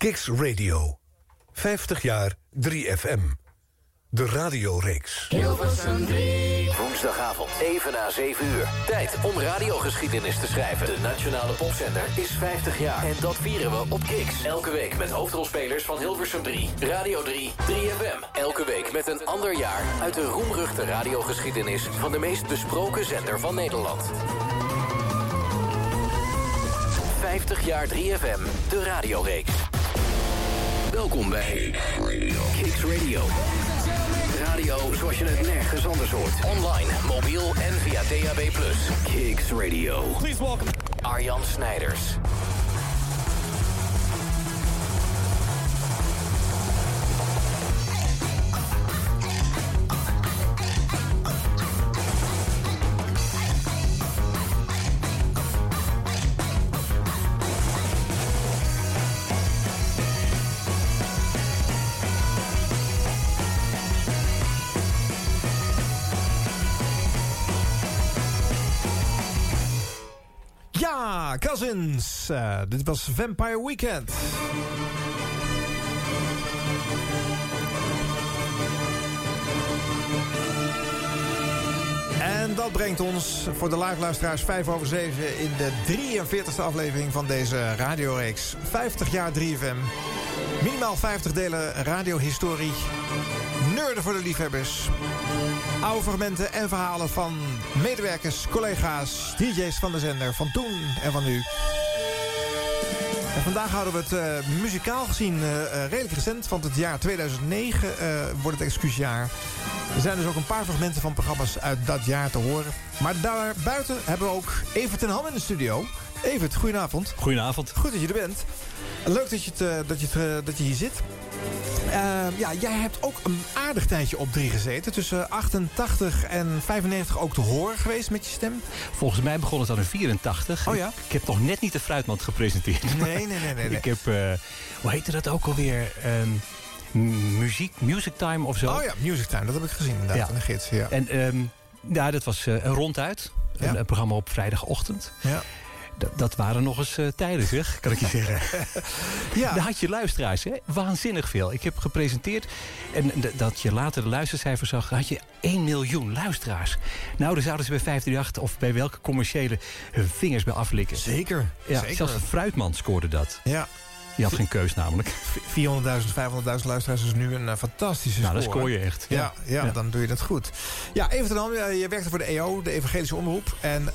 Kicks Radio. 50 jaar 3FM. De radioreeks. Hilversum 3. Woensdagavond, even na 7 uur. Tijd om radiogeschiedenis te schrijven. De Nationale Popzender is 50 jaar. En dat vieren we op Kicks. Elke week met hoofdrolspelers van Hilversum 3. Radio 3, 3FM. Elke week met een ander jaar uit de roemruchte radiogeschiedenis... van de meest besproken zender van Nederland. 50 jaar 3FM, de radioreeks. Welkom bij Kicks Radio. Radio zoals je het nergens anders hoort. Online, mobiel en via DAB+. Kicks Radio. Please welcome Arjan Snijders. Uh, dit was Vampire Weekend. En dat brengt ons voor de live luisteraars 5 over 7... in de 43e aflevering van deze radioreeks. 50 jaar 3FM. Minimaal 50 delen radiohistorie. Nerden voor de liefhebbers. Oude fragmenten en verhalen van medewerkers, collega's, DJ's van de zender... van toen en van nu. En vandaag houden we het uh, muzikaal gezien uh, redelijk recent. Want het jaar 2009 uh, wordt het excuusjaar. Er zijn dus ook een paar fragmenten van programma's uit dat jaar te horen. Maar daarbuiten hebben we ook Evert ten Ham in de studio. Evert, goedenavond. Goedenavond. Goed dat je er bent. Leuk dat je, het, dat je, het, dat je hier zit. Uh, ja, jij hebt ook een aardig tijdje op 3 gezeten. Tussen 88 en 95 ook te horen geweest met je stem. Volgens mij begon het al in 84. Oh ja? Ik, ik heb nog net niet de fruitmand gepresenteerd. Nee, nee, nee. nee, nee. ik heb, uh, hoe heette dat ook alweer? Um, muziek, Music Time of zo. Oh ja, Music Time, dat heb ik gezien inderdaad, ja. in de gids. Ja. En um, ja, dat was uh, een ronduit. Ja. Een, een, programma op vrijdagochtend. Ja. Dat, dat waren nog eens uh, tijden, zeg, kan ik je zeggen. ja. Daar had je luisteraars, hè? waanzinnig veel. Ik heb gepresenteerd en dat je later de luistercijfers zag... had je 1 miljoen luisteraars. Nou, daar zouden ze bij 538 of bij welke commerciële hun vingers bij aflikken. Zeker. Ja, Zeker. zelfs Fruitman scoorde dat. Ja. Die had geen keus namelijk. 400.000, 500.000 luisteraars is nu een uh, fantastische nou, score. dat scoor je echt. Ja, ja, dan doe je dat goed. Ja, even ten uh, je werkte voor de EO, de Evangelische Omroep. En uh,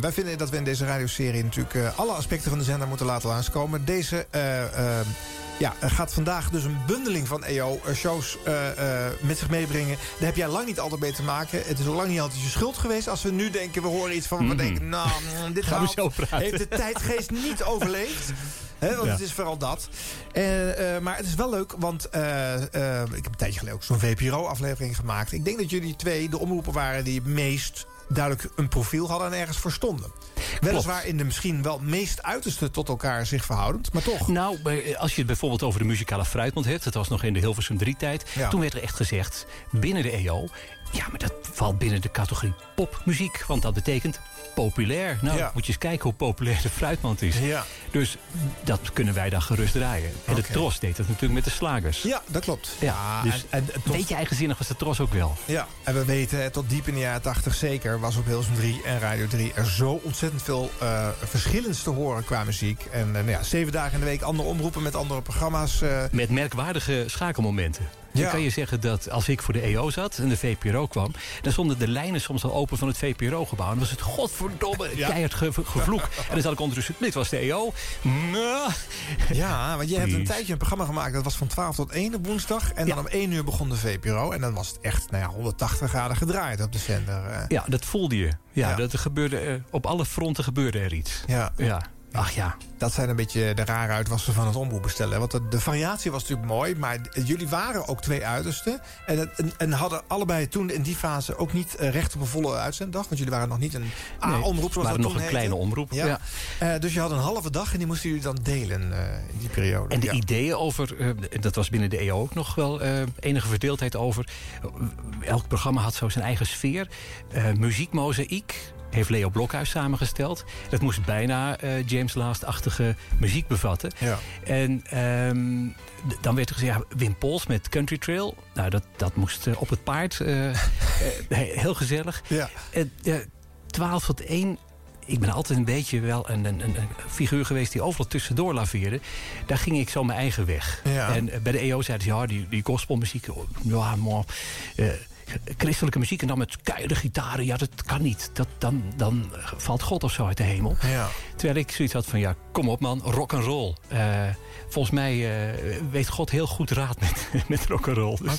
wij vinden dat we in deze radioserie natuurlijk uh, alle aspecten van de zender moeten laten langskomen. Deze ja, gaat vandaag dus een bundeling van EO-shows met zich meebrengen. Daar heb jij lang niet altijd mee te maken. Het is al lang niet altijd je schuld geweest. Als we nu denken, we horen iets van... Mhm. we denken, nou, dit Gaan we zo praten. heeft de tijdgeest niet overleefd. He, want Ja. het is vooral dat. Eh, eh, maar het is wel leuk, want eh, ik heb een tijdje geleden ook zo'n VPRO-aflevering gemaakt. Ik denk dat jullie twee de omroepen waren die het meest duidelijk een profiel hadden en ergens voor stonden. Weliswaar in de misschien wel meest uiterste tot elkaar zich verhoudend, maar toch. Nou, als je het bijvoorbeeld over de muzikale fruitmond hebt... dat was nog in de Hilversum 3-tijd... Ja. toen werd er echt gezegd, binnen de EO... ja, maar dat valt binnen de categorie popmuziek. Want dat betekent populair. Nou, Ja. moet je eens kijken hoe populair de fruitmand is. Ja. Dus dat kunnen wij dan gerust draaien. En de. Tros deed dat natuurlijk met de slagers. Ja, dat klopt. Ja, dus en, en, en tot- Beetje eigenzinnig was de Tros ook wel. Ja, en we weten tot diep in de jaren 80 zeker... was op Hilversum 3 en Radio 3 er zo ontzettend veel eh verschillends te horen qua muziek. En eh, nou ja, zeven dagen in de week andere omroepen met andere programma's. eh, Met merkwaardige schakelmomenten. Dan Ja. kan je zeggen dat als ik voor de EO zat en de VPRO kwam... dan stonden de lijnen soms al open van het VPRO-gebouw. En dan was het godverdomme keihard ge gevloek. en dan zat ik ondertussen, dit was de EO. Ja, want je hebt een tijdje een programma gemaakt. Dat was van 12 tot 1 op woensdag. En dan Ja. om 1 uur begon de VPRO. En dan was het echt nou ja, 180 graden gedraaid op de zender. eh. Ja, dat voelde je. Ja, Ja. Dat er gebeurde, eh, op alle fronten gebeurde er iets. Ja, Ja. Ach ja. dat zijn een beetje de rare uitwassen van het omroepbestellen. Want de, de variatie was natuurlijk mooi. Maar jullie waren ook twee uitersten. En, en, en hadden allebei toen in die fase ook niet eh, recht op een volle uitzenddag. Want jullie waren nog niet een Nee, A-omroep waren dat nog een kleine omroep. Ja. Ja. Eh, dus je had een halve dag en die moesten jullie dan delen eh, in die periode. En de ja. ideeën over, dat was binnen de EO ook nog wel enige verdeeldheid over. Elk programma had zo zijn eigen sfeer. Eh muziekmozaïek heeft Leo Blokhuis samengesteld. Dat moest bijna eh, James Last-achtige muziek bevatten. Ja. En ehm, dan werd er gezegd, ja, Wim Pols met Country Trail. Nou, dat, dat moest eh, op het paard. eh, heel gezellig. Ja. En, eh, 12 tot 1. Ik ben altijd een beetje wel een, een, een figuur geweest die overal tussendoor laveerde. Daar ging ik zo mijn eigen weg. Ja. En bij de EO zeiden ze, ja, die, die gospelmuziek, oh, ja, maar, eh, christelijke muziek en dan met keiharde gitaren, ja, dat kan niet. Dat, dan, dan valt God of zo uit de hemel. Ja. Terwijl ik zoiets had van, ja, kom op man, rock and roll. Eh, volgens mij eh, weet God heel goed raad met, met rock and roll. Dus,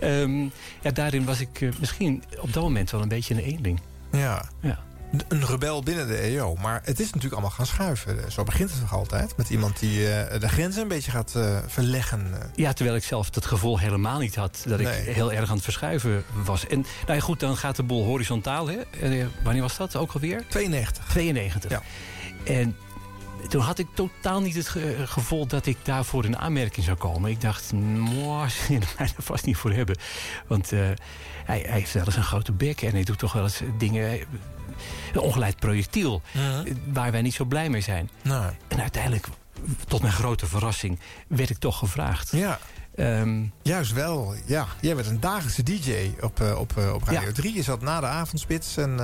ehm, ja, daarin was ik eh, misschien op dat moment wel een beetje een eenling. Ja. Ja. Een rebel binnen de EO. Maar het is natuurlijk allemaal gaan schuiven. Zo begint het toch altijd? Met iemand die eh, de grenzen een beetje gaat eh, verleggen. Ja, terwijl ik zelf dat gevoel helemaal niet had. Dat ik heel erg aan het verschuiven was. En nou ja, goed, dan gaat de boel horizontaal. Hè? Eh, wanneer was dat ook alweer? 92. 92. Ja. En toen had ik totaal niet het ge- gevoel dat ik daarvoor in aanmerking zou komen. Ik dacht, mooi, er vast niet voor hebben. Want hij, hij heeft wel eens een grote bek en hij doet toch wel eens dingen... Een ongeleid projectiel, waar wij niet zo blij mee zijn. Nou, En uiteindelijk, tot mijn grote verrassing, werd ik toch gevraagd. ja. Ehm, Juist wel, ja. Jij bent een dagelijkse DJ op, eh, op, eh, op Radio Ja. 3. Je zat na de avondspits. En, eh,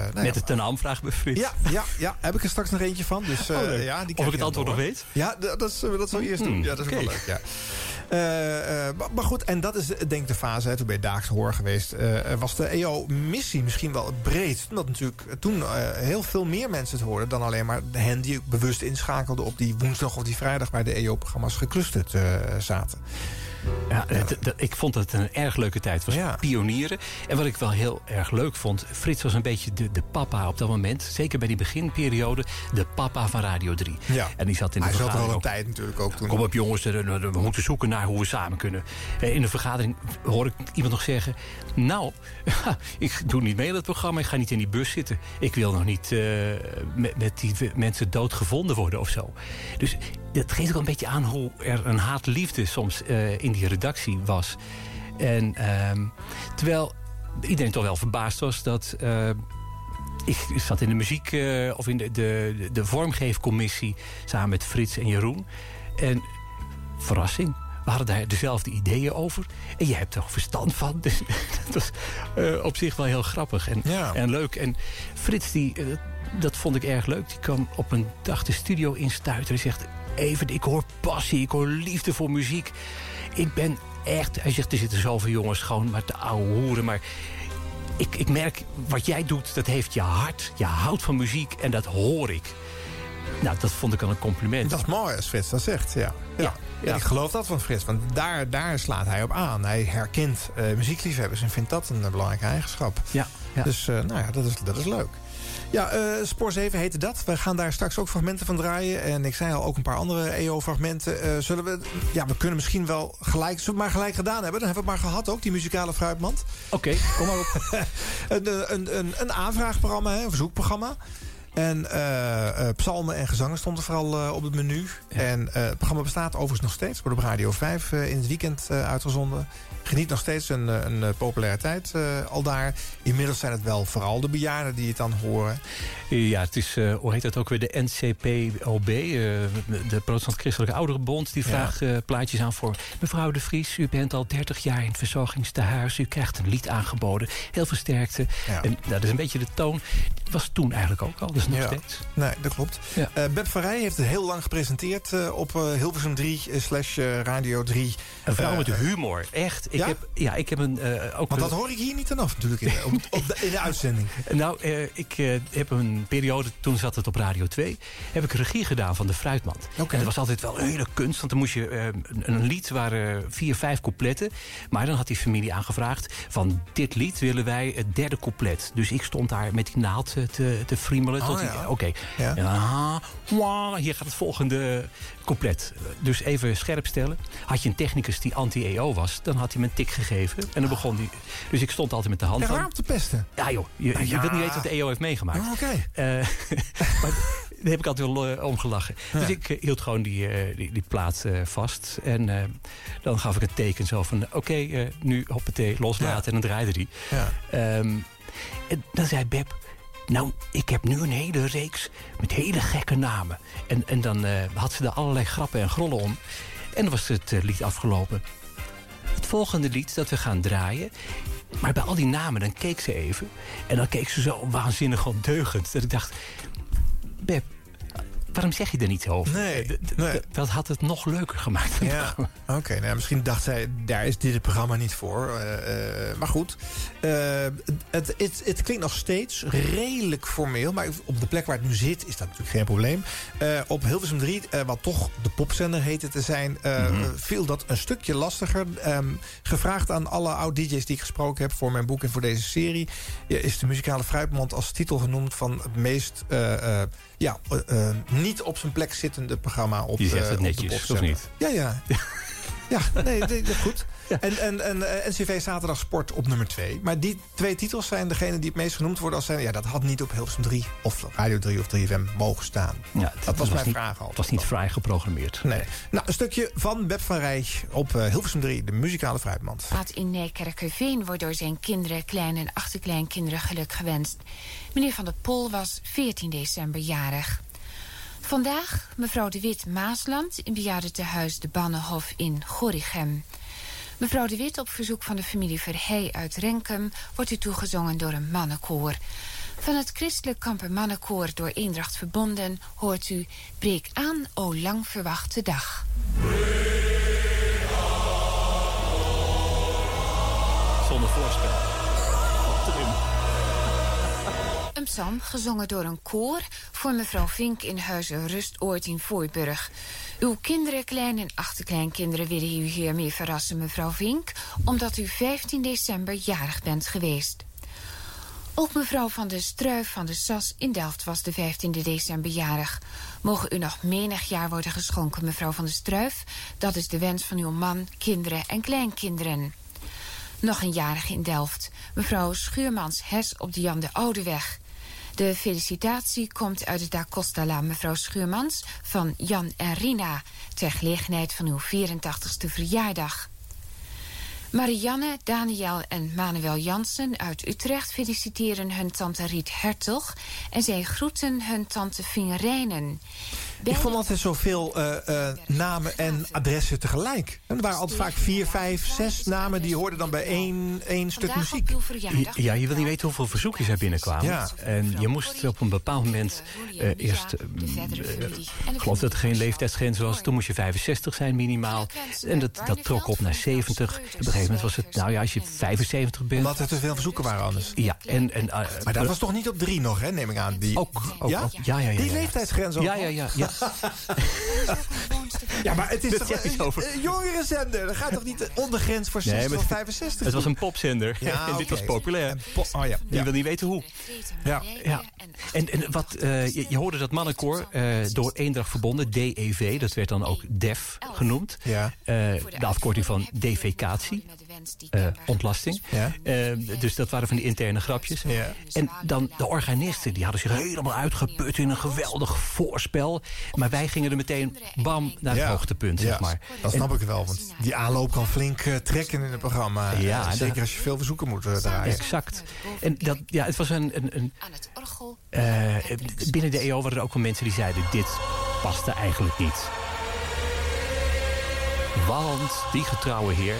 nou met ja, de ten aanvraag ja, ja, ja, heb ik er straks nog eentje van. Dus, Oh, ja, die of ik het antwoord nog weet? Ja, dat, we dat zo eerst doen. Hmm, Ja, dat is wel oké. leuk, ja. Eh, eh, maar, goed, en dat is denk ik de fase, hè, toen ben je daags hoor geweest... eh, was de EO-missie misschien wel het breedst. Omdat natuurlijk toen eh, heel veel meer mensen het hoorden... dan alleen maar hen die bewust inschakelden op die woensdag of die vrijdag... waar de EO-programma's geclusterd eh, zaten. Ja, ik vond het een erg leuke tijd. Het was Ja. pionieren. En wat ik wel heel erg leuk vond... Frits was een beetje de, de papa op dat moment. Zeker bij die beginperiode. De papa van Radio 3. Ja. En die zat in de Hij zat er al vergadering een ook. tijd natuurlijk ook toen. Kom op jongens, we moeten zoeken naar hoe we samen kunnen. Eh, In de vergadering hoor ik iemand nog zeggen... nou, ik doe niet mee aan het programma. Ik ga niet in die bus zitten. Ik wil nog niet eh, met, met die mensen doodgevonden worden of zo. Dus dat geeft ook een beetje aan hoe er een haat-liefde soms eh, in die redactie was. En ehm, terwijl iedereen toch wel verbaasd was dat... eh, ik zat in de muziek eh, of in de, de, de vormgeefcommissie samen met Frits en Jeroen. En verrassing. We hadden daar dezelfde ideeën over. En je hebt er verstand van. Dus dat was op zich wel heel grappig en, Ja. en leuk. En Frits, die, dat vond ik erg leuk. Die kwam op een dag de studio instuiten. Hij zegt, even, ik hoor passie, ik hoor liefde voor muziek. Ik ben echt... Hij zegt, er zitten zoveel jongens gewoon maar te ouwe hoeren. Maar ik, ik merk, wat jij doet, dat heeft je hart. Je houdt van muziek en dat hoor ik. Nou, dat vond ik al een compliment. Dat is mooi als Frits dat zegt, ja. Ja, Ja, ja. Ik geloof dat van Frits, want daar, daar slaat hij op aan. Hij herkent eh, muziekliefhebbers en vindt dat een eh, belangrijke eigenschap. Ja, ja. Dus eh, nou ja, dat is, dat is leuk. Ja, eh Spoor 7 heette dat. We gaan daar straks ook fragmenten van draaien. En ik zei al, ook een paar andere EO-fragmenten. Eh, zullen we... Ja, we kunnen misschien wel gelijk... Zullen we het maar gelijk gedaan hebben? Dan hebben we het maar gehad ook, die muzikale fruitmand. Oké, kom maar op. Een, eh, een, een, een aanvraagprogramma, hè, een verzoekprogramma. En eh, eh, psalmen en gezangen stonden vooral eh, op het menu. En het programma bestaat overigens nog steeds. Wordt op Radio 5 eh, in het weekend uitgezonden. Geniet nog steeds een, een populariteit al daar. Inmiddels zijn het wel vooral de bejaarden die het dan horen. Ja, het is, hoe heet dat ook weer, de NCPOB, de Protestant Christelijke Ouderenbond. Die vraagt plaatjes aan voor mevrouw de Vries. U bent al 30 jaar in het verzorgingstehuis. U krijgt een lied aangeboden. Heel veel sterkte. Ja. En nou, dat is een beetje de toon. Was toen eigenlijk ook al, dus nog Ja. steeds. Nee, dat klopt. Ja. Eh, Beb van Rij heeft het heel lang gepresenteerd eh, op eh, Hilversum 3 eh, slash Radio 3. Een vrouw met humor, echt. Ik ja? heb, ja, ik heb een... eh, ook Want dat hoor ik hier niet aan af natuurlijk in, op, op de, in de uitzending. Nou, eh, ik eh, heb een periode, toen zat het op Radio 2... heb ik regie gedaan van de Fruitmand. Oké. En dat was altijd wel een hele kunst. Want dan moest je... eh, een, een lied waren vier, vijf coupletten. Maar dan had die familie aangevraagd... van dit lied willen wij het derde couplet. Dus ik stond daar met die naald te, te friemelen. Oh, tot die- ja. Oké. Ja. Ah, wah, hier gaat het volgende couplet. Dus even scherp stellen. Had je een technicus die anti-EO was... dan had hij me een tik gegeven. En dan begon die... Dus ik stond altijd met de hand Ja, te pesten. Ja joh, je, je Ja. wilt niet weten wat de EO heeft meegemaakt. Oh, Oké. Eh, maar daar heb ik altijd wel eh, om gelachen. Dus ik eh, hield gewoon die, eh, die, die plaat vast. En dan gaf ik een teken zo van... oké, eh, nu hoppatee, loslaten. Ja. En dan draaide die. Ja. Ehm, en dan zei Beb... Nou, ik heb nu een hele reeks met hele gekke namen. En, en dan eh, had ze er allerlei grappen en grollen om. En dan was het eh, lied afgelopen. Het volgende lied dat we gaan draaien... Maar bij al die namen, dan keek ze even. En dan keek ze zo waanzinnig ondeugend. Dat ik dacht, Beb, waarom zeg je er niet over? Nee, d- nee. Dat had het nog leuker gemaakt. Ja, oké. nou, misschien dacht zij, daar is dit het programma niet voor. Eh, eh, maar goed, Eh, het, het, het klinkt nog steeds redelijk formeel. Maar op de plek waar het nu zit, is dat natuurlijk geen probleem. Eh, op Hilversum 3, eh, wat toch de popzender heette te zijn... eh, viel dat een stukje lastiger. Ehm, gevraagd aan alle oud-dj's die ik gesproken heb... voor mijn boek en voor deze serie... is de muzikale fruitmand als titel genoemd... van het meest eh, eh, ja, eh, eh, niet op zijn plek zittende programma op, Je zegt eh, het netjes, of niet? Ja, ja. Ja, nee, dat En, en, en eh, NCV Zaterdag Sport op nummer 2. Maar die twee titels zijn degene die het meest genoemd worden als zijn... ja, dat had niet op Hilversum 3 of Radio 3 of 3FM mogen staan. Ja, dat was mijn niet, vraag altijd. Het was niet vrij geprogrammeerd. Nee. Nou, een stukje van Beb van Rij op eh, Hilversum 3, de muzikale fruitmand. Wat in Nijkerkerveen wordt door zijn kinderen, klein- en achterkleinkinderen geluk gewenst. Meneer Van der Pol was 14 december jarig. Vandaag mevrouw de Wit Maasland in bejaardentehuis De Bannenhof in Gorinchem. Mevrouw de Wit op verzoek van de familie Verhey uit Renkum... wordt u toegezongen door een mannenkoor. Van het christelijk kampermannenkoor door Eendracht verbonden... hoort u Breek aan, o lang verwachte dag. Zonder voorspel. Psalm gezongen door een koor voor mevrouw Vink in huizen Rustoord in Voorburg. Uw kinderen, klein- en achterkleinkinderen willen u hiermee verrassen, mevrouw Vink, omdat u 15 december jarig bent geweest. Ook mevrouw van de Struif van de Sas in Delft was de 15 december jarig. Mogen u nog menig jaar worden geschonken, mevrouw van de Struif. Dat is de wens van uw man, kinderen en kleinkinderen. Nog een jarige in Delft. Mevrouw Schuurmans-Hes op de Jan de Oudeweg. De felicitatie komt uit de Da Costa-la mevrouw Schuurmans van Jan en Rina... ter gelegenheid van uw 84ste verjaardag. Marianne, Daniel en Manuel Jansen uit Utrecht feliciteren hun tante Riet Hertog... en zij groeten hun tante Vingerijnen. Ik vond altijd zoveel eh, eh, namen en adressen tegelijk. En er waren altijd vaak vier, vijf, zes namen... die hoorden dan bij één, één stuk muziek. Ja, je wil niet weten hoeveel verzoekjes er binnenkwamen. Ja. En je moest op een bepaald moment eh, eerst... eh, ik geloof dat er geen leeftijdsgrens was. Toen moest je 65 zijn minimaal. En dat, dat trok op naar 70. Op een gegeven moment was het... Nou ja, als je 75 bent... Omdat er te veel verzoeken waren anders. Ja, en... en Maar dat was toch niet op drie nog, hè, neem ik aan. Die, Ook, ook, ja? ook. Ja, ja, ja. Die ja. leeftijdsgrens ook Ja, ja, ja. Ja. Ja, maar het is Dat toch een, over. een jongere zender. Dan gaat toch niet de ondergrens voor 60 maar of 65? Het was een popzender. Ja, en dit was populair. Po- oh ja. Je ja. wil niet weten hoe. Ja. Ja. En, en wat, eh, je, je hoorde dat mannenkoor eh, door Eendracht verbonden, DEV, dat werd dan ook DEF genoemd. Ja. Eh, de afkorting van defecatie, eh, ontlasting. Ja. Eh, dus dat waren van die interne grapjes. Ja. En dan de organisten, die hadden zich helemaal uitgeput in een geweldig voorspel. Maar wij gingen er meteen bam naar het Ja. hoogtepunt, zeg Ja, maar. Dat snap ik wel, want die aanloop kan flink eh, trekken in het programma. Ja, zeker dat- als je veel verzoeken moet draaien. Exact. En dat, ja, het was een, een, een Aan het orgel. Eh, binnen de EO waren er ook wel mensen die zeiden... dit paste eigenlijk niet. Want die getrouwe heer...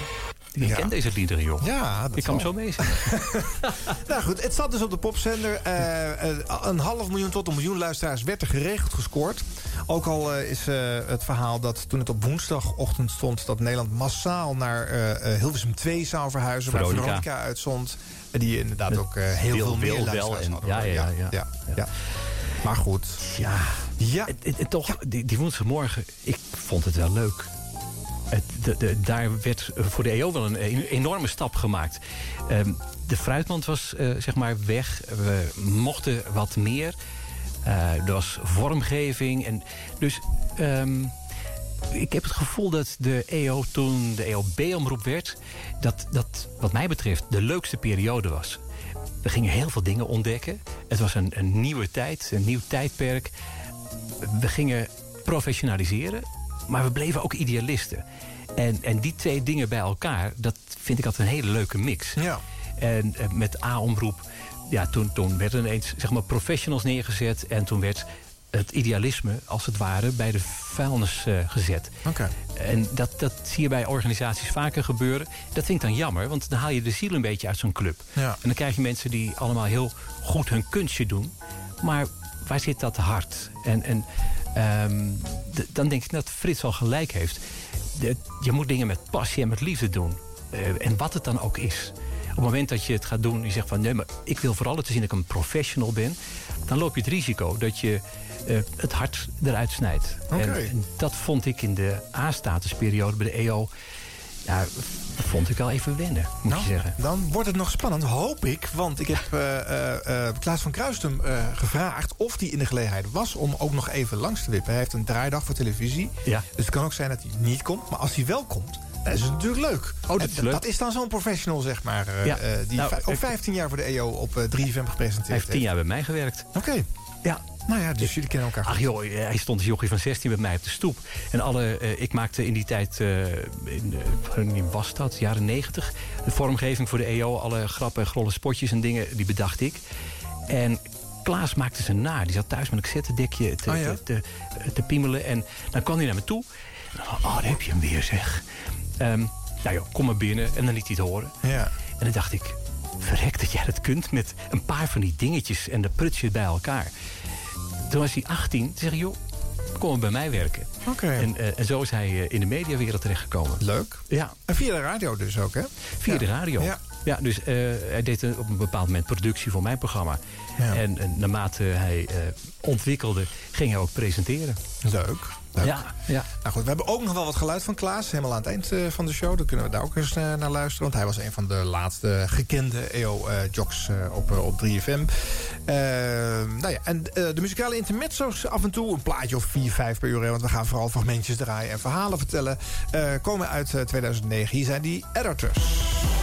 die Ja. kent deze liederen, joh. Ja, dat Ik kan hem zo meezingen. Nou goed, het zat dus op de popzender. Eh, eh, een half miljoen tot een miljoen luisteraars werd er geregeld gescoord. Ook al eh, is het verhaal dat toen het op woensdagochtend stond... dat Nederland massaal naar Hilversum 2 zou verhuizen... waar Veronica. Veronica uitzond. En die inderdaad Met ook heel veel meer luisteraars en- hadden. ja, ja, ja. ja, ja. Maar goed, Ja, ja, toch, die, die woensdagmorgen... ik vond het wel leuk. Daar werd voor de EO wel een enorme stap gemaakt. Ehm, de fruitmand was eh, zeg maar weg. We mochten wat meer. Eh, er was vormgeving. En dus ehm, ik heb het gevoel dat de EO toen de EOB-omroep werd... Dat, dat wat mij betreft de leukste periode was. We gingen heel veel dingen ontdekken. Het was een, een nieuwe tijd, een nieuw tijdperk. We gingen professionaliseren, maar we bleven ook idealisten. En, en die twee dingen bij elkaar, dat vind ik altijd een hele leuke mix. ja. En eh, met A-omroep ja, toen, toen werden ineens zeg maar, professionals neergezet. En toen werd het idealisme, als het ware, bij de vuilnis uh, gezet. Oké. En dat, dat zie je bij organisaties vaker gebeuren. Dat vind ik dan jammer, want dan haal je de ziel een beetje uit zo'n club. Ja. En dan krijg je mensen die allemaal heel goed hun kunstje doen. Maar waar zit dat hart? En, en ehm, dan denk ik dat Frits al gelijk heeft. De, je moet dingen met passie en met liefde doen. Uh, en wat het dan ook is. Op het moment dat je het gaat doen, je zegt van nee, maar ik wil vooral te zien dat ik een professional ben, dan loop je het risico dat je uh, het hart eruit snijdt. Okay. En, en, dat vond ik in de A-statusperiode bij de EO. Ja, vond ik al even wennen, moet nou, je zeggen. Dan wordt het nog spannend, hoop ik. Want ik heb uh, uh, Klaas van Kruistum gevraagd of hij in de gelegenheid was... om ook nog even langs te wippen. Hij heeft een draaidag voor televisie. Ja. Dus het kan ook zijn dat hij niet komt. Maar als hij wel komt, dan is het natuurlijk leuk. Oh, dat is leuk. Dat is dan zo'n professional, zeg maar. Ja. die Nou, ook 15 jaar voor de EO op 3FM gepresenteerd Hij heeft tien jaar bij mij gewerkt. Oké. Ja, nou ja, dus jullie kennen elkaar goed. Ach joh, hij stond als jochie van 16 met mij op de stoep. En alle, uh, ik maakte in die tijd, uh, in, uh, was dat, jaren 90... de vormgeving voor de EO, alle grappen en grolle spotjes en dingen, die bedacht ik. En Klaas maakte ze na. Die zat thuis met een cassettedekje te, Oh ja? te, te, te, piemelen. En dan kwam hij naar me toe. En dan, oh, daar heb je hem weer, zeg. Um, nou joh, kom maar binnen. En dan liet hij het horen. Ja. En dan dacht ik, verrek dat jij dat kunt... met een paar van die dingetjes en de prutjes bij elkaar. Toen was hij 18. Toen zei ik, joh, kom bij mij werken. Oké. En, uh, en zo is hij uh, in de mediawereld terechtgekomen. Leuk. Ja. En via de radio dus ook, hè? Via ja. de radio. Ja. Ja, dus uh, hij deed op een bepaald moment productie voor mijn programma. Ja. En, en naarmate hij ontwikkelde, ging hij ook presenteren. Leuk. Leuk. Ja, ja. Nou goed, we hebben ook nog wel wat geluid van Klaas. Helemaal aan het eind uh, van de show. Dan kunnen we daar ook eens uh, naar luisteren. Want hij was een van de laatste gekende EO-jocks uh, op, op 3FM. nou ja, en de muzikale intermezzo's af en toe. Een plaatje of 4, 5 per uur. Hè, want we gaan vooral fragmentjes draaien en verhalen vertellen. komen uit 2009. Hier zijn die editors.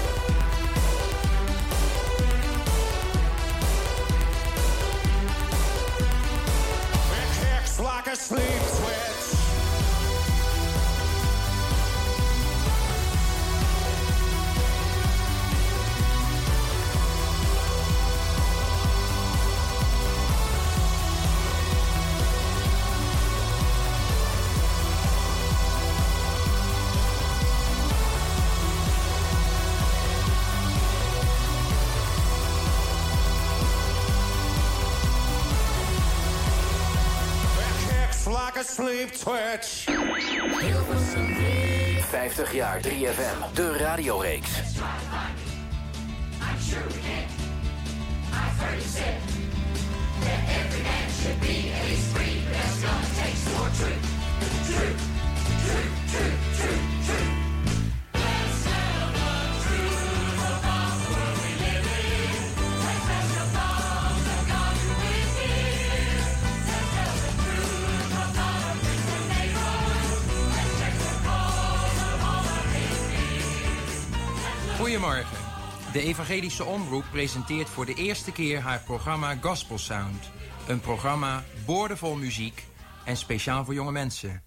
Evangelische Omroep presenteert voor de eerste keer haar programma Gospel Sound. Een programma boordevol muziek en speciaal voor jonge mensen.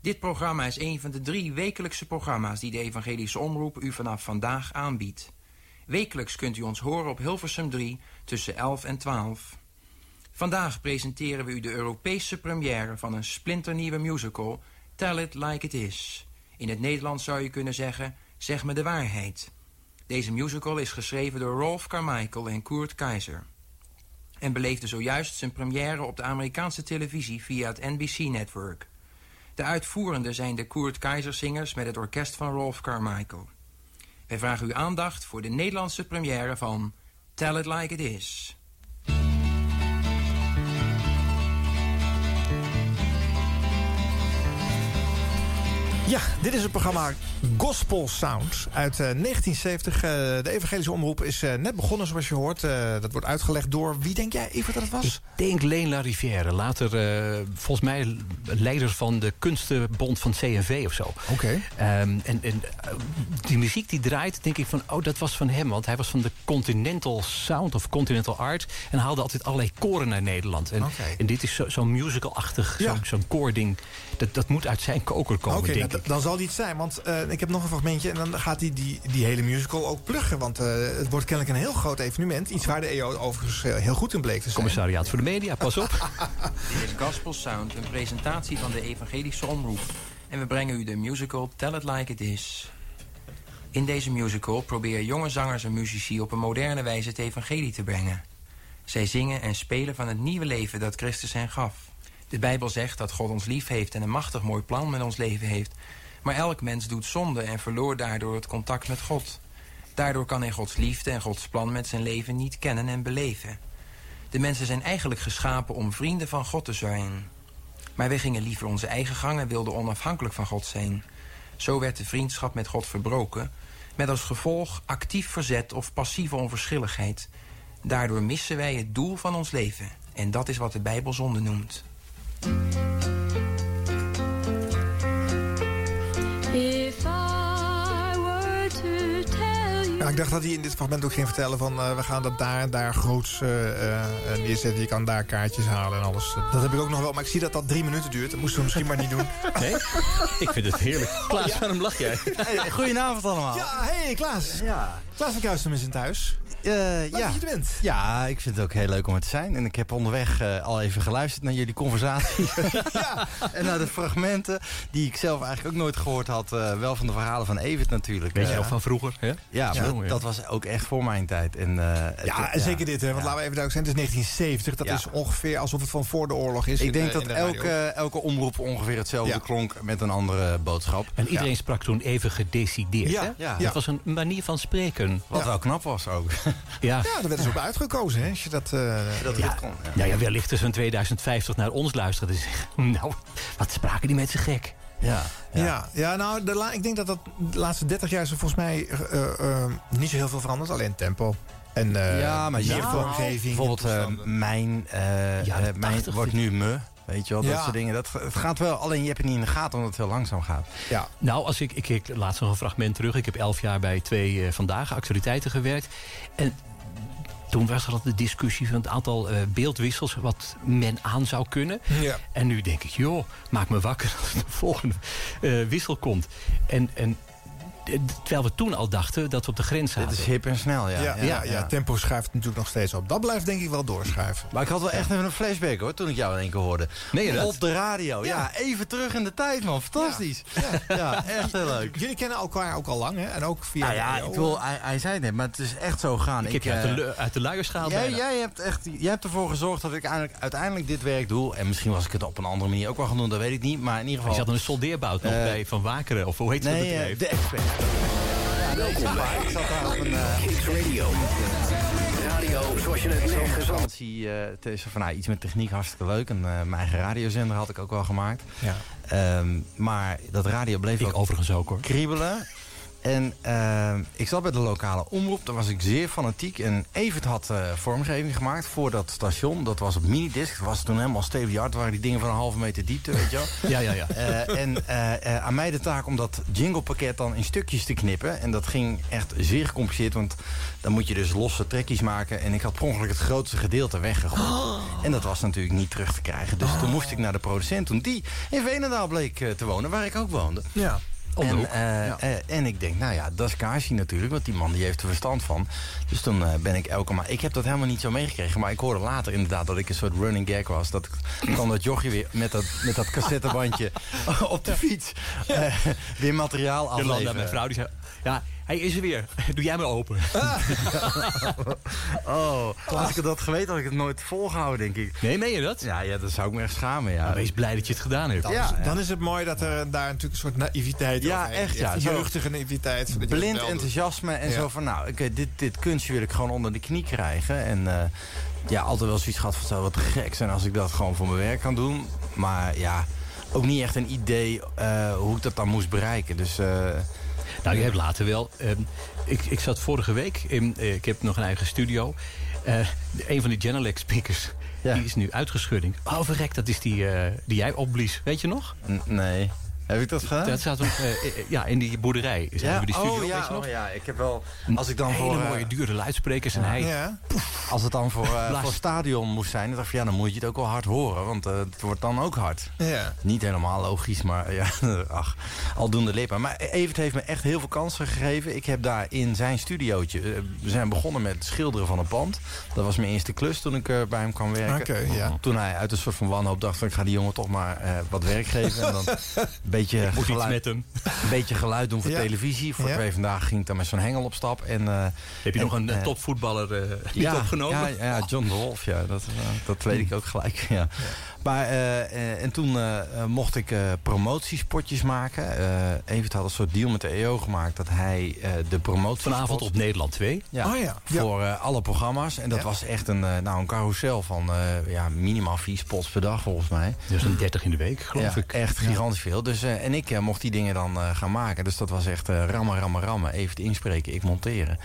Dit programma is een van de drie wekelijkse programma's die de Evangelische Omroep u vanaf vandaag aanbiedt. Wekelijks kunt u ons horen op Hilversum 3 tussen 11 en 12. Vandaag presenteren we u de Europese première van een splinternieuwe musical, Tell It Like It Is. In het Nederlands zou je kunnen zeggen, zeg me de waarheid. Deze musical is geschreven door Rolf Carmichael en Kurt Keizer. En beleefde zojuist zijn première op de Amerikaanse televisie via het NBC-network. De uitvoerenden zijn de Kurt Keizer-zingers met het orkest van Rolf Carmichael. Wij vragen uw aandacht voor de Nederlandse première van Tell It Like It Is. Ja, dit is het programma Gospel Sound uit uh, 1970. Uh, de evangelische omroep is uh, net begonnen, zoals je hoort. Dat wordt uitgelegd door, wie denk jij even dat het was? Ik denk Leen Larivière. Later, volgens mij, leider van de kunstenbond van CNV of zo. Oké. Okay. Um, en en die muziek die draait, denk ik van, oh, dat was van hem. Want hij was van de Continental Sound of Continental Art. En haalde altijd allerlei koren naar Nederland. En, okay. en dit is zo'n zo musical-achtig, Ja. zo'n zo koording. Dat, dat moet uit zijn koker komen, denk nou, ik. Dan zal die het zijn, want eh, ik heb nog een fragmentje... en dan gaat hij die, die hele musical ook pluggen. Want eh, het wordt kennelijk een heel groot evenement. Iets waar de EO overigens eh, heel goed in bleek te zijn. Commissariaat voor de media, pas op. Dit is Gospel Sound, een presentatie van de Evangelische Omroep. En we brengen u de musical Tell It Like It Is. In deze musical proberen jonge zangers en muzici op een moderne wijze het evangelie te brengen. Zij zingen en spelen van het nieuwe leven dat Christus hen gaf. De Bijbel zegt dat God ons lief heeft en een machtig mooi plan met ons leven heeft. Maar elk mens doet zonde en verloor daardoor het contact met God. Daardoor kan hij Gods liefde en Gods plan met zijn leven niet kennen en beleven. De mensen zijn eigenlijk geschapen om vrienden van God te zijn. Maar wij gingen liever onze eigen gang en wilden onafhankelijk van God zijn. Zo werd de vriendschap met God verbroken, met als gevolg actief verzet of passieve onverschilligheid. Daardoor missen wij het doel van ons leven. En dat is wat de Bijbel zonde noemt. Ja, ik dacht dat hij in dit fragment ook ging vertellen van... eh, we gaan dat daar en daar groots eh, eh, neerzetten. Je kan daar kaartjes halen en alles. Dat heb ik ook nog wel, maar ik zie dat dat drie minuten duurt. Dat moesten we misschien maar niet doen. Nee? Ik vind het heerlijk. Klaas, waarom lach jij? Hey, goedenavond allemaal. Ja, hey Klaas. Ja. Klaas van Kuistum is in thuis. Eh, Leuk ja. dat je er bent. ja, ik vind het ook heel leuk om er te zijn. En ik heb onderweg eh, al even geluisterd naar jullie conversatie. Ja. en naar de fragmenten die ik zelf eigenlijk ook nooit gehoord had. eh, wel van de verhalen van Evert natuurlijk. Weet je nog van vroeger? Hè? Ja, dat was ook echt voor mijn tijd. En, eh, het- Ja, en zeker dit, hè, want Ja. laten we even duidelijk zijn. Het is 1970. Dat Ja. is ongeveer alsof het van voor de oorlog is. Ik in denk de- dat de elke, elke omroep ongeveer hetzelfde Ja. klonk met een andere boodschap. En iedereen sprak toen even gedecideerd. Ja, hè? ja. Dat was een manier van spreken. Wat Ja. wel knap was ook. Ja. Ja, daar werden ze op uitgekozen, hè, als je dat... eh, dat Ja. kon. Ja. Nou ja, wellicht is van 2050 naar ons luisteren. Dus, nou, wat spraken die mensen gek. Ja. Ja, ja. nou, de la- ik denk dat dat de laatste 30 jaar is er volgens mij eh, eh, niet zo heel veel veranderd. Alleen tempo. En eh ja, maar meer ja, vormgeving. Bijvoorbeeld mijn, mijn 80 wordt nu me. Weet je wel, dat Ja. soort dingen. Dat, het gaat wel, alleen je hebt het niet in de gaten omdat het heel langzaam gaat. ja. Nou, als ik, ik, ik laatst nog een fragment terug. Ik heb elf jaar bij twee eh, vandaag actualiteiten gewerkt. En toen was er al de discussie van het aantal eh, beeldwissels... wat men aan zou kunnen. Ja. En nu denk ik, joh, maak me wakker als de volgende eh, wissel komt. En, en terwijl we toen al dachten dat we op de grens zaten. Het is hip en snel, ja. Ja, ja, ja, tempo schuift natuurlijk nog steeds op. Dat blijft denk ik wel doorschuiven. Maar ik had wel echt even een flashback hoor, toen ik jou in één keer hoorde. Meen je dat? Op de radio. Ja, even terug in de tijd man. Fantastisch. Ja, echt heel leuk. Jullie kennen elkaar ook al lang, hè? En ook via... Nou ja, ik wil, hij, hij zei het net, maar het is echt zo gegaan. ik heb je uit de, eh, uit de luiers gehaald. Jij, hebt echt, jij hebt ervoor gezorgd dat ik eigenlijk, uiteindelijk dit werk doe. En misschien was ik het op een andere manier ook wel gaan doen, dat weet ik niet. Maar in ieder Je geval... zat een soldeerbout nog Eh, bij Van Wakeren. Of hoe heet dat nee, bedrijf? eh, de expert. Welkom bij Ik zat daar op een... Kicks Radio. Radio zoals je het nergens anders vakantie, het is van, nou, iets met techniek hartstikke leuk. En eh, mijn eigen radiozender had ik ook wel gemaakt. Ja. Ehm, maar dat radio bleef Ik ook overigens ook hoor. kriebelen. En ehm, ik zat bij de lokale omroep. Daar was ik zeer fanatiek. En Evert had eh, vormgeving gemaakt voor dat station. Dat was op minidisc. Dat was toen helemaal the art. waren die dingen van een halve meter diepte, weet je wel. Ja, ja, ja. Eh, en eh, eh, aan mij de taak om dat jinglepakket dan in stukjes te knippen. En dat ging echt zeer gecompliceerd. Want dan moet je dus losse trekjes maken. En ik had per ongeluk het grootste gedeelte weggegooid. En dat was natuurlijk niet terug te krijgen. Dus toen moest ik naar de producent. Toen die in Veenendaal bleek eh, te wonen, waar ik ook woonde. Ja. En, eh, eh, en ik denk, nou ja, dat is Kaarsie natuurlijk, want die man die heeft er verstand van. Dus toen eh, ben ik elke maand... Ik heb dat helemaal niet zo meegekregen, maar ik hoorde later inderdaad dat ik een soort running gag was. Dat dan dat jochie weer met dat, met dat cassettebandje op de fiets weer materiaal Jolanda, afleveren. mijn vrouw, die zei... Ja, hij is er weer. Doe jij maar open. Oh, als ik het had geweten had ik het nooit volgehouden, denk ik. Nee, meen je dat? Ja, ja dan zou ik me echt schamen, ja. Wees blij dat je het gedaan hebt. Dan, Ja, is, ja. dan is het mooi dat er daar natuurlijk een soort naïviteit Ja, overheen echt, is. ja. Jeugdige naïviteit. dat je blind enthousiasme en Ja. zo van, nou, dit, dit kunstje wil ik gewoon onder de knie krijgen. En eh, ja, altijd wel zoiets gehad van, zou wat gek zijn als ik dat gewoon voor mijn werk kan doen. Maar ja, ook niet echt een idee eh, hoe ik dat dan moest bereiken. Dus eh, Nou, je hebt later wel... ehm, ik, ik zat vorige week... In, eh, ik heb nog een eigen studio. Eh, een van die Genelec speakers... Ja. Die is nu uitgeschudding. Oh, verrek, dat is die, eh, die jij opblies. Weet je nog? n- nee. Heb ik dat gedaan? Dat zaten we, eh, eh, ja, in die boerderij. Zijn we die studio, oh, weet ja, je nog? oh ja, ik heb wel... Als ik dan Hele voor... eh, mooie, dure luidsprekers. En hij, Ja. Als het dan voor, voor stadion moest zijn, dan dacht ik ja, dan moet je het ook wel hard horen. Want het wordt dan ook hard. Ja. Niet helemaal logisch, maar ja, ach, aldoende lippen. Maar Evert heeft me echt heel veel kansen gegeven. Ik heb daar in zijn studiootje... we zijn begonnen met schilderen van een pand. Dat was mijn eerste klus toen ik bij hem kwam werken. Ja. Toen hij uit een soort van wanhoop dacht... van, ik ga die jongen toch maar wat werk geven. En dan een beetje, moet iets geluid, met hem. een beetje geluid doen voor Ja. televisie. Voor Ja. twee vandaag ging ik dan met zo'n hengel op stap. En, eh, Heb je en, nog een eh, topvoetballer eh niet ja, opgenomen? Ja, ja, John de Wolf, ja, dat, dat weet ik ook gelijk. Ja. Maar, eh, eh, en toen eh, mocht ik eh, promotiespotjes maken. Eh Evert had een soort deal met de EO gemaakt dat hij eh, de promotie. Vanavond op Nederland 2. Ja, Oh voor eh, alle programma's. En dat Ja. was echt een, eh, nou, een carousel van eh, ja, minimaal vier spots per dag volgens mij. Dus een 30 in de week, geloof ja, ik. echt gigantisch veel. Dus, eh, en ik mocht die dingen dan eh, gaan maken. Dus dat was echt eh, rammen, rammen, rammen. Even inspreken, ik monteren.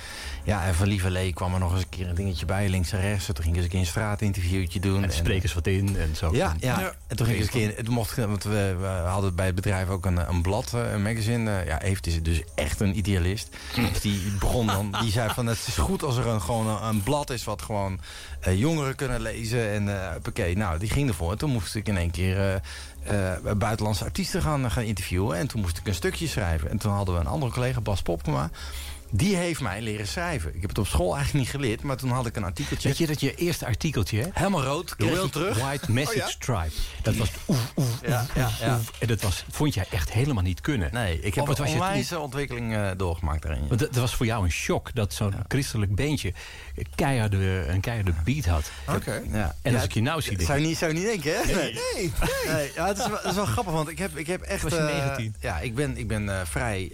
Ja, en van Lieve Lee kwam er nog eens een keer een dingetje bij, links en rechts. Toen ging ik eens een keer een straatinterviewtje doen. En En, sprekers wat in en zo. ja, ja. Ja. en toen ging ik eens een keer. Toen mocht want we, we hadden bij het bedrijf ook een, een blad, eh, een magazine. Eh, Ja, Evert is dus echt een idealist. Dus die begon dan, die zei van het is goed als er een, gewoon een, een blad is wat gewoon eh, jongeren kunnen lezen. En eh oké, nou, die ging ervoor. En toen moest ik in één keer buitenlandse artiesten gaan, gaan interviewen. En toen moest ik een stukje schrijven. En toen hadden we een andere collega, Bas Popkema. Die heeft mij leren schrijven. Ik heb het op school eigenlijk niet geleerd, maar toen had ik een artikeltje. Weet je dat je eerste artikeltje, hè? Helemaal rood, kreeg terug. White Message Oh ja? Tribe. Dat was oef, oef, Ja, ja, ja. oef. En dat was, vond jij echt helemaal niet kunnen. Nee, ik heb Oh, wat een was je toen- onwijze ontwikkeling eh, doorgemaakt daarin. Want dat, was voor jou een shock dat zo'n christelijk beentje keiharde, een keiharde beat had. Oké. Ja. En als ik je nou zie, Zou je niet, zou je niet denken, hè? Nee. Nee. Nee, ja, het, is wel, het is wel grappig, want ik heb, ik heb echt... Was je eh, 19? ja, ik ben, ik ben eh, vrij...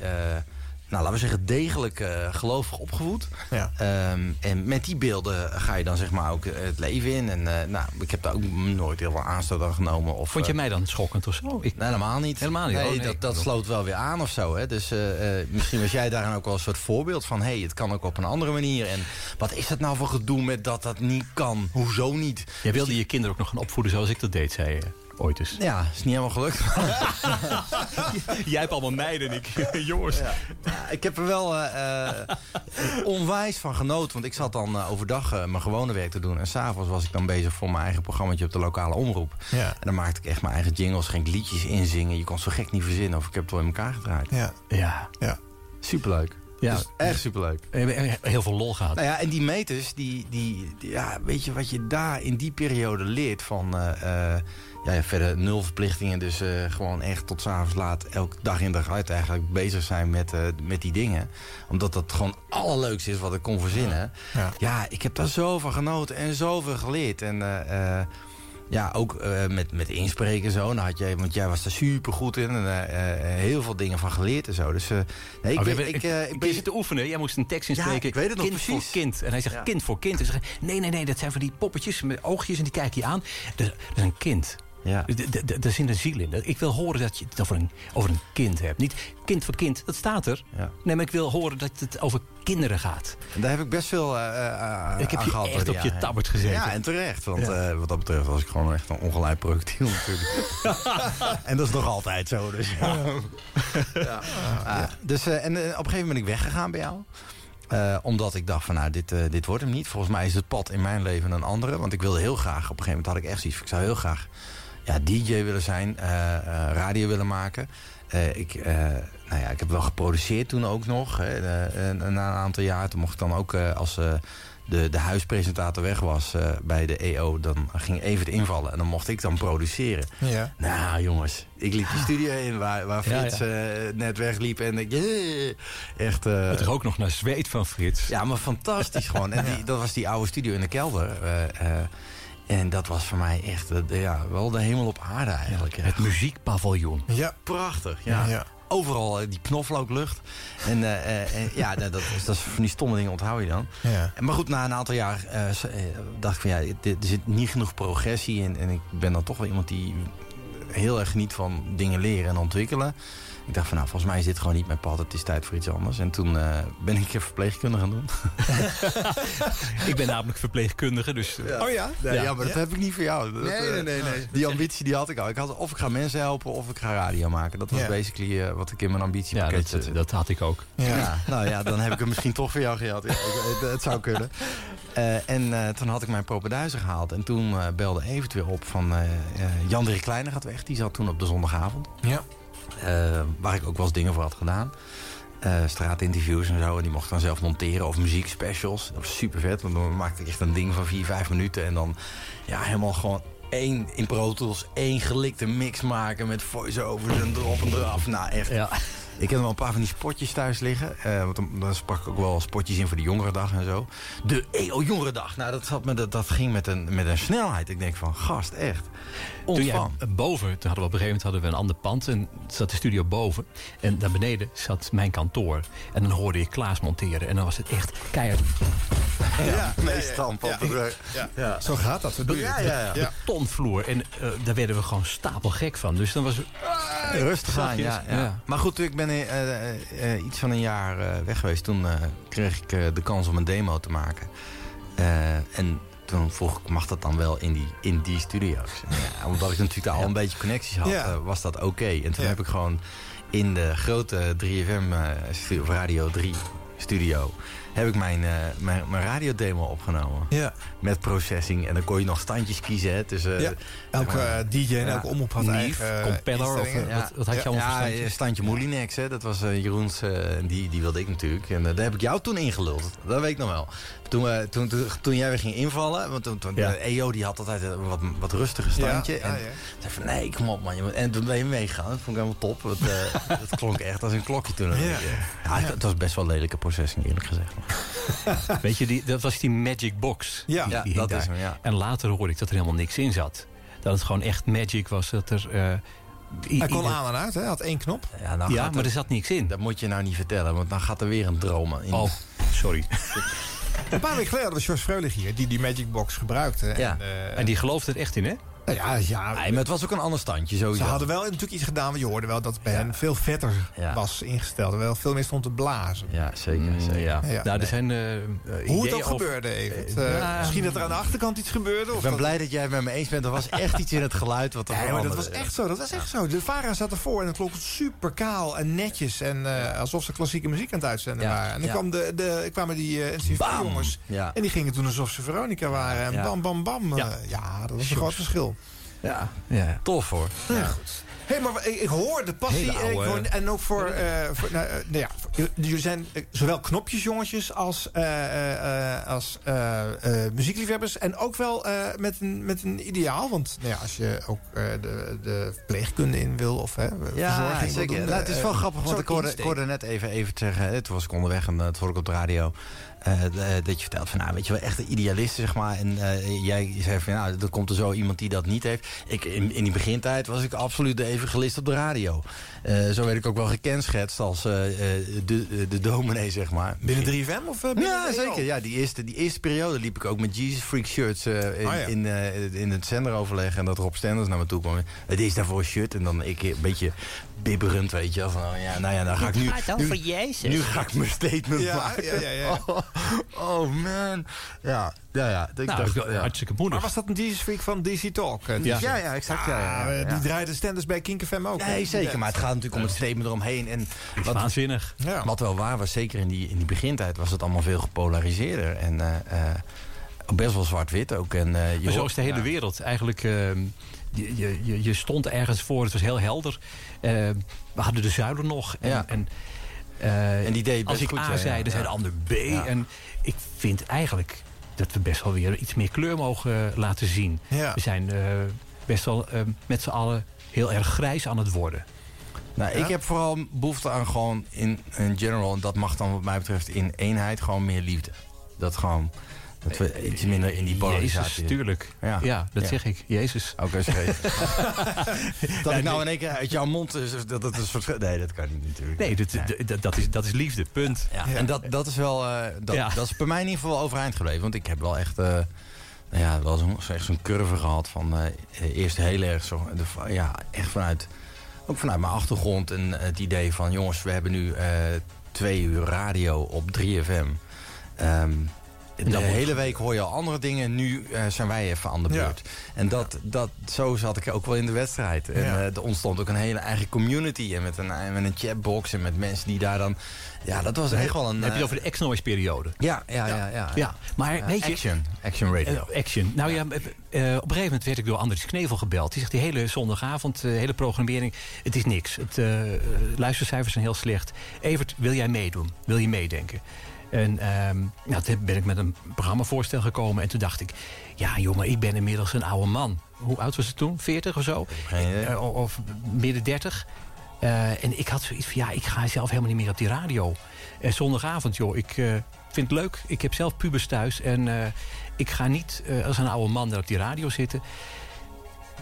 nou, laten we zeggen, degelijk eh, gelovig opgevoed. Ja. Ehm, en met die beelden ga je dan zeg maar ook eh, het leven in. En eh, nou, ik heb daar ook nooit heel veel aanstoot aan genomen. Of, Vond je mij dan schokkend of zo? Ik, Nee, helemaal niet. Helemaal niet? Nee, Oh, nee. dat, dat sloot wel weer aan of zo. Hè? Dus misschien was jij daarin ook wel een soort voorbeeld van... hé, hey, het kan ook op een andere manier. En wat is dat nou voor gedoe met dat dat niet kan? Hoezo niet? jij wilde je kinderen ook nog gaan opvoeden zoals ik dat deed, zei je ooit eens. Ja, is niet helemaal gelukt. Jij hebt allemaal meiden en ik jongens. Ja, ik heb er wel eh, eh, onwijs van genoten. Want ik zat dan eh, overdag mijn gewone werk te doen. En s'avonds was ik dan bezig voor mijn eigen programmaatje op de lokale omroep. Ja. En dan maakte ik echt mijn eigen jingles. Ging ik liedjes inzingen. Je kon zo gek niet verzinnen. Of ik heb het wel in elkaar gedraaid. Ja. Ja, Ja. Superleuk. Ja. Dus echt superleuk. heel veel lol gehad. Nou ja, en die meters, die, die, die- ja, weet je wat je daar in die periode leert van... ja, verder nul verplichtingen, dus eh, gewoon echt tot s'avonds laat... elke dag in dag uit eigenlijk bezig zijn met, eh, met die dingen. Omdat dat gewoon allerleukste is wat ik kon verzinnen. Ja. Ja, ik heb daar zo van genoten en zoveel geleerd. En eh, ja, ook met, met inspreken zo. Dan had jij, want jij was daar super goed in. En heel veel dingen van geleerd en zo. Dus nee, ik, Oh, ben- ik, ik ik ben zitten oefenen. Jij moest een tekst inspreken. ik weet het nog kind precies. voor kind. En hij zegt Ja. kind voor kind. En ze zeggen, nee, nee, nee, dat zijn van die poppetjes met oogjes en die kijken je aan. Dat, dat is een kind. Ja. D- d- d- Daar zit een ziel in. Ik wil horen dat je het over een, over een kind hebt. Niet kind voor kind, dat staat er. Ja. Nee, maar ik wil horen dat het over kinderen gaat. En daar heb ik best veel eh, eh, Ik heb je gehad echt op je tabbert gezeten. Ja, en terecht. Want Ja. eh, wat dat betreft was ik gewoon echt een ongeleid projectiel natuurlijk. en dat is nog altijd zo. Dus, ja. Ah, dus en op een gegeven moment ben ik weggegaan bij jou. Omdat ik dacht van nou, dit, dit wordt hem niet. Volgens mij is het pad in mijn leven een andere. Want ik wilde heel graag, op een gegeven moment had ik echt zoiets. Ik zou heel graag ja, DJ willen zijn, eh, eh, radio willen maken. Eh, ik, eh, nou ja, ik heb wel geproduceerd toen ook nog. Hè, eh, na een aantal jaar. Toen mocht ik dan ook eh, als eh, de, de huispresentator weg was eh, bij de EO. Dan ging even het invallen. En dan mocht ik dan produceren. Ja. Nou jongens, ik liep die studio in waar, waar Ja, Frits net wegliep. En ik, yeah, echt... eh, Het rook nog naar zweet van Frits. ja, maar fantastisch gewoon. En die, dat was die oude studio in de kelder. Eh, eh, en dat was voor mij echt eh, ja, wel de hemel op aarde eigenlijk. Het muziekpaviljoen. Ja. Prachtig, ja. Ja. Overal eh, die knoflooklucht. En, eh, eh, en ja, dat, dat, is, dat is van die stomme dingen onthoud je dan. Ja. En Maar goed, na een aantal jaar eh, eh, dacht ik van ja, dit- er zit niet genoeg progressie in. En ik ben dan toch wel iemand die heel erg geniet van dingen leren en ontwikkelen. Ik dacht van nou, volgens mij is dit gewoon niet mijn pad. Het is tijd voor iets anders. En toen eh, ben ik verpleegkundige gaan doen. Ik ben namelijk verpleegkundige, dus... eh, Oh ja? Nee, Ja. ja, maar dat heb ik niet voor jou. Dat, Nee, eh, nee, nee, nee. Die ambitie die had ik al. Ik had of ik ga mensen helpen of ik ga radio maken. Dat was Ja. basically eh, wat ik in mijn Ja, ambitiepakket dat, had ik ook. Ja. nou ja, dan heb ik hem misschien toch voor jou gehad. Ja, het, het zou kunnen. Eh, en eh, toen had ik mijn propenduizen gehaald. En toen eh, belde Evert weer op van... Jan-Dirk Kleine gaat weg. Die zat toen op de zondagavond. Ja. Eh, waar ik ook wel eens dingen voor had gedaan. Eh, straatinterviews en zo. En die mocht ik dan zelf monteren. Of muziekspecials. Dat was super vet. Want dan maakte ik echt een ding van 4, 5 minuten. En dan ja, helemaal gewoon één in Pro Tools. één gelikte mix maken. Met voice-overs en erop en eraf. Nou echt. Ja. Ik heb nog wel een paar van die spotjes thuis liggen. Eh, want dan, sprak ik ook wel spotjes in voor de Jongerendag en zo. De EO Jongerendag. Nou, dat, zat me, dat, dat ging met een, met een snelheid. Ik denk van, gast, echt. Toen jij boven, toen hadden we op een gegeven moment hadden we een ander pand en zat de studio boven. En daar beneden zat mijn kantoor. En dan hoorde je Klaas monteren. En dan was het echt keihard Ja, Meestal op de rug. Ja. Zo gaat dat. Je Ja, het. ja, ja. Ja. betonvloer. En eh, daar werden we gewoon stapelgek van. Dus dan was het... Rustig aan, ja, ja. ja. Maar goed, toen ik ben eh, eh, eh, iets van een jaar eh, weg geweest. Toen eh, kreeg ik eh, de kans om een demo te maken. Eh, en toen vroeg ik, mag dat dan wel in die, in die studio's? Ja, omdat ik natuurlijk al een beetje connecties had, Ja. eh, was dat oké. En toen Ja. heb ik gewoon in de grote 3FM, eh, stu- of Radio 3 studio... heb ik mijn, eh, mijn, mijn radiodemo opgenomen. Ja. Met processing. En dan kon je nog standjes kiezen. Hè, dus, eh, Ja. Elke maar- eh, DJ en Ja. elke omroep had Nief, eigen eh, compeller of, wat, wat had je allemaal voor eh, standje Moulinex, hè. Dat was eh, Jeroens, eh, en die, die wilde ik natuurlijk. En daar heb ik jou toen ingeluld. Dat weet ik nog wel. Toen, toen, toen, toen jij weer ging invallen, want toen, toen Ja. de EO die had altijd een wat, wat rustiger standje. En ja. zei van, nee, kom op man. je moet- En toen ben je meegegaan. Dat vond ik helemaal top. Het, eh, het klonk echt als een klokje toen. Ja. Ja, het, het was best wel lelijke processing, eerlijk gezegd. Weet je, die, dat was die Magic Box. Ja. Die- Ja, die hing dat daar. is hem, ja. En later hoorde ik dat er helemaal niks in zat. Dat het gewoon echt magic was. Dat er, eh, Hij kon aan en uit, hè? Hij had één knop. Ja, nou Ja, maar er er- zat niks in. dat moet je nou niet vertellen, want dan gaat er weer een droom in. Oh, sorry. Een paar weken geleden hadden we George Freulich hier, die die Magic Box gebruikte. Ja. En, eh, En die geloofde er echt in, hè? Nou ja, ja, Nee, maar het was ook een ander standje, ze sowieso. hadden wel natuurlijk iets gedaan, want je hoorde wel dat het bij hen veel vetter Ja. was ingesteld. Er wel veel meer stond te blazen. Ja, zeker. Mm, zeker. ja. Ja. Nou, er zijn eh, eh, Hoe het ook gebeurde, even. Ja. misschien dat er aan de achterkant iets gebeurde. Of Ik ben dat... blij dat jij het met me eens bent. Er was echt iets in het geluid wat er maar dat was echt zo. Dat was echt zo. De Vara zat ervoor en het klonk super kaal en netjes. En eh, alsof ze klassieke muziek aan het uitzenden Ja, waren. En dan ja. kwam de, de, kwamen die uh, Bam! NCV-jongens. Ja. En die gingen toen alsof ze Veronica waren. En Ja. bam, bam, bam. Ja. Ja, ja dat was een groot verschil. Ja, ja. Tof hoor. Ja. goed. Hé, maar ik, ik hoor de passie. Ik hoor- en ook voor... eh, voor nou, eh, nou ja, jullie zijn eh, zowel knopjesjongetjes als, als muziekliefhebbers. En ook wel met, een, met een ideaal. Want nou ja, als je ook de, de verpleegkunde in wil of hè, Ja, verzorging wil zeker. doen, Nou, het is wel grappig, want ik hoorde, ik hoorde net even, even zeggen... Toen was ik onderweg en toen hoorde ik op de radio... Uh, de, dat je vertelt van, nou, weet je wel, echt een idealist, zeg maar. En uh, jij zei van, nou, er komt er zo iemand die dat niet heeft. Ik, in, in die begintijd was ik absoluut de evangelist op de radio. Uh, zo werd ik ook wel gekenschetst als uh, de, de dominee, zeg maar. Binnen 3FM of binnen Ja, zeker. Ja, die eerste, die eerste periode liep ik ook met Jesus Freak shirts in, Ah, ja. in, in het zenderoverleg. En dat Rob Stenders naar me toe kwam. Het is daarvoor een shirt. En dan ik een beetje bibberend, weet je. Van, oh ja, nou ja, dan ga ik nu... over Jezus. Nu ga ik mijn statement Ja, maken. ja, ja, ja. Oh, oh, man. Ja, ja, ja. Ik Nou, dacht, ja. hartstikke Maar moedig. was dat een Jesus Freak van DC Talk? eh, Ja. Ja, ja, exact. Ja, ja, ja, ja. Die draaide Stenders bij Kink FM ook. Nee, zeker. Maar het gaat natuurlijk om het statement eromheen. En wat, Waanzinnig. Ja. Wat wel waar was, zeker in die, in die begintijd, was het allemaal veel gepolariseerder. En eh, eh, best wel zwart-wit ook. En, eh, Maar zo is de hele ja. wereld. Eigenlijk, ehm, je, je, je- stond ergens voor, het was heel helder. Ehm, we hadden de zuilen nog. En, Ja. en, eh, En die deed als best ik goed, A ja, zei, ja, dan zei de ander B. Ja. En ik vind eigenlijk dat we best wel weer iets meer kleur mogen eh, laten zien. Ja. We zijn eh, best wel eh, met z'n allen heel erg grijs aan het worden. Nou, Ja? Ik heb vooral behoefte aan gewoon in, in general, en dat mag dan wat mij betreft in eenheid, gewoon meer liefde. Dat gewoon, dat we iets minder in die polarisatie tuurlijk. Ja. Ja, dat Ja. zeg ik. Jezus. Oké, schreef. dat Ja, ik nou in één keer uit jouw mond... is, dat een soort... Nee, dat kan niet natuurlijk. Nee, dat, dat, dat, is, dat is liefde, punt. En dat, dat is wel... eh, dat, dat is bij mij in ieder geval overeind gebleven. Want ik heb wel echt... eh, nou ja, wel zo'n echt zo'n curve gehad van... eh, eerst heel erg zo... De, ja, echt vanuit ook vanuit mijn achtergrond en het idee van... jongens, we hebben nu eh, twee uur radio op 3FM. Ehm, de hele week hoor je al andere dingen. Nu eh, zijn wij even aan de Ja. beurt. En dat, dat, zo zat ik ook wel in de wedstrijd. En Ja. eh, er ontstond ook een hele eigen community. En met een, en met een chatbox en met mensen die daar dan... Ja, dat was echt wel een... Heb je het eh, over de X-Noise periode. ja, ja, ja, ja. Ja, maar Eh, weet je... action. Action radio. Eh, action. Nou ja, eh, eh, op een gegeven moment werd ik door Andries Knevel gebeld. Die zegt die hele zondagavond, de hele programmering, het is niks. Het, eh, eh, luistercijfers zijn heel slecht. Evert, wil jij meedoen? Wil je meedenken? En ehm, nou, toen ben ik met een programmavoorstel gekomen. En toen dacht ik, ja jongen, ik ben inmiddels een oude man. Hoe oud was het toen? 40 of zo? Eh, of- midden 30. Eh, en ik had zoiets van, ja, ik ga zelf helemaal niet meer op die radio. Eh, zondagavond, joh, ik vind het leuk. Ik heb zelf pubers thuis. En ik ga niet als een oude man daar op die radio zitten.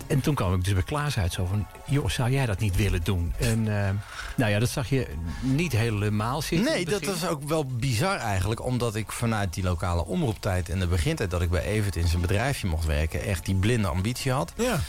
En toen kwam ik dus bij Klaas uit. Zo van, joh, zou jij dat niet willen doen? En eh, nou ja, dat zag je niet helemaal zitten. Nee, dat was ook wel bizar eigenlijk. Omdat ik vanuit die lokale omroeptijd en de begintijd... dat ik bij Evert in zijn bedrijfje mocht werken... echt die blinde ambitie had. Ja.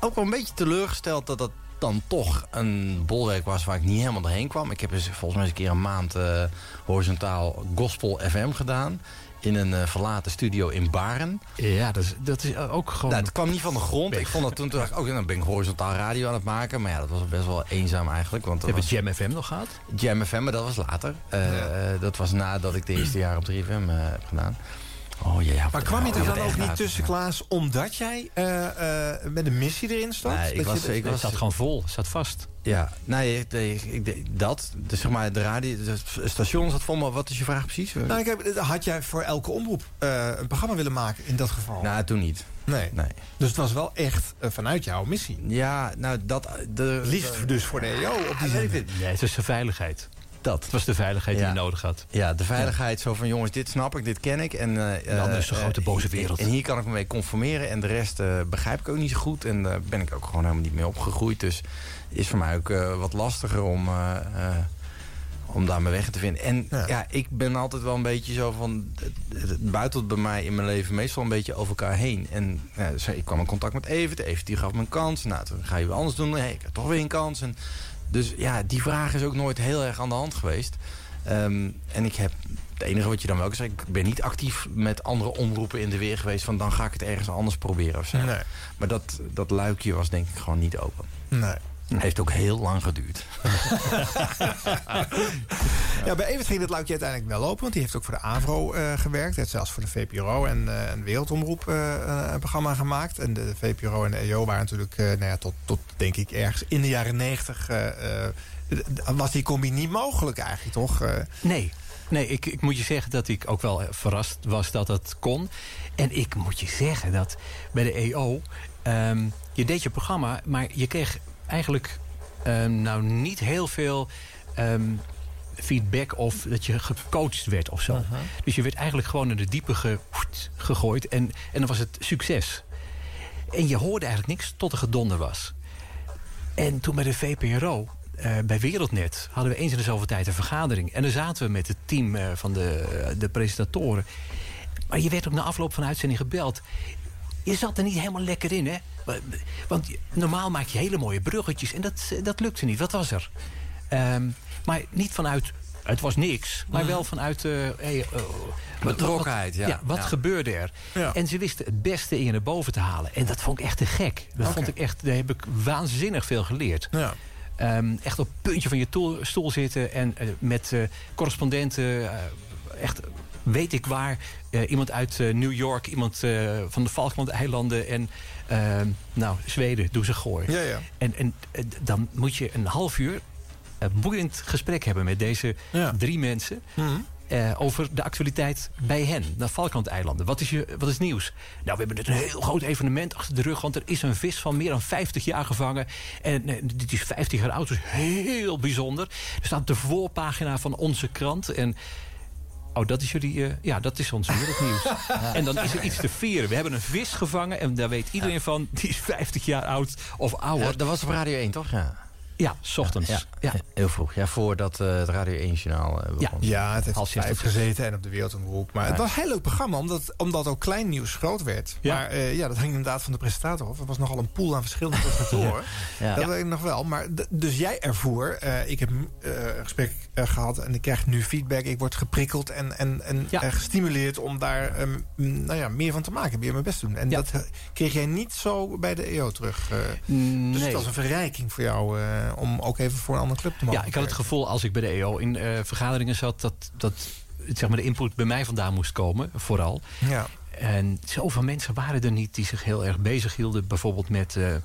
Ook wel een beetje teleurgesteld dat dat dan toch een bolwerk was... waar ik niet helemaal doorheen kwam. Ik heb eens volgens mij eens een keer een maand eh, horizontaal Gospel FM gedaan... in een eh, verlaten studio in Baren. Ja, dat is, dat is ook gewoon... Nou, het kwam niet van de grond. Ik vond dat toen, toen dacht ik, ook, dan ben ik horizontaal radio aan het maken. Maar ja, dat was best wel eenzaam eigenlijk. Want hebben was Jam FM nog gehad. Jam FM, maar dat was later. Eh, eh, dat was nadat ik de eerste jaar op 3FM eh, heb gedaan. Oh ja, ja. Maar kwam je er dan ook niet tussen, Klaas, omdat jij eh, eh, met een missie erin stond? Nee, ik was- ik Het was- zat gewoon vol, het zat vast. Ja, nee, ik, ik, ik- dat. Dus zeg maar, de radio, het station zat vol. Maar wat is je vraag precies? Nou, ik heb, had jij voor elke omroep eh, een programma willen maken in dat geval? Nou, toen niet. nee. Nee. Dus het was wel echt vanuit jouw missie. Ja, nou, dat... De, Liefst dus voor de EO op die zender. Nee, het was de veiligheid. Dat. Het was de veiligheid die je nodig had. Ja, de veiligheid zo van jongens, dit snap ik, dit ken ik. En, eh, En dan is de eh, grote eh, boze wereld. En hier kan ik me mee conformeren. En de rest begrijp ik ook niet zo goed. En daar ben ik ook gewoon helemaal niet mee opgegroeid. Dus is voor mij ook wat lastiger om, om daar mijn weg te vinden. En Ja. ja. ik ben altijd wel een beetje zo van... Het, het buitelt bij mij in mijn leven meestal een beetje over elkaar heen. En ja, dus ik kwam in contact met Evert. Evert die gaf me een kans. Nou, toen ga je weer anders doen. Hey, ik heb toch weer een kans. En dus ja, die vraag is ook nooit heel erg aan de hand geweest. Ehm, en ik heb het enige wat je dan wel kan zeggen... ik ben niet actief met andere omroepen in de weer geweest... van dan ga ik het ergens anders proberen of zo. Nee. Maar dat, dat luikje was denk ik gewoon niet open. Nee. Heeft ook heel lang geduurd. Ja, bij Evert ging het luikje uiteindelijk wel open. Want die heeft ook voor de AVRO eh, gewerkt. Hij heeft zelfs voor de VPRO en eh, een Wereldomroep eh, een programma gemaakt. En de VPRO en de EO waren natuurlijk nou ja, tot, tot, denk ik, ergens in de jaren negentig... was die combi niet mogelijk eigenlijk, toch? Nee, nee ik, ik moet je zeggen dat ik ook wel verrast was dat dat kon. En ik moet je zeggen dat bij de EO... ehm, je deed je programma, maar je kreeg eigenlijk ehm, nou niet heel veel... ehm, feedback of dat je gecoacht werd of zo. Dus je werd eigenlijk gewoon in de diepe ge- gegooid en, en dan was het succes. En je hoorde eigenlijk niks tot er gedonder was. En toen bij de VPRO, eh, bij Wereldnet, hadden we eens in de zoveel tijd een vergadering. En dan zaten we met het team eh, van de, de presentatoren. Maar je werd ook na afloop van de uitzending gebeld. Je zat er niet helemaal lekker in, hè? Want normaal maak je hele mooie bruggetjes en dat, dat lukte niet. Wat was er? Ehm, maar niet vanuit, het was niks, maar wel vanuit... eh, hey, eh, wat- Betrokkenheid, ja. wat Ja. gebeurde er? Ja. En ze wisten het beste in je naar boven te halen. En dat vond ik echt te gek. Dat vond ik echt, daar heb ik waanzinnig veel geleerd. ja. Ehm, echt op het puntje van je toel- stoel zitten en eh, met eh, correspondenten. eh, echt weet ik waar. eh, iemand uit eh, New York, iemand eh, van de Falkland-eilanden en nou, Zweden, doe ze gooi. Ja, ja. En, en dan moet je een half uur een boeiend gesprek hebben met deze Ja. drie mensen. eh, over de actualiteit bij hen, naar Falkland-eilanden. Wat is, je, wat is nieuws? Nou, we hebben net een heel groot evenement achter de rug... want er is een vis van meer dan 50 jaar gevangen. En dit is 50 jaar oud, dus heel bijzonder. Er staat op de voorpagina van onze krant... En Oh, dat is jullie. eh, ja, dat is ons wereldnieuws. En dan is er iets te vieren. We hebben een vis gevangen en daar weet iedereen van. Die is 50 jaar oud of ouder. Ja, dat was op Radio 1, toch? Ja. Ja, s ochtends. Ja, Ja. heel vroeg. Ja, voordat eh, het Radio 1 journaal eh, begon. Ja, het heeft vijf gezeten en op de Wereldomroep. Maar het was een heel leuk programma, omdat, omdat ook klein nieuws groot werd. Ja. Maar eh, ja, dat hing inderdaad van de presentator af. Er was nogal een pool aan verschillende presentatoren. Ja. Dat weet ik nog wel. Maar dus jij ervoer, eh, ik heb eh, een gesprek eh, gehad en ik krijg nu feedback. Ik word geprikkeld en, en, en Ja. gestimuleerd om daar ehm, nou ja, meer van te maken. Meer mijn best te doen. En Ja. dat kreeg jij niet zo bij de EO terug. eh. dus Nee. het was een verrijking voor jou eh, om ook even voor een andere club te mogen. Ja, ik had het gevoel als ik bij de EO in eh, vergaderingen zat... dat, dat zeg maar, de input bij mij vandaan moest komen, vooral. Ja. En zoveel mensen waren er niet die zich heel erg bezig hielden... bijvoorbeeld met eh, eh,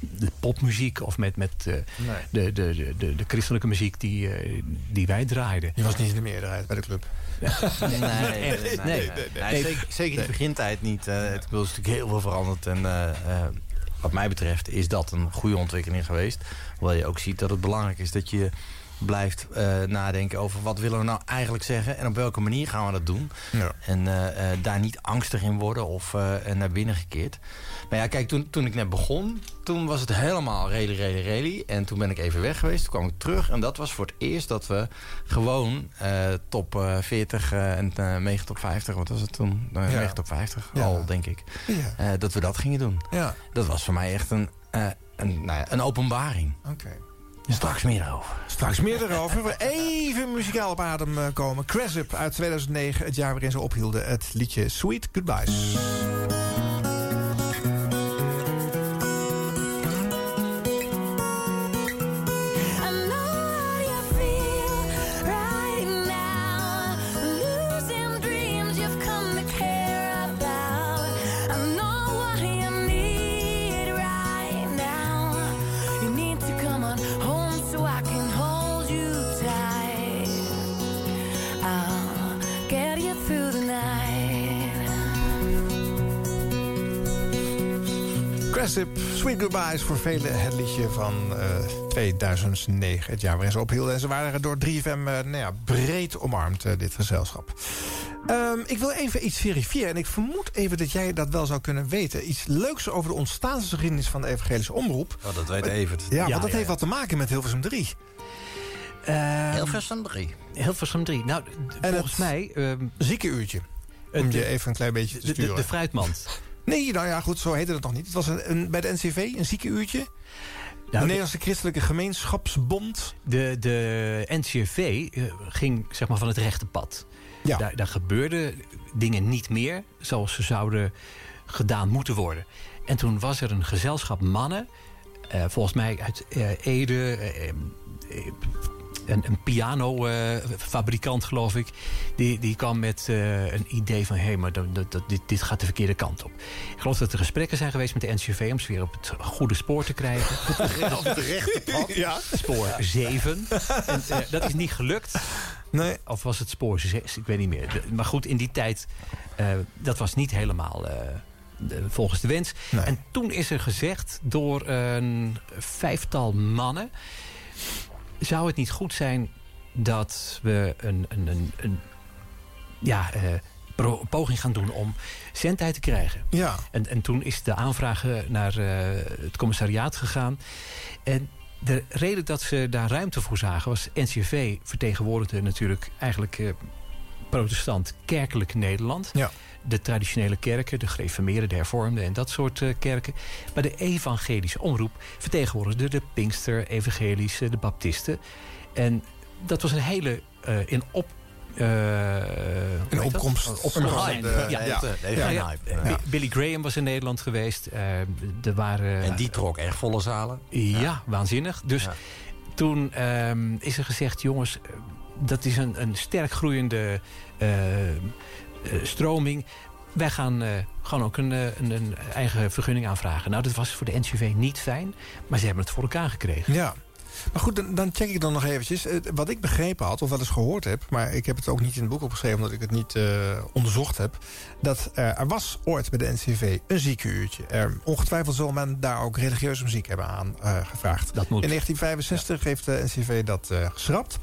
de popmuziek of met, met eh, Nee. de, de, de, de, de christelijke muziek die, eh, die wij draaiden. Je was niet in de meerderheid bij de club. Nee, nee, nee, nee, Nee, nee, nee. Zeker, in de begintijd niet. Eh, het is natuurlijk heel veel veranderd. En eh, eh, wat mij betreft is dat een goede ontwikkeling geweest. Hoewel je ook ziet dat het belangrijk is dat je blijft eh, nadenken over wat willen we nou eigenlijk zeggen en op welke manier gaan we dat doen. Ja. En eh, eh, daar niet angstig in worden of naar binnen gekeerd. Maar ja, kijk, toen, toen ik net begon, toen was het helemaal rally, rally, rally. En toen ben ik even weg geweest, toen kwam ik terug. En dat was voor het eerst dat we gewoon top eh, 40 eh, en mega top 50, wat was het toen? Ja. Mega top 50 Ja. al, denk ik. Ja. Dat we dat gingen doen. Ja, Dat was voor mij echt een, een, nou ja, een openbaring. oké. Straks meer over. Straks meer erover. We even muzikaal op adem eh, komen. Crassup uit 2009, het jaar waarin ze ophielden. Het liedje Sweet Goodbyes. Sweet Goodbyes voor velen het liedje van eh, 2009. Het jaar waarin ze ophielden. En ze waren door 3FM eh, nou ja, breed omarmd, eh, dit gezelschap. Ehm, ik wil even iets verifiëren. En ik vermoed even dat jij dat wel zou kunnen weten. Iets leuks over de ontstaansgeschiedenis van de evangelische omroep. Oh, dat weet Evert. Ja, Ja, want dat ja, heeft wat te maken met Hilversum 3. Uh, Hilversum 3. Hilversum 3. Nou, volgens het- mij... ehm, Ziekenuurtje. Om je even een klein beetje te de, de, sturen. de fruitmand. Nee, nou ja, goed, zo heette het nog niet. Het was een, een, bij de NCV een ziekenuurtje. Nou, de, Nederlandse Christelijke Gemeenschapsbond. de, de NCV eh, ging zeg maar van het rechte pad. Ja. Daar, daar gebeurden dingen niet meer zoals ze zouden gedaan moeten worden. En toen was er een gezelschap mannen, eh, volgens mij uit eh, Ede, eh, eh, een, een pianofabrikant geloof ik, die, die kwam met eh, een idee van hé, hey, maar dat, dat, dit, dit gaat de verkeerde kant op. Ik geloof dat er gesprekken zijn geweest met de NCV om ze weer op het goede spoor te krijgen. Op het rechte pad. Ja. Spoor 7. En, eh, dat is niet gelukt. Nee. Of was het spoor 6? Ik weet niet meer. Maar goed, in die tijd, eh, dat was niet helemaal de- volgens de wens. Nee. En toen is er gezegd door een vijftal mannen... zou het niet goed zijn dat we een, een, een, een ja, eh, poging gaan doen om zendtijd te krijgen. Ja. En, en toen is de aanvraag eh, naar eh, het commissariaat gegaan. En de reden dat ze daar ruimte voor zagen was... NCV vertegenwoordigde natuurlijk eigenlijk protestant kerkelijk Nederland. Ja. De traditionele kerken, de gereformeerde, de hervormde en dat soort eh, kerken. Maar de evangelische omroep vertegenwoordigde de Pinkster, evangelische, de baptisten. En dat was een hele eh, in op... eh, Een dat? opkomst. Op- Een ja. Billy Graham was in Nederland geweest. Eh, er waren, En die trok echt volle zalen. Ja, waanzinnig. Dus Ja. toen ehm, is er gezegd... jongens, dat is een, een sterk groeiende eh, eh, stroming. Wij gaan eh, gewoon ook een, een, een eigen vergunning aanvragen. Nou, dat was voor de NCV niet fijn. Maar ze hebben het voor elkaar gekregen. Ja. Maar goed, dan, dan check ik dan nog eventjes. Wat ik begrepen had, of wel eens gehoord heb... maar ik heb het ook niet in het boek opgeschreven... omdat ik het niet onderzocht heb... dat er was ooit bij de NCV een ziekenuurtje. Ongetwijfeld zal men daar ook religieuze muziek hebben aan gevraagd. Dat moet. In 1965 heeft de NCV dat geschrapt.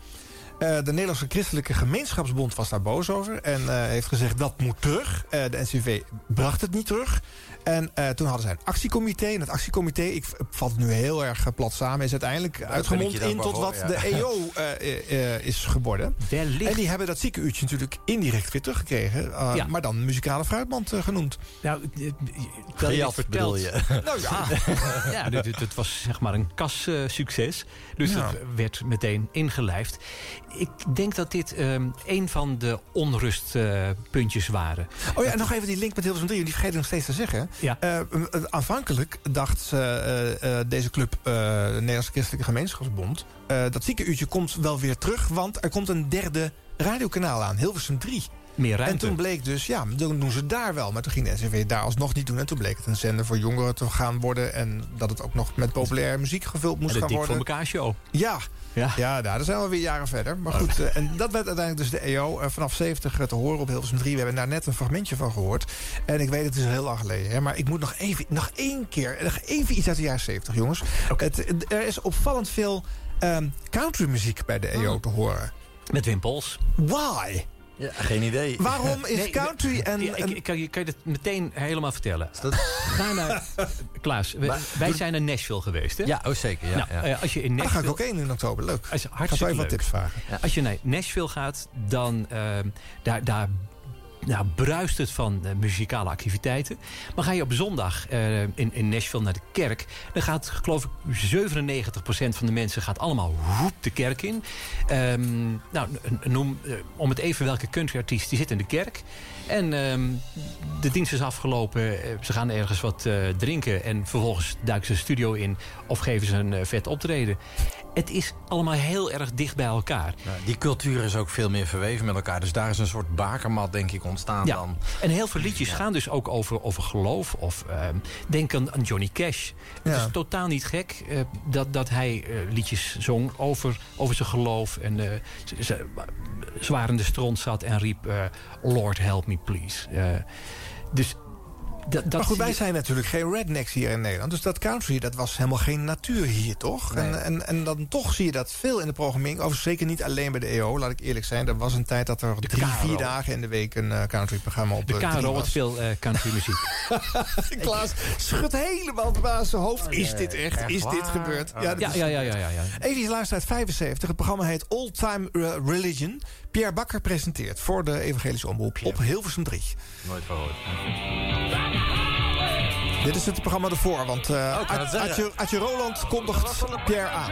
Eh, de Nederlandse Christelijke Gemeenschapsbond was daar boos over... en eh, heeft gezegd dat moet terug. Eh, de NCV bracht het niet terug. En eh, toen hadden zij een actiecomité. En dat actiecomité, ik v- vat het nu heel erg eh, plat samen... is uiteindelijk ben uitgemond in tot wat de. EO eh, eh, eh, is geworden. Wellicht. En die hebben dat ziekenuurtje natuurlijk indirect weer teruggekregen. eh, Ja. Maar dan muzikale fruitmand eh, genoemd. Nou, eh, eh, terwijl je bedoel je? Nou ja, Ja, dit, dit- dit was zeg maar een kassucces. dus Ja. dat werd meteen ingelijfd. Ik denk dat dit ehm, een van de onrustpuntjes waren. Oh ja, en nog even die link met Hilversum 3. Die vergeet ik nog steeds te zeggen. Ja. Eh, eh, aanvankelijk dacht eh, deze club, de Nederlandse Christelijke Gemeenschapsbond... dat ziekenuurtje komt wel weer terug, want er komt een derde radiokanaal aan. Hilversum 3. Meer ruimte. En toen bleek dus, ja, dan doen ze daar wel. Maar toen ging de NCV daar alsnog niet doen. En toen bleek het een zender voor jongeren te gaan worden. En dat het ook nog met populaire muziek gevuld moest en de gaan Dik voor worden. elkaar show. Ja, Ja. ja, daar zijn we weer jaren verder. Maar goed, eh, en dat werd uiteindelijk dus de EO eh, vanaf 70 te horen op Hilversum 3. We hebben daar net een fragmentje van gehoord. En ik weet, het is heel lang geleden. Hè, maar ik moet nog even, nog één keer, nog even iets uit de jaren 70, jongens. Het, er is opvallend veel ehm countrymuziek bij de EO te horen. Met Wim Pols. Why? Ja, geen idee. Waarom is Nee, country en... Ja, ik, ik kan, je, kan je dat meteen helemaal vertellen. Dat- Ga naar... Klaas, we- Maar- wij zijn naar Nashville geweest, hè? Ja, oh zeker. Ja, nou, ja. eh, als je in Ah, daar ga ik Nashville... ook heen in oktober. Leuk. Als, ga hartstikke zo even wat tips vragen. Als je naar Nashville gaat, dan ehm, daar, daar nou, bruist het van eh, muzikale activiteiten. Maar ga je op zondag eh, in, in Nashville naar de kerk... dan gaat, geloof ik, 97% van de mensen gaat allemaal roep de kerk in. Ehm, nou, noem eh, om het even welke countryartiest die zit in de kerk. En ehm, de dienst is afgelopen. eh, Ze gaan ergens wat eh, drinken. En vervolgens duiken ze de studio in. Of geven ze een eh, vet optreden. Het is allemaal heel erg dicht bij elkaar. Nou, die cultuur is ook veel meer verweven met elkaar. Dus daar is een soort bakermat, denk ik, ontstaan Ja, dan. en heel veel liedjes gaan dus ook over, over geloof. Of ehm, denk aan, aan Johnny Cash. Het Ja. is totaal niet gek dat, dat hij liedjes zong over, over zijn geloof. En eh, zwaar in de stront zat en riep... eh, Lord help me please. Eh, dus dat, dat maar goed, wij je- zijn natuurlijk geen rednecks hier in Nederland. Dus dat country, dat was helemaal geen natuur hier, toch? En, en, en dan toch zie je dat veel in de programmering. Overigens zeker niet alleen bij de EO, laat ik eerlijk zijn. Er was een tijd dat er drie, KRO. vier dagen in de week een eh, country-programma op De drie KRO was. veel eh countrymuziek. Klaas schudt helemaal de baas zijn hoofd. Is dit echt? Is dit gebeurd? Oh. ja, is ja, ja, ja, ja, ja. Even iets luisteren uit 75. Het programma heet Old Time Religion. Pierre Bakker presenteert voor de Evangelische Omroep op Hilversum 3. Nooit gehoord. Dit is het programma ervoor, want eh zeggen. Adje, Adje Roland kondigt Pierre aan.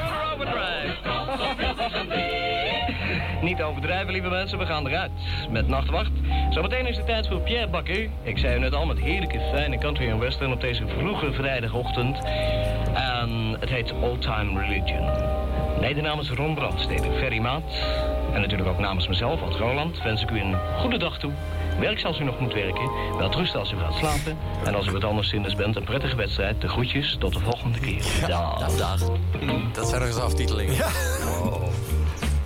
Niet overdrijven, lieve mensen, we gaan eruit. Met Nachtwacht. Zometeen is het tijd voor Pierre Bakker. Ik zei u net al met heerlijke fijne country en western op deze vroege vrijdagochtend. En het heet Old Time Religion. Mede namens Ron Brandstede, Ferry Maat. En natuurlijk ook namens mezelf, Ad Roland, wens ik u een goede dag toe. Werk als u nog moet werken. Wel rust als u gaat slapen. En als u wat anderszins bent, een prettige wedstrijd. De groetjes, tot de volgende keer. Dag. Dag. Dat zijn nog eens aftitelingen. Ja.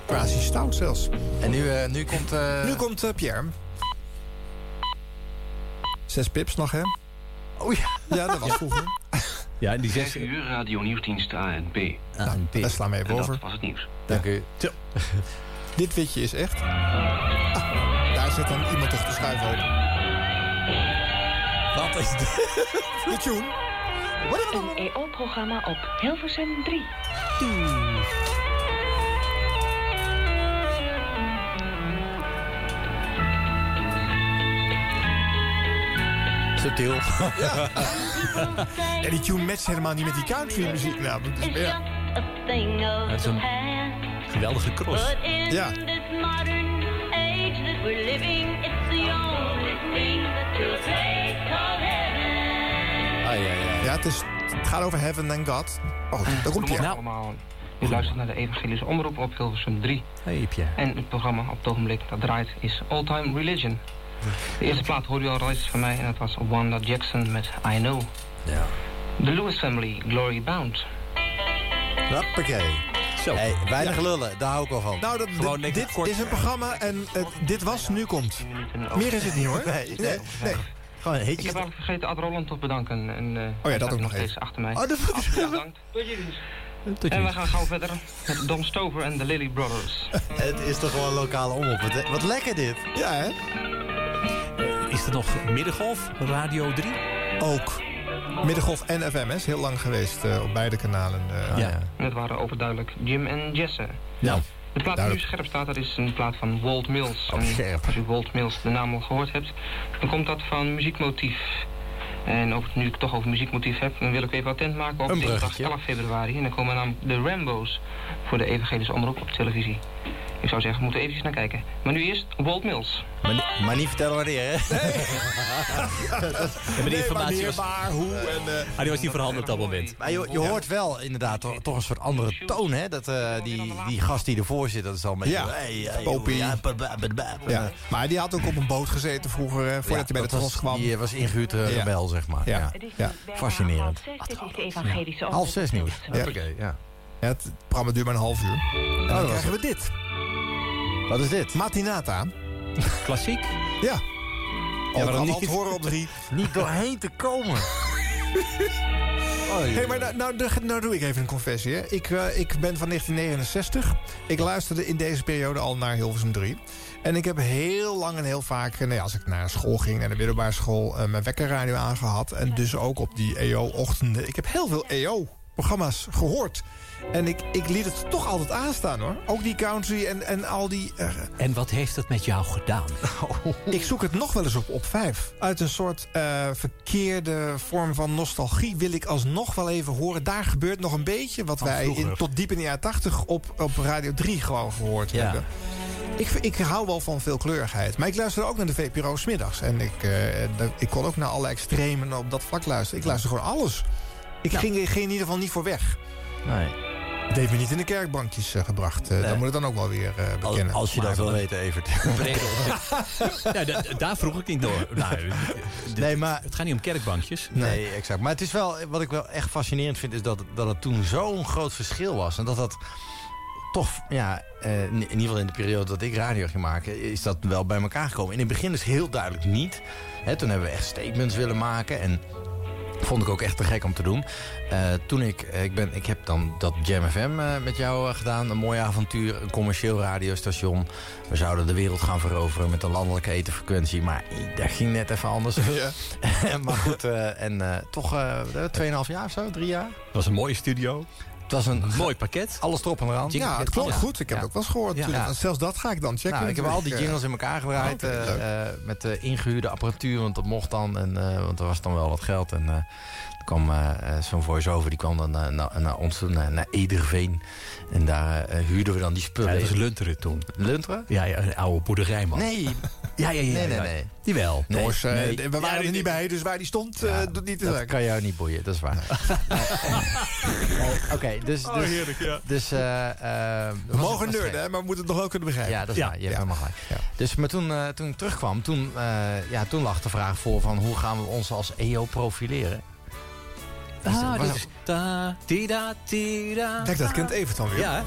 Quasi stout zelfs. En nu, eh, nu komt... eh, Nu komt eh, Pierre. Zes pips nog, hè? Oh ja. Ja, dat was vroeger. Ja, en die zes... uur, radio nieuwsdienst ANP. Ah, een Daar slaan we even over. was het nieuws. Dank u. Dit witje is echt. Ah, daar zit dan iemand toch te schuiven open. Wat is dit? De tune. Een EO-programma op Hilversum 3. Subtiel. En die tune matcht helemaal niet met die country muziek. Nou, dat is- ja. Dat is een geweldige cross. Ja. Ah, ja, ja. ja, het, is, het gaat over heaven and God. Oh, daar komt Pierre. Nou. allemaal. U luistert naar de Evangelische Omroep op Hilversum 3. Hey. En het programma op het ogenblik dat draait is All Time Religion. De eerste plaat hoorde u al reeds van mij en dat was Wanda Jackson met I Know. ja. The Lewis Family, Glory Bound. Hoppakee. Zo. Hey, weinig lullen, daar hou ik wel van. Nou, dat, Gewoon dit, lekker dit kort. is een programma en dit was, nu komt. Meer is het niet hoor. Nee, nee. nee. Ik Gewoon heb hitjes. eigenlijk vergeten Ad Roland te bedanken. En, eh, hij dat staat ook nog even. achter mij. Oh, dat ik even. bedankt. Tot ziens. Tot En we gaan gauw verder met Don Stover en de Lily Brothers. Het is toch gewoon lokale omroep. Wat, wat lekker dit. Ja, hè? Is er nog Middengolf, Radio 3? ook Middengolf en FM is heel lang geweest eh, op beide kanalen. eh. Ja. En het waren overduidelijk Jim en Jesse. Nou, De plaat die nu scherp staat, dat is een plaat van Walt Mills. Oh, En. Als u Walt Mills de naam al gehoord hebt, dan komt dat van muziekmotief. En over, nu ik het toch over muziekmotief heb, dan wil ik even attent maken op dinsdag bruggetje. 11 februari. En dan komen namelijk de Rambo's voor de evangelische omroep op televisie. Ik zou zeggen, we moeten eventjes naar kijken. Maar nu eerst Walt Mills. Maar, ni- maar niet vertellen wanneer, hè? ja, maar die informatie was, waar, hoe en... ah, die was niet voorhanden op dat moment. Maar je, je hoort wel inderdaad toch, toch een soort andere toon, hè? Dat, eh, die, die gast die ervoor zit, dat is al een beetje... Ja, hey, hey, Popie. ja. Maar die had ook op een boot gezeten vroeger, eh, voordat Ja, hij bij de Tros kwam. Die eh, was ingehuurd eh, Ja. rebel, zeg maar. Ja. Ja. Ja. Fascinerend. evangelische Half zes nieuws. Ja. Hoppakee, ja. Ja, het programma duurt maar een half uur. En dan was krijgen we dit. Wat is dit? Matinata. Klassiek? Ja. Ja, maar niet? horen op drie. Niet doorheen te komen. Hé, hey, maar nou, nou, de- nou doe ik even een confessie. Hè. Ik, eh, ik ben van 1969. Ik luisterde in deze periode al naar Hilversum 3. En ik heb heel lang en heel vaak, eh, nou ja, als ik naar school ging, naar de middelbare school, eh, mijn wekkerradio aangehad. En dus ook op die EO-ochtenden. Ik heb heel veel EO-programma's gehoord. En ik, ik liet het toch altijd aanstaan hoor. Ook die country en, en al die. eh, En wat heeft dat met jou gedaan? ik zoek het nog wel eens op op vijf. Uit een soort eh, verkeerde vorm van nostalgie wil ik alsnog wel even horen. Daar gebeurt nog een beetje wat wij in, tot diep in de jaren tachtig op, op Radio 3 gewoon gehoord Ja. hebben. Ik, ik hou wel van veelkleurigheid. Maar ik luister ook naar de VPRO 's middags. En ik, eh, ik kon ook naar alle extremen op dat vlak luisteren. Ik luister gewoon alles. Ik ging, ging in ieder geval niet voor weg. Nee. Het heeft me niet in de kerkbankjes eh, gebracht. Eh, Nee. Dan moet ik dan ook wel weer eh, Als, bekennen. als je dat wil weten, Evert. ja, da- daar vroeg ik niet door. Nou, Nee, maar... het gaat niet om kerkbankjes. Nee, exact. Maar het is wel, wat ik wel echt fascinerend vind... is dat, dat het toen zo'n groot verschil was. En dat dat toch, ja, eh, in ieder geval in de periode dat ik radio ging maken... is dat wel bij elkaar gekomen. In het begin is heel duidelijk niet. Hè, toen hebben we echt statements willen maken... en Vond ik ook echt te gek om te doen. Eh, toen ik, eh, ik, ben, ik heb dan dat Jam FM eh, met jou gedaan. Een mooi avontuur, een commercieel radiostation. We zouden de wereld gaan veroveren met een landelijke etenfrequentie. Maar dat ging net even anders. maar goed, en toch eh 2,5 jaar of zo, drie jaar. Het was een mooie studio. Het was een Mooi pakket. Alles erop en eraan. Ja, het klonk goed. Ik heb Ja. het ook wel eens gehoord. Ja. Zelfs dat ga ik dan checken. Nou, ik heb al die jingles in elkaar gedraaid. Oké, eh, eh, met de ingehuurde apparatuur, want dat mocht dan. En, eh, want er was dan wel wat geld. En eh, er kwam zo'n voice-over, die kwam dan naar, naar ons toe, naar, naar Ederveen. En daar huurden we dan die Ja, spullen. dat was. Lunteren toen. Lunteren? Ja, ja, een oude boerderij, man. Nee. Ja, ja, ja. Nee, nee, nee. Die wel. Nee. Eh, Nee. we waren er niet bij, dus waar die stond, eh, doet niet te dat kan jou niet boeien, dat is waar. Nee, Oké, dus... dus, heerlijk, ja. dus eh, eh, We mogen nerden, hè, maar we moeten het nog wel kunnen begrijpen. Ja, dat is Ja. waar. Je hebt helemaal gelijk. Ja. Dus, maar toen, eh, toen ik terugkwam, toen, eh, ja, toen lag de vraag voor van... hoe gaan we ons als EO profileren? Ah, was- dit is... Da, tida, tida. Kijk, dat kent Evert dan weer. Ja, hè?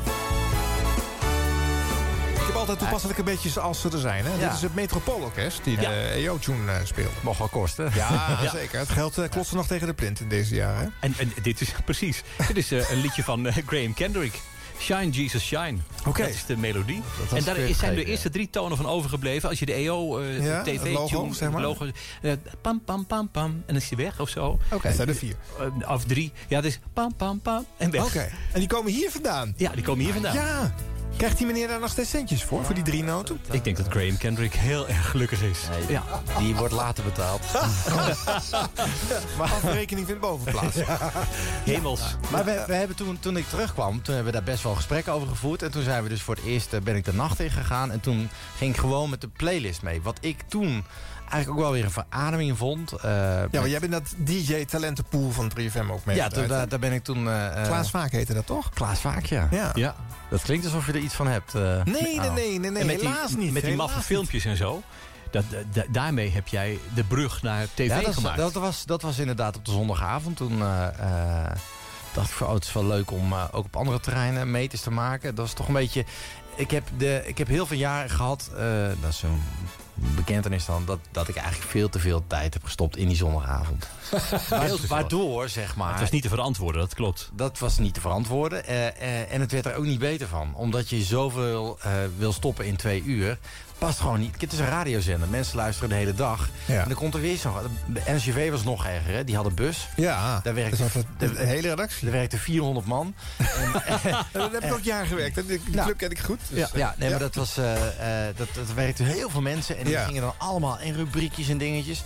Heb altijd toepasselijke beetjes als ze er zijn. Hè? Dit is het Metropoolorkest die de EO-tune eh, speelt. Mocht wel kosten. Ja, zeker. Het geld uh, klotst er nog tegen de plint in deze jaren. En, en dit is precies. dit is eh, een liedje van eh, Graham Kendrick. Shine, Jesus, Shine. Oké. Dat is de melodie. En daar is- zijn de eerste drie tonen van overgebleven. Als je de EO eh, Ja, TV het logo, tune, zeg maar. logo, eh, pam, pam, pam, pam. En dan is hij weg of zo. Oké. Dat zijn er vier. Eh, of drie. Ja, het is pam, pam, pam. En weg. Oké. En die komen hier vandaan. Ja, die komen hier vandaan. Ja. Krijgt die meneer daar nog steeds centjes voor, voor die drie noten? Ik denk dat Graham Kendrick heel erg gelukkig is. Nee, Ja. Die wordt later betaald. Afrekening vindt boven plaats. Hemels. Maar we, we hebben toen, toen ik terugkwam, toen hebben we daar best wel gesprekken over gevoerd. En toen zijn we dus voor het eerst, eh, ben ik de nacht in gegaan. En toen ging ik gewoon met de playlist mee. Wat ik toen eigenlijk ook wel weer een verademing vond. eh, Ja, maar jij bent dat DJ-talentenpool van 3FM ook mee. ja toen, daar, daar ben ik toen... eh, eh, Klaas Vaak heette dat toch? Klaas Vaak, ja. Ja. Ja. Dat klinkt alsof je er iets van hebt. eh. Nee, nee, nee, nee, nee. helaas die, niet. Met die maffe filmpjes en zo. Dat, da- daarmee heb jij de brug naar tv Ja, dat, gemaakt. dat, was, dat was inderdaad op de zondagavond. Toen dacht ik van, oh, het is wel leuk om ook op andere terreinen meters te maken. Dat was toch een beetje... Ik heb, de, ik heb heel veel jaren gehad, eh, dat is zo'n bekentenis dan... Dat, dat ik eigenlijk veel te veel tijd heb gestopt in die zondagavond. Wa- Waardoor, zeg maar... het was niet te verantwoorden, dat klopt. Dat was niet te verantwoorden. eh, eh, en het werd er ook niet beter van. Omdat je zoveel eh, wil stoppen in twee uur. Past gewoon niet. Het is een radiozender. Mensen luisteren de hele dag. Ja. En dan komt er weer zo. De NCV was nog erger, hè? Die hadden bus. Ja, Daar werkte, dat altijd de, de hele redactie. er werkte 400 man. Daar heb ik ook jaren gewerkt. hè. Die Nou, club ken ik goed. dus, ja, ja, nee, maar dat was. eh, eh, dat, dat werkte heel veel mensen. En die Ja. gingen dan allemaal in rubriekjes en dingetjes.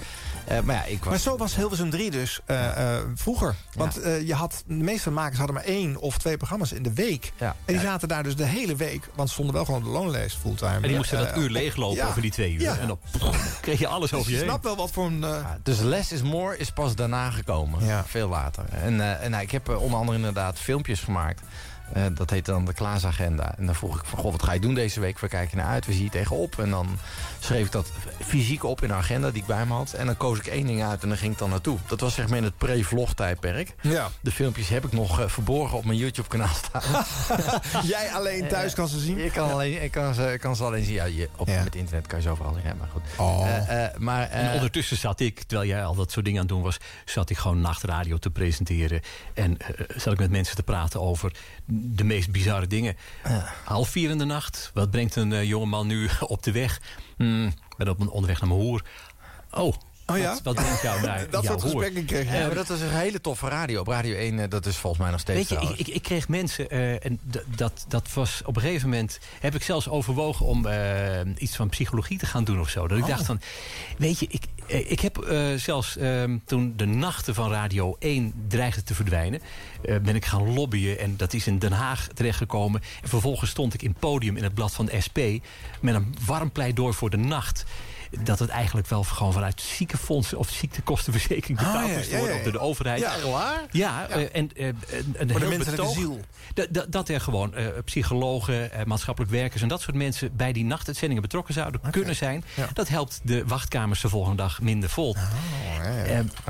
Eh, maar ja, ik was. Maar zo was Hilversum 3 dus eh, eh, vroeger. Want eh, je had, de meeste makers hadden maar één of twee programma's in de week. Ja. En die zaten daar dus de hele week. Want ze stonden wel gewoon de loonlijst fulltime. En die moesten dat uur leeglopen ja. over die twee uur. Ja. En dan kreeg je alles Dus over je je heen. snapt wel wat voor een... eh, Ja, dus less is more is pas daarna gekomen. Ja. Veel later. En, eh, en nou, ik heb onder andere inderdaad filmpjes gemaakt. Eh, dat heet dan de Klaasagenda. En dan vroeg ik van, goh, wat ga je doen deze week? Waar kijk je naar uit? Waar zie je tegenop? En dan schreef ik dat fysiek op in een agenda die ik bij me had. En dan koos ik één ding uit en dan ging ik dan naartoe. Dat was zeg maar in het pre-vlog-tijdperk. ja. De filmpjes heb ik nog eh, verborgen op mijn YouTube-kanaal staan. Jij alleen thuis kan ze zien. Je kan, alleen, ik kan, ze, ik kan ze alleen zien. Ja, je, op, Ja. Met internet kan je ze overal zien. hè, Maar goed. Oh. Eh, eh, maar, En eh, ondertussen zat ik, terwijl jij al dat soort dingen aan het doen was... zat ik gewoon nachtradio te presenteren. En eh, zat ik met mensen te praten over de meest bizarre dingen. Half vier in de nacht. Wat brengt een uh, jongeman nu op de weg? Hmm, ben op een onderweg naar mijn hoer. Oh, Oh ja? wat, wat brengt jou naar Dat jouw soort hoer? gesprekken kreeg je. Ja, maar dat was een hele toffe radio. Op Radio 1, eh, dat is volgens mij nog steeds Weet je, ik, ik, ik kreeg mensen, eh, en dat, dat was op een gegeven moment... heb ik zelfs overwogen om eh, iets van psychologie te gaan doen of zo. Dat ik Oh. dacht van, weet je, ik, eh, ik heb eh, zelfs ehm, toen de nachten van Radio 1 dreigden te verdwijnen... eh, ben ik gaan lobbyen en dat is in Den Haag terechtgekomen. En vervolgens stond ik in podium in het blad van de SP... met een warm pleidooi voor de nacht dat het eigenlijk wel gewoon vanuit ziekenfondsen of ziektekostenverzekering betaald Ah, ja, moest worden ja, door de overheid. Ja, waar? Ja, eh, en eh, een, een Voor de betoog. ziel. Dat, er gewoon eh, psychologen, maatschappelijk werkers en dat soort mensen bij die nachtuitzendingen betrokken zouden kunnen zijn. Dat helpt de wachtkamers de volgende dag minder vol. Oh,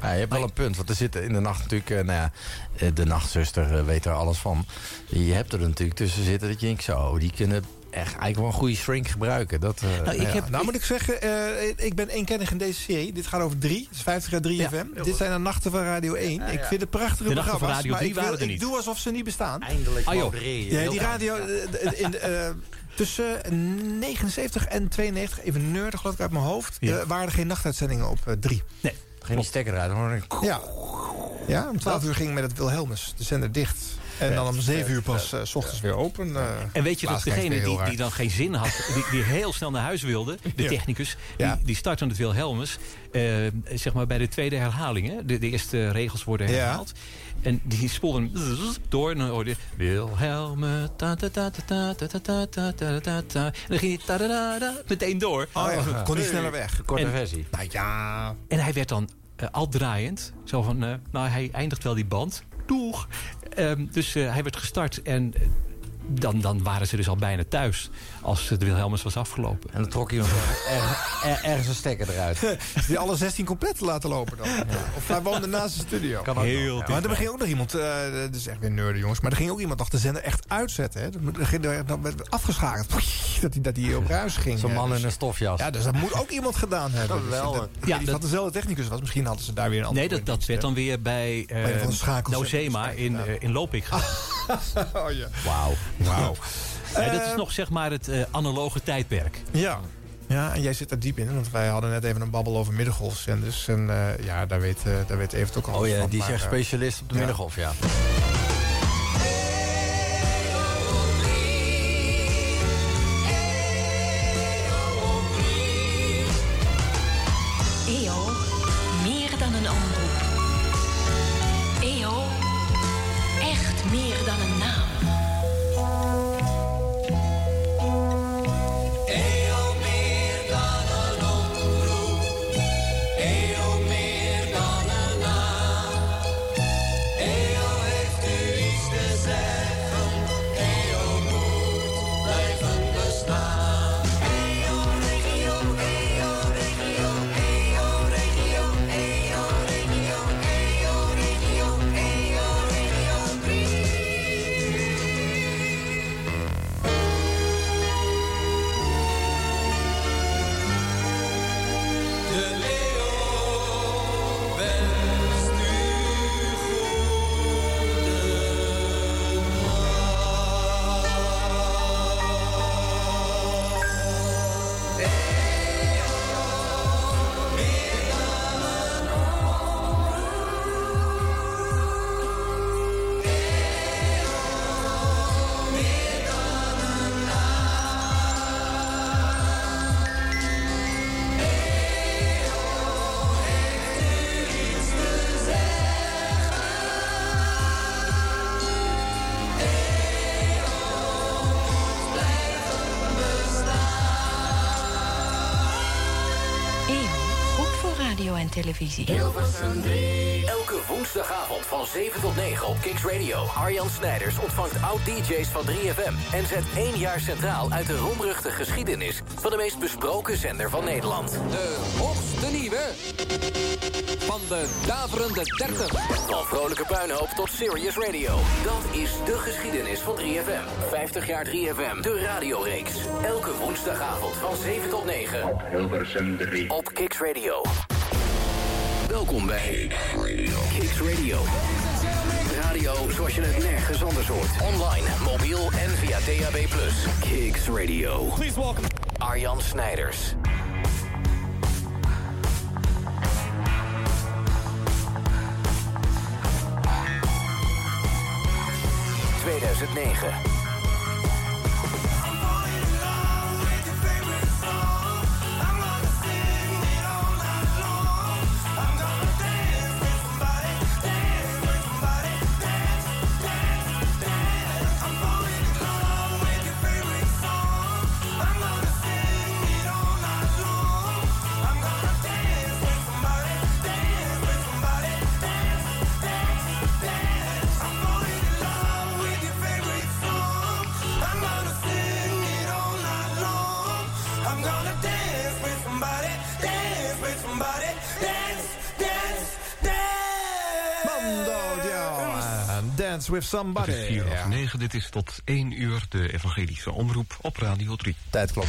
ja, je hebt wel een punt, want er zitten in de nacht natuurlijk... nou ja, de nachtzuster weet er alles van. Je hebt er natuurlijk tussen zitten dat je denkt... zo, die kunnen echt eigenlijk wel een goede shrink gebruiken. Dat, eh, Nou, ik Ja, heb- nou moet ik zeggen, eh, ik ben eenkennig in deze serie. Dit gaat over drie, het is 50 jaar 3 Ja. FM. Dit zijn de nachten van Radio 1. Ik vind het prachtige De nachten van programma's. Radio maar 3 ik, wil- waren er ik niet. doe alsof ze niet bestaan. Eindelijk Ah, joh. je. Ja, die radio eh, in, eh, tussen 79 en 92, even nerdig geloof ik uit mijn hoofd... Ja. eh, waren er geen nachtuitzendingen op 3. nee, Geen die stekker hoor. ja. ja, om 12 uur ging met het Wilhelmus de zender dicht. En dan om 7 uur pas eh, s ochtends weer open. eh. En weet je dat degene die, die dan geen zin had, die, die heel snel naar huis wilde, de Ja. technicus, die, die startte het Wilhelmus, eh, zeg maar bij de tweede herhaling. Hè? De, de eerste regels worden Ja. herhaald. En die spoelde door en dan hoorde je Wilhelme, ta ta ta ta ta ta ta ta ta ta ta. En dan ging hij ta ta ta ta, meteen door. Oh ja, kon niet sneller weg. Korte En- versie. Nou ja, En hij werd dan eh, al draaiend. Zo van, eh, nou hij eindigt wel die band. Doeg. Ehm, dus eh, hij werd gestart en eh, dan, dan waren ze dus al bijna thuis. Als de Wilhelmus was afgelopen. En dan trok hij nog ergens, er- ergens een stekker eruit. die alle 16 compleet te laten lopen dan. Of hij woonde naast de studio. Kan ook Heel nog, Maar er ging ook nog iemand, eh dat is echt weer nerden jongens, maar er ging ook iemand nog de zender echt uitzetten. Hè. Er ging er dan werd afgeschakeld. Dat hij, dat hij op ruis ging. Zo'n eh, man dus- in een stofjas. Ja, dus dat moet ook iemand gedaan hebben. Dus dat, Ja, ja, die dat- dat dezelfde technicus was. Misschien hadden ze daar weer een andere Nee, dat, dat werd dan weer bij uh, schakels- Nozema in, eh, in Lopik gedaan. Oh ja. Wauw. Wauw. Ja, dat is Eh, nog zeg maar het eh, analoge tijdperk. Ja. Ja, en jij zit er diep in, want wij hadden net even een babbel over middengolfzenders. En eh, ja, daar weet, eh daar weet Evert ook al Oh ja, van. die is echt specialist op de ja. middengolf, ja. oud-DJ's van 3FM... en zet één jaar centraal uit de roemruchte geschiedenis... van de meest besproken zender van Nederland. De hoogste nieuwe van de daverende 30. Van vrolijke puinhoop tot serious radio. Dat is de geschiedenis van 3FM. 50 jaar 3FM, de radioreeks. Elke woensdagavond van 7 tot 9. Op Hilversum 3. Op Kicks Radio. Welkom bij Kicks Radio. Radio zoals je het nergens anders hoort. Online, mobiel en via DAB+. Kicks Radio. Please welcome Arjan Snijders. ...2009. with Somebody. Het is 4 of 9, dit is tot 1 uur de evangelische omroep op Radio 3. Tijd klopt.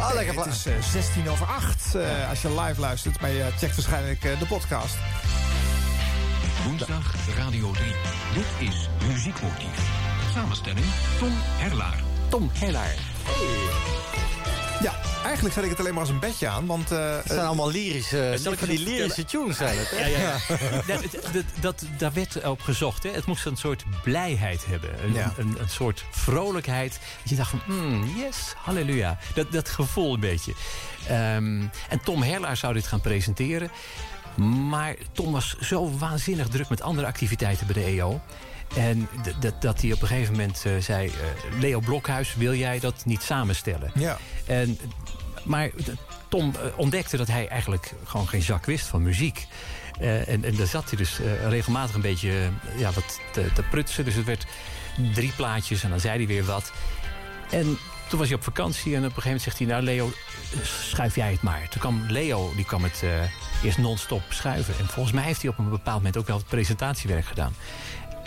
Ah, lekker het is eh, 16 over 8 eh, als je live luistert. Maar je checkt waarschijnlijk eh, de podcast. Woensdag Radio 3. Dit is Muziekmotief. Samenstelling Tom Herlaar. Tom Herlaar. Ja, eigenlijk zet ik het alleen maar als een bedje aan, want... eh, Het zijn allemaal lyrische, Zal ik van die lyrische tunes zijn het, hè? Ja, ja, ja. dat, dat, dat, daar werd op gezocht. Hè. Het moest een soort blijheid hebben. Een, Ja. een, een soort vrolijkheid. Dat je dacht van, mm, yes, halleluja. Dat, dat gevoel een beetje. Ehm, en Tom Herlaar zou dit gaan presenteren. Maar Tom was zo waanzinnig druk met andere activiteiten bij de EO. En dat, dat hij op een gegeven moment eh, zei... eh, Leo Blokhuis, wil jij dat niet samenstellen? Ja. En, maar Tom eh, ontdekte dat hij eigenlijk gewoon geen zak wist van muziek. En, en daar zat hij dus regelmatig een beetje ja, wat te, te prutsen. Dus het werd drie plaatjes en dan zei hij weer wat. En toen was hij op vakantie en op een gegeven moment zegt hij... nou Leo, schuif jij het maar. Toen kwam Leo, die kwam het eerst non-stop schuiven. En volgens mij heeft hij op een bepaald moment ook wel het presentatiewerk gedaan.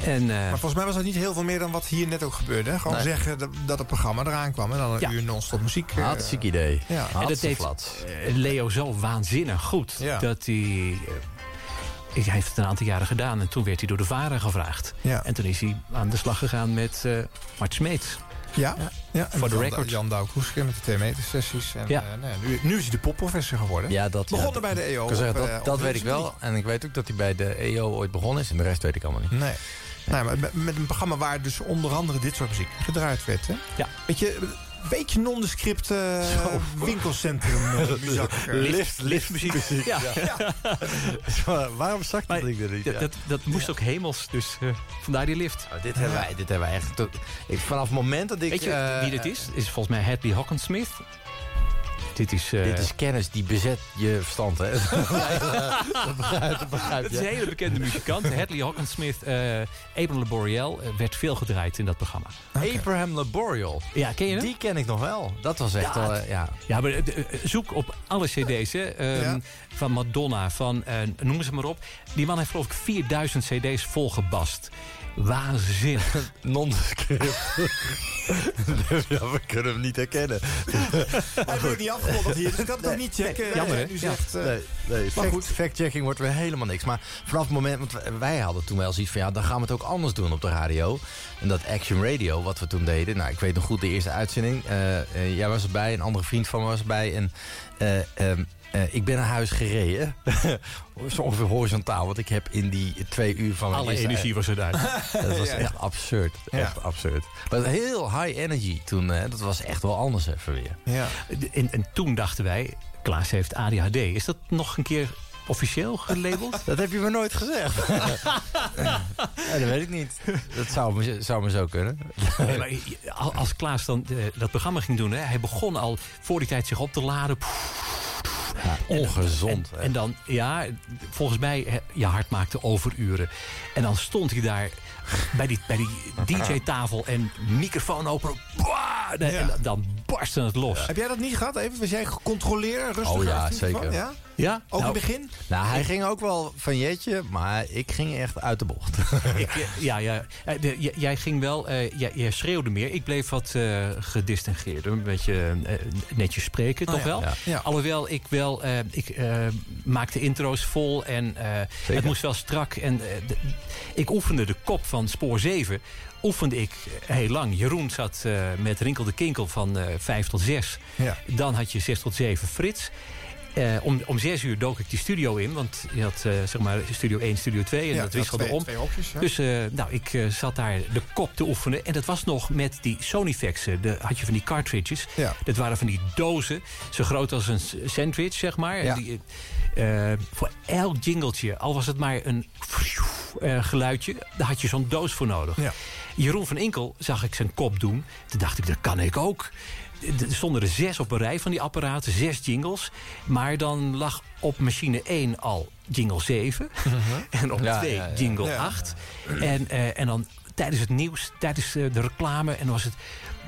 En, eh, Maar volgens mij was dat niet heel veel meer dan wat hier net ook gebeurde. hè? Gewoon Nee. zeggen dat, dat het programma eraan kwam en dan een Ja. uur non-stop muziek. eh, Hartstikke idee. Ja. En dat deed eh, Leo zo waanzinnig goed. Ja. Dat hij... hij heeft het een aantal jaren gedaan. En toen werd hij door de VARA gevraagd. Ja. En toen is hij aan de slag gegaan met eh Mart Smeets. Ja, ja. en Voor de Jan- record. Jan Douw Koeske met de twee meter sessies. En, Ja. eh, nou ja, nu, nu is hij de popprofessor geworden. Ja, dat, Begonnen ja, bij de EO zeggen, dat dat op weet ik wel. En ik weet ook dat hij bij de EO ooit begonnen is. En de rest weet ik allemaal niet. Nee. Maar met, met een programma waar dus onder andere dit soort muziek gedraaid werd. Hè? Ja. Weet je, een beetje nondescript eh winkelcentrum eh. Lift, liftmuziek. Ja. Waarom zag dat ik er niet? dat, Ja. dat, dat moest ook hemels, dus eh, vandaar die lift. Nou, dit, hebben wij, dit hebben wij echt... tot- Ik, vanaf het moment dat ik... Weet je wie dit is? Is volgens mij Hadley Hockensmith. Dit is... eh, Dit is kennis die bezet je verstand, hè? dat begrijp, dat begrijp Het is een hele bekende muzikant. Hadley Hockensmith, eh Abraham Laboriel, eh, werd veel gedraaid in dat programma. Abraham Laboriel. Ja, ken je hem? Die ken ik nog wel. Dat was echt Ja, eh, ja. Ja, maar zoek op alle cd's, hè. Ehm, Ja. Van Madonna, van eh, noem ze maar op. Die man heeft geloof ik 4000 cd's volgebast. Waanzinnig. Non-script. ja, we kunnen hem niet herkennen. Hij wordt niet afgekondigd hier, dus ik kan het ook niet checken. jammer, hè? U zegt, eh, Nee, nee maar fact, goed. fact-checking wordt weer helemaal niks. Maar vanaf het moment, want wij- hadden toen wel zoiets van... ja, dan gaan we het ook anders doen op de radio. En dat Action Radio, wat we toen deden... nou, ik weet nog goed de eerste uitzending. Eh, eh, jij was erbij, een andere vriend van me was erbij. En eh, ehm, eh, ik ben naar huis gereden. Zo ongeveer horizontaal. Want ik heb in die twee uur van... mijn Alle eerste- energie was eruit. Dat was Ja, ja. echt absurd. Echt absurd. Maar heel high energy toen. dat was echt wel anders even weer. Ja. En, en toen dachten wij, Klaas heeft ADHD. Is dat nog een keer officieel gelabeld? Dat heb je me nooit gezegd. ja, dat weet ik niet. Dat zou me, zou me zo kunnen. Nee, maar al- als Klaas dan eh, dat programma ging doen... Hè, hij begon al voor die tijd zich op te laden. Ongezond. En, en dan, ja, volgens mij, je hart maakte overuren. En dan stond hij daar bij die, bij die DJ-tafel en microfoon open. En, en dan barstte het los. Heb jij dat niet gehad even? Was jij gecontroleerd, rustig? Oh ja, zeker. Ja? Ja? Ook in Nou, het begin? Nou, hij ging ook wel van jetje, maar ik ging echt uit de bocht. Ik, ja, ja. Eh, jij ging wel, eh, jij, jij schreeuwde meer. Ik bleef wat gedistingeerder. Een beetje netjes spreken, Oh toch ja, wel? ja. Ja. Alhoewel ik wel, ik maakte intro's vol en het moest wel strak. En ik oefende de kop van spoor 7 oefende ik heel lang. Jeroen zat met Rinkel de Kinkel van eh 5 tot 6. Ja. Dan had je 6 tot 7 Frits. Eh, om, om 6 uur dook ik die studio in. Want je had eh, zeg maar studio 1, studio 2. En Ja, dat wisselde twee- om. twee. Dus eh, nou, ik zat daar de kop te oefenen. En dat was nog met die Sonyfaxen. De, had je van die cartridges. Ja. Dat waren van die dozen. Zo groot als een sandwich, zeg maar. Ja. Die, voor elk jingeltje, al was het maar een geluidje... daar had je zo'n doos voor nodig. Ja. Jeroen van Inkel zag ik zijn kop doen. Toen dacht ik, dat kan ik ook. Er stonden er zes op een rij van die apparaten, zes jingles. Maar dan lag op machine 1 al jingle 7. En op Ja, 2 ja, ja. jingle Ja. 8. En, eh, en dan tijdens het nieuws, tijdens eh, de reclame... en dan was het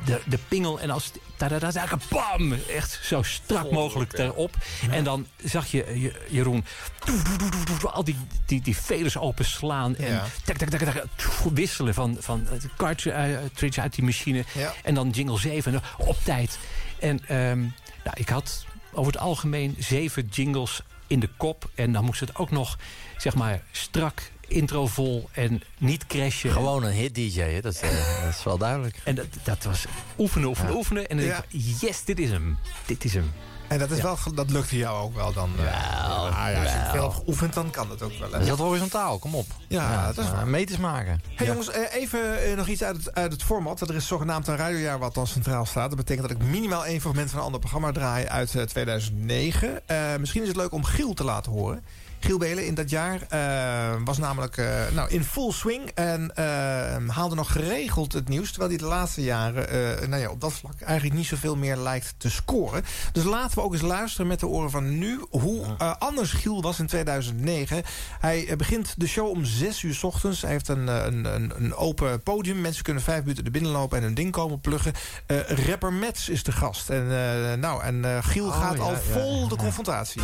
de, de pingel en als... tadadada, Bam! Echt zo strak mogelijk erop. En dan zag je Je- Jeroen... doe, doe, doe, doe, doe, al die, die, die veders openslaan. En Ja. tak, tak, tak, tak, wisselen van, van het cartridge uit die machine. En dan jingle 7 en dan op tijd. En ehm, nou, ik had over het algemeen zeven jingles in de kop. En dan moest het ook nog, zeg maar, strak, introvol en niet crashen. Gewoon een hit-dj, hè? Dat, is, eh, dat is wel duidelijk. En dat, dat was oefenen, oefenen, Ja. oefenen. En dan Ja. denk ik, yes, dit is hem. Dit is hem. En dat, is wel, dat lukte jou ook wel dan? eh, ah, ja, als je het veel hebt geoefend, dan kan dat ook wel. hè? Je zat horizontaal, kom op. Ja, dat is maar waar. Meters maken. Hey jongens, eh, even eh, nog iets uit het, uit het format. Er is zogenaamd een radiojaar wat dan centraal staat. Dat betekent dat ik minimaal één fragment van een ander programma draai uit eh, 2009. Eh, misschien is het leuk om Giel te laten horen. Giel Belen in dat jaar eh, was namelijk eh, nou, in full swing en eh, haalde nog geregeld het nieuws. Terwijl hij de laatste jaren eh, nou ja, op dat vlak eigenlijk niet zoveel meer lijkt te scoren. Dus laten we ook eens luisteren met de oren van nu hoe eh, anders Giel was in 2009. Hij begint de show om 6 uur 's ochtends. Hij heeft een, een, een, een open podium. Mensen kunnen vijf minuten er binnen lopen en hun ding komen pluggen. Eh, rapper Mets is de gast. En, eh, nou, en eh, Giel Oh, gaat ja, al ja, vol de confrontatie.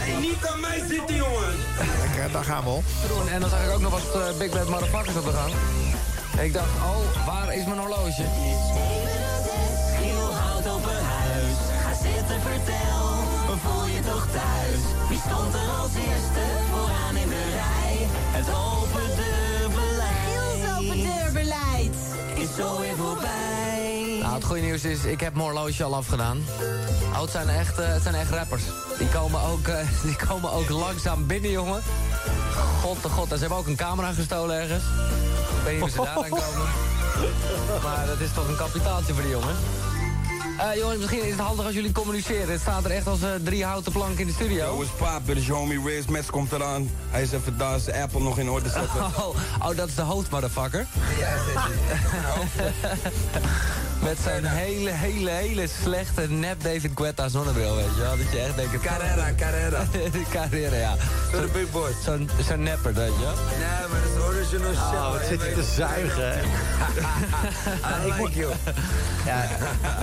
Hey, niet aan mij zitten, jongen. Lekker, daar gaan we al. En dan zag ik ook nog wat uh, Big Bad Motherfuckers op de gang. En ik dacht, oh, waar is mijn horloge? Giel houdt open huis. Ga zitten, vertel. Voel je toch thuis? Wie stond er als eerste vooraan in de rij? Het open deurbeleid. Giel's open deurbeleid. Is zo weer voorbij. Het goede nieuws is, ik heb mijn horloge al afgedaan. Oh, het zijn echt, eh, het zijn echt rappers. Die komen, ook, eh, die komen ook langzaam binnen, jongen. God de god. En ze hebben ook een camera gestolen ergens. Ik weet niet hoe ze daar aan komen. Maar dat is toch een kapitaaltje voor die jongen. Eh jongens, misschien is het handig als jullie communiceren. Het staat er echt als eh, drie houten planken in de studio. Yo? Is je homie Riz Mets komt eraan. Hij is even daar zijn Apple nog in orde zetten. Oh, oh, dat is de hoofdmotherfucker. Met zijn hele, hele, hele slechte nep David Guetta zonnebril, weet je wel. Dat je echt denkt... Carrera, Carrera. Carrera, ja. Zo de big boy. Zo'n zo'n nepper, weet je wel. Nee, maar dat is original shit. Oh, wat zit je te zuigen, hè? I like you. Ja,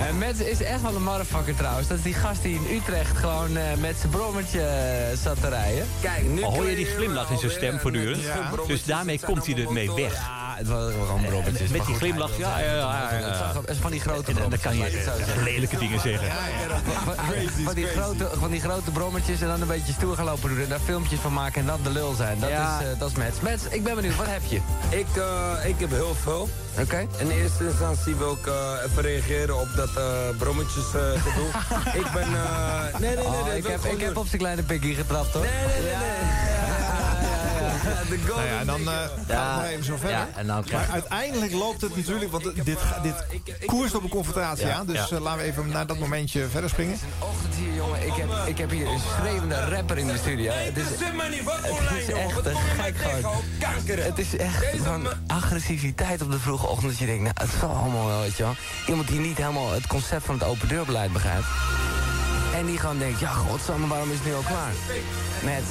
en Mets is echt wel een motherfucker trouwens. Dat is die gast die in Utrecht gewoon eh, met zijn brommertje eh, zat te rijden. Kijk, nu Al hoor je die glimlach in zijn stem voortdurend. Dus daarmee komt hij ermee motoren. weg. Het was gewoon brommertjes. Met maar die goed, glimlach, ja, ja, ja, van die grote En dan dan kan brommetjes, je zeggen. lelijke dingen zeggen. Van, van die grote, van die grote brommetjes en dan een beetje stoer gaan lopen doen. En daar filmpjes van maken en dat de lul zijn. Dat, Ja. is, eh, dat is Mets. Mets, ik ben benieuwd. Wat heb je? Ik, eh, ik heb heel veel. Oké. In eerste instantie wil ik eh, even reageren op dat eh brommetjes eh, gedoe. ik ben... eh, nee, nee, nee. Oh, ik heb, ik heb op zijn kleine pikkie getrapt, hoor. Nee, nee, nee, Nou ja, en dan eh gaan we nog even zo verder. Ja, en dan Maar uiteindelijk loopt het natuurlijk, want dit, dit koerst op een confrontatie Ja, aan. Dus ja. eh, laten we even naar dat momentje verder springen. Het is een ochtend hier, jongen. Ik heb, ik heb hier een schreeuwende rapper in de studio. Het is, het is echt gek gewoon. Kankeren. Het is echt van agressiviteit op de vroege ochtend. Dat je denkt, nou, het zal allemaal wel, weet je wel. Iemand die niet helemaal het concept van het open deurbeleid begrijpt. En die gewoon denkt, ja godsamme, waarom is het nu al klaar? Met,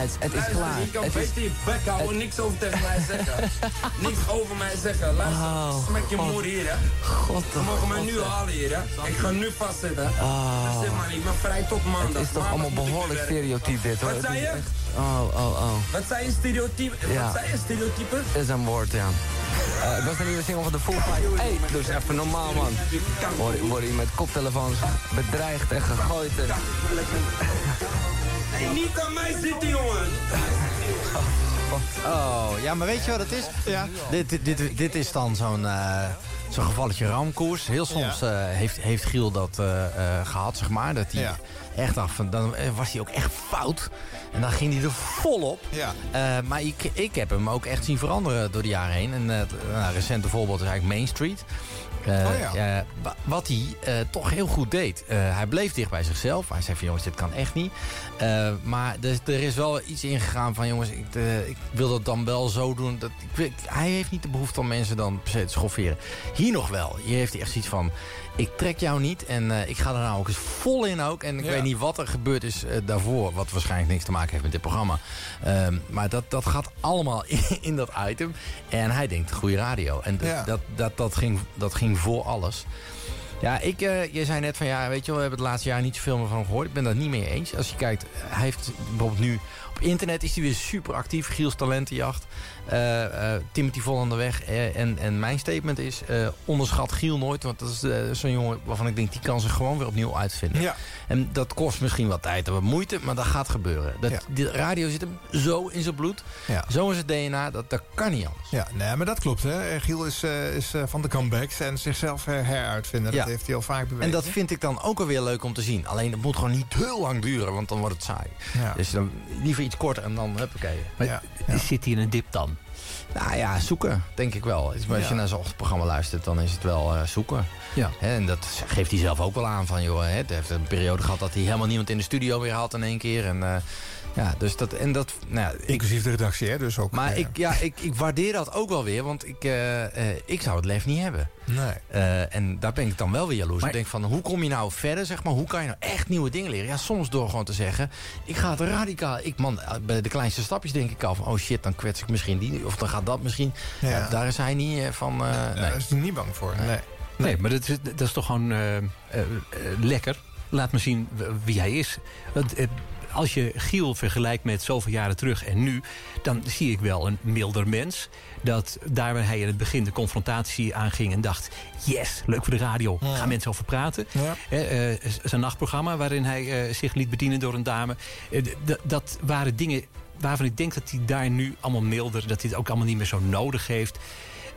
het is Luister, klaar. Je kan Het is, beter je bek houden, het- niks over tegen mij zeggen. niks over mij zeggen. Luister, Oh, smek je God. moeder hier, hè. God, Ze mogen mij nu halen hier, hè. Ik ga nu vastzitten. Oh. Zeg maar, ben vrij tot maandag. Het is toch allemaal behoorlijk stereotyp dit hoor. Wat zei is je? Oh, oh, oh. Wat zei je, stereotype? Ja. Wat zei je, stereotype? Dat is een woord, ja. Eh, Het was een nieuwe single van de Foo Fighters. Hey, doe eens even normaal, man. Word, word je met koptelefoons bedreigd en gegooid. En... Niet aan mij zitten, jongen. Oh, ja, maar weet je wat het is? Ja. Dit, dit, dit, dit is dan zo'n eh, zo'n gevalletje ramkoers. Heel soms eh, heeft, heeft Giel dat eh, eh, gehad, zeg maar. Dat hij Ja. echt af... Dan was hij ook echt fout. En dan ging hij er volop. Ja. Eh, maar ik, ik heb hem ook echt zien veranderen door de jaren heen. En eh, het nou, recente voorbeeld is eigenlijk Main Street. Eh, Oh ja. wa- wat hij eh, toch heel goed deed. Eh, hij bleef dicht bij zichzelf. Hij zei van jongens, dit kan echt niet. Maar er, er is wel iets ingegaan van jongens, ik, ik wil dat dan wel zo doen. Dat, ik, hij heeft niet de behoefte om mensen dan per se te schofferen. Hier nog wel. Hier heeft hij echt zoiets van, ik trek jou niet. En eh, ik ga er nou ook eens vol in ook. En ik Ja. weet niet wat er gebeurd is eh, daarvoor. Wat waarschijnlijk niks te maken heeft met dit programma. Ehm, maar dat, dat gaat allemaal in, in dat item. En hij denkt, goede radio. En dat, Ja. dat, dat, dat, ging, dat ging voor alles. Ja, ik, eh, je zei net van ja, weet je wel, we hebben het laatste jaar niet zoveel meer van gehoord. Ik ben dat niet mee eens. Als je kijkt, hij heeft bijvoorbeeld nu op internet is hij weer super actief. Giels Talentenjacht. Eh, eh, Timothy vol aan de weg. Eh, en, en mijn statement is, eh, onderschat Giel nooit. Want dat is zo'n jongen waarvan ik denk, die kan zich gewoon weer opnieuw uitvinden. Ja. En dat kost misschien wat tijd en wat moeite, maar dat gaat gebeuren. Dat, Ja. Die radio zit hem zo in zijn bloed. Ja. Zo is het DNA, dat, dat kan niet anders. Ja, nee, maar dat klopt. Hè. Giel is, eh, is van de comebacks en zichzelf her- heruitvinden. Dat heeft hij al vaak bewezen. En dat vind ik dan ook alweer leuk om te zien. Alleen het moet gewoon niet heel lang duren, want dan wordt het saai. Ja. Dus dan liever iets korter en dan huppakee. Maar Ja. zit hij in een dip dan? Nou ja, zoeken, denk ik wel. Als je naar zijn ochtendprogramma luistert, dan is het wel eh, zoeken. Ja. En dat geeft hij zelf ook wel aan van, joh, hè, het heeft een periode gehad dat hij helemaal niemand in de studio weer had in één keer. En, eh, ja, dus dat, en dat, nou, ja, ik, Inclusief de redactie, hè, dus ook. maar ik, ja, ik, ik waardeer dat ook wel weer, want ik, eh, eh, ik zou het lef niet hebben. Nee. Eh, en daar ben ik dan wel weer jaloers. Maar- Ik denk van, hoe kom je nou verder, zeg maar? Hoe kan je nou echt nieuwe dingen leren? Ja, soms door gewoon te zeggen, ik ga het radicaal... Ik, man, bij de kleinste stapjes denk ik al van, oh shit, dan kwets ik misschien die. Of dan gaat dat misschien. Ja. Ja, daar is hij niet van... eh, Daar nee. is hij niet bang voor. Nee. Nee, maar dat is, dat is toch gewoon lekker. Laat me zien wie hij is. Want, als je Giel vergelijkt met zoveel jaren terug en nu... dan zie ik wel een milder mens. Dat daar waar hij in het begin de confrontatie aanging en dacht... yes, leuk voor de radio, Ja. gaan mensen over praten. Ja. Eh, eh, zijn nachtprogramma waarin hij eh, zich liet bedienen door een dame. Eh, dat waren dingen waarvan ik denk dat hij daar nu allemaal milder... dat hij het ook allemaal niet meer zo nodig heeft.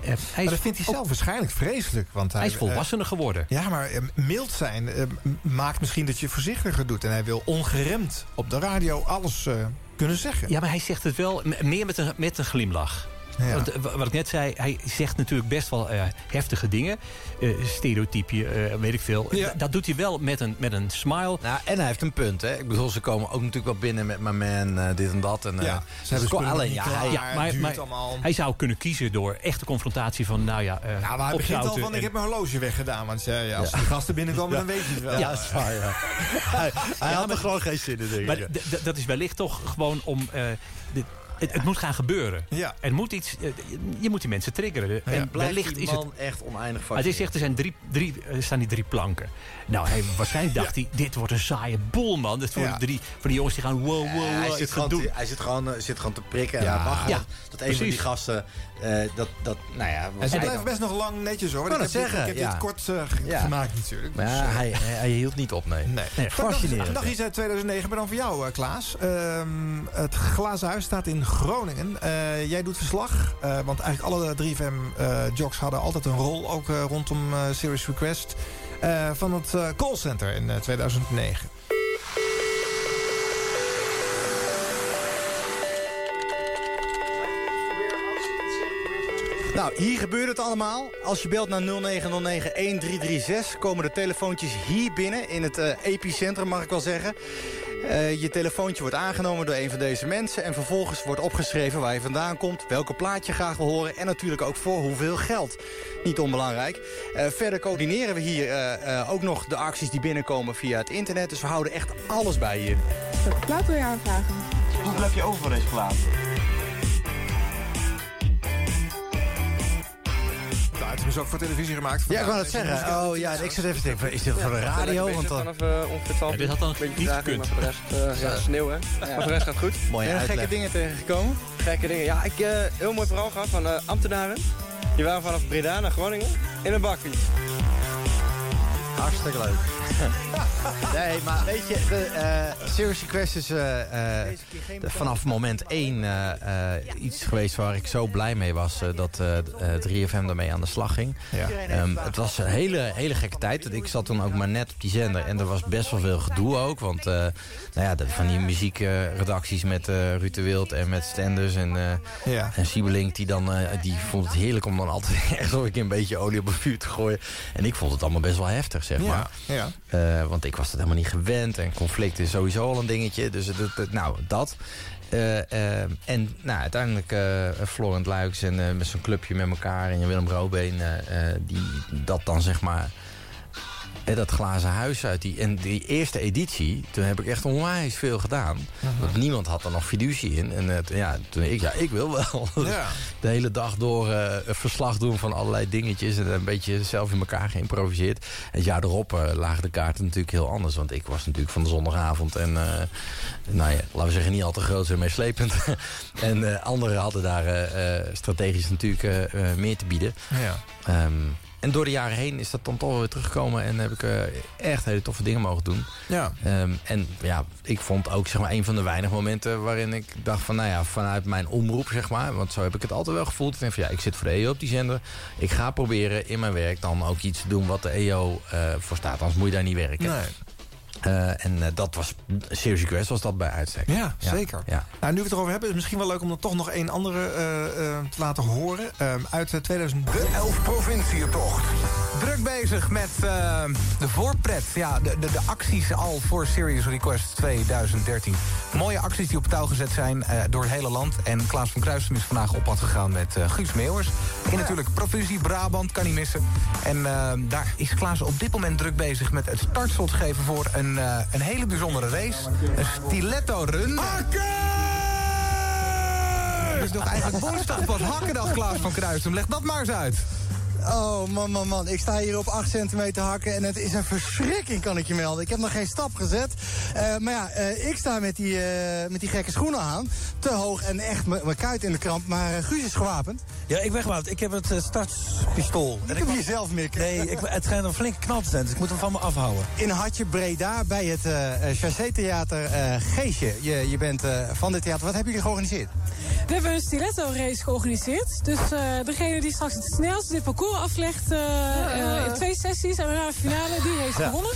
Hij Maar dat vindt hij zelf waarschijnlijk vreselijk. Want hij, hij is eh, volwassener geworden. Ja, maar eh, mild zijn eh, maakt misschien dat je voorzichtiger doet. En hij wil ongeremd op de radio alles eh, kunnen zeggen. Ja, maar hij zegt het wel meer met een, met een glimlach. Ja. Want, eh, wa- wat ik net zei, hij zegt natuurlijk best wel eh, heftige dingen. Eh stereotypje, eh, weet ik veel. Ja. Dat doet hij wel met een, met een smile. Nou, en hij heeft een punt, hè. Ik bedoel, ze komen ook natuurlijk wel binnen met mijn man, dit en dat. En, eh, Ja, ze hebben alleen, ja, klaar. maar, duurt maar allemaal. hij zou kunnen kiezen door echte confrontatie van, nou ja, eh Ja, maar hij begint al van, ik heb mijn horloge weggedaan. Want ja, ja, als die gasten binnenkomen, dan weet je het wel. ja, dat is waar, ja. hij hij had er gewoon geen zin in, denk Maar ik. dat is wellicht toch gewoon om... eh, de- het, het moet gaan gebeuren. Ja. Er moet iets, eh, je moet die mensen triggeren. En Blijft wellicht is het man echt oneindig hij fascinerend. zegt, er zijn drie, drie, er staan die drie planken. Nou, hij, waarschijnlijk dacht hij, dit wordt een saaie boel, man. Dat worden Ja. drie van die jongens die gaan wow, wow, wow. hij, zit gewoon doen. te, hij zit gewoon, eh, zit gewoon te prikken. En gewoon Ja, dat een van die gasten... eh, dat, dat, nou ja, En ze blijft best nog lang netjes hoor. Ik heb, net dit, ik heb zeggen, dit kort eh, Ja. gemaakt natuurlijk. Maar Dus, ja, eh, hij, hield niet op, nee. Nee. Nee, fascinerend, ja. iets uit 2009, maar dan voor jou, Klaas. Ehm, het Glazen Huis staat in Groningen. Eh, jij doet verslag, eh, want eigenlijk alle 3FM-jocks hadden altijd een rol, ook eh, rondom Serious Request, eh, van het callcenter in eh, 2009. Nou, hier gebeurt het allemaal. Als je belt naar 0909-1336 komen de telefoontjes hier binnen... in het eh, epicentrum, mag ik wel zeggen. Eh, je telefoontje wordt aangenomen door een van deze mensen... en vervolgens wordt opgeschreven waar je vandaan komt... welke plaat je graag wil horen en natuurlijk ook voor hoeveel geld. Niet onbelangrijk. Eh, verder coördineren we hier eh, eh, ook nog de acties die binnenkomen via het internet. Dus we houden echt alles bij hier. Welke plaat wil je aanvragen? Hoeveel heb je over voor deze plaat? Het is ook voor televisie gemaakt. Ja, ik wou dat zeggen. Oh ja, ik zit even te denken, is dit voor de radio? Want dan... Vanaf uh, ongeveer 12 Ja, dit had dan een beetje niet gekund. maar voor de rest, eh, ja, sneeuw hè. Maar voor de rest gaat het goed. Mooie En uitleg. gekke dingen tegengekomen? Gekke dingen. Ja, ik heel mooi verhaal gehad van ambtenaren. Die waren vanaf Breda naar Groningen in een bakfiets. Hartstikke leuk. nee, maar weet je, de, eh Serious Request is eh, eh, vanaf moment één eh, eh, iets geweest waar ik zo blij mee was dat eh, eh, 3FM daarmee aan de slag ging. Ehm, het was een hele, hele gekke tijd. Ik zat toen ook maar net op die zender en er was best wel veel gedoe ook. Want nou ja, de- van die muziekredacties met Ruud de Wild en met Stenders en, Ja. en Siebelink, die, dan, die vond het heerlijk om dan altijd echt een keer een beetje olie op het vuur te gooien. En ik vond het allemaal best wel heftig, zeg Ja, maar. ja. Eh, want ik was het helemaal niet gewend. En conflict is sowieso al een dingetje. Dus het, het- nou, dat. Eh, eh, en nou, uiteindelijk eh Florent Luiks en met zo'n clubje met elkaar... en Willem Roobeen, die dat dan zeg maar... dat glazen huis uit die... En die eerste editie, toen heb ik echt onwijs veel gedaan. Want niemand had er nog fiducie in. En ja, toen ik, ja, ik wil wel. Ja. De hele dag door een verslag doen van allerlei dingetjes. En een beetje zelf in elkaar geïmproviseerd. En het jaar erop eh, lagen de kaarten natuurlijk heel anders. Want ik was natuurlijk van de zondagavond. En eh, nou ja, laten we zeggen, niet al te groot en meeslepend. en anderen hadden daar strategisch natuurlijk meer te bieden. Ja. Ehm, en door de jaren heen is dat dan toch weer teruggekomen. En heb ik eh, echt hele toffe dingen mogen doen. Ja. Ehm, en ja, ik vond ook zeg maar, een van de weinige momenten waarin ik dacht van, nou ja, vanuit mijn omroep, zeg maar. Want zo heb ik het altijd wel gevoeld. Ik denk van ja, ik zit voor de EO op die zender. Ik ga proberen in mijn werk dan ook iets te doen wat de EO eh, voor staat. Anders moet je daar niet werken. Nee. Eh, en eh, dat was, Serious Request was dat bij uitstek. Ja, zeker. Ja. Nou, nu we het erover hebben, is het misschien wel leuk om er toch nog een andere eh, eh, te laten horen. Ehm, uit eh, 2000. De elf provincietocht. Druk bezig met eh, de voorpret. Ja, de, de, de acties al voor Serious Request 2013. Mooie acties die op touw gezet zijn eh, door het hele land. En Klaas van Kruisen is vandaag op pad gegaan met eh, Guus Meeuwers. In natuurlijk provincie Brabant, kan niet missen. En eh, daar is Klaas op dit moment druk bezig met het startslot geven... voor een, eh, een hele bijzondere race. Een stiletto run. Het is nog eigenlijk woensdag pas hakkendag, Klaas van Kruisen. Leg dat maar eens uit. Oh, man, man, man. Ik sta hier op 8 centimeter hakken en het is een verschrikking, kan ik je melden. Ik heb nog geen stap gezet. Eh, maar ja, eh, ik sta met die, eh, met die gekke schoenen aan. Te hoog en echt mijn kuit in de kramp. Maar Guus is gewapend. Ja, ik ben gewapend. Ik heb het startpistool. Ik heb je zelf. Nee, ik, het schijnt een flinke knal te zijn, dus ik moet hem van me afhouden. In Hartje Breda bij het Chassé-theater eh, Geesje. Je, je bent van dit theater. Wat hebben jullie georganiseerd? We hebben een stiletto-race georganiseerd. Dus eh, degene die straks het snelst dit parcours aflegt eh, eh, in twee sessies en daarna de finale, die heeft Ja. gewonnen.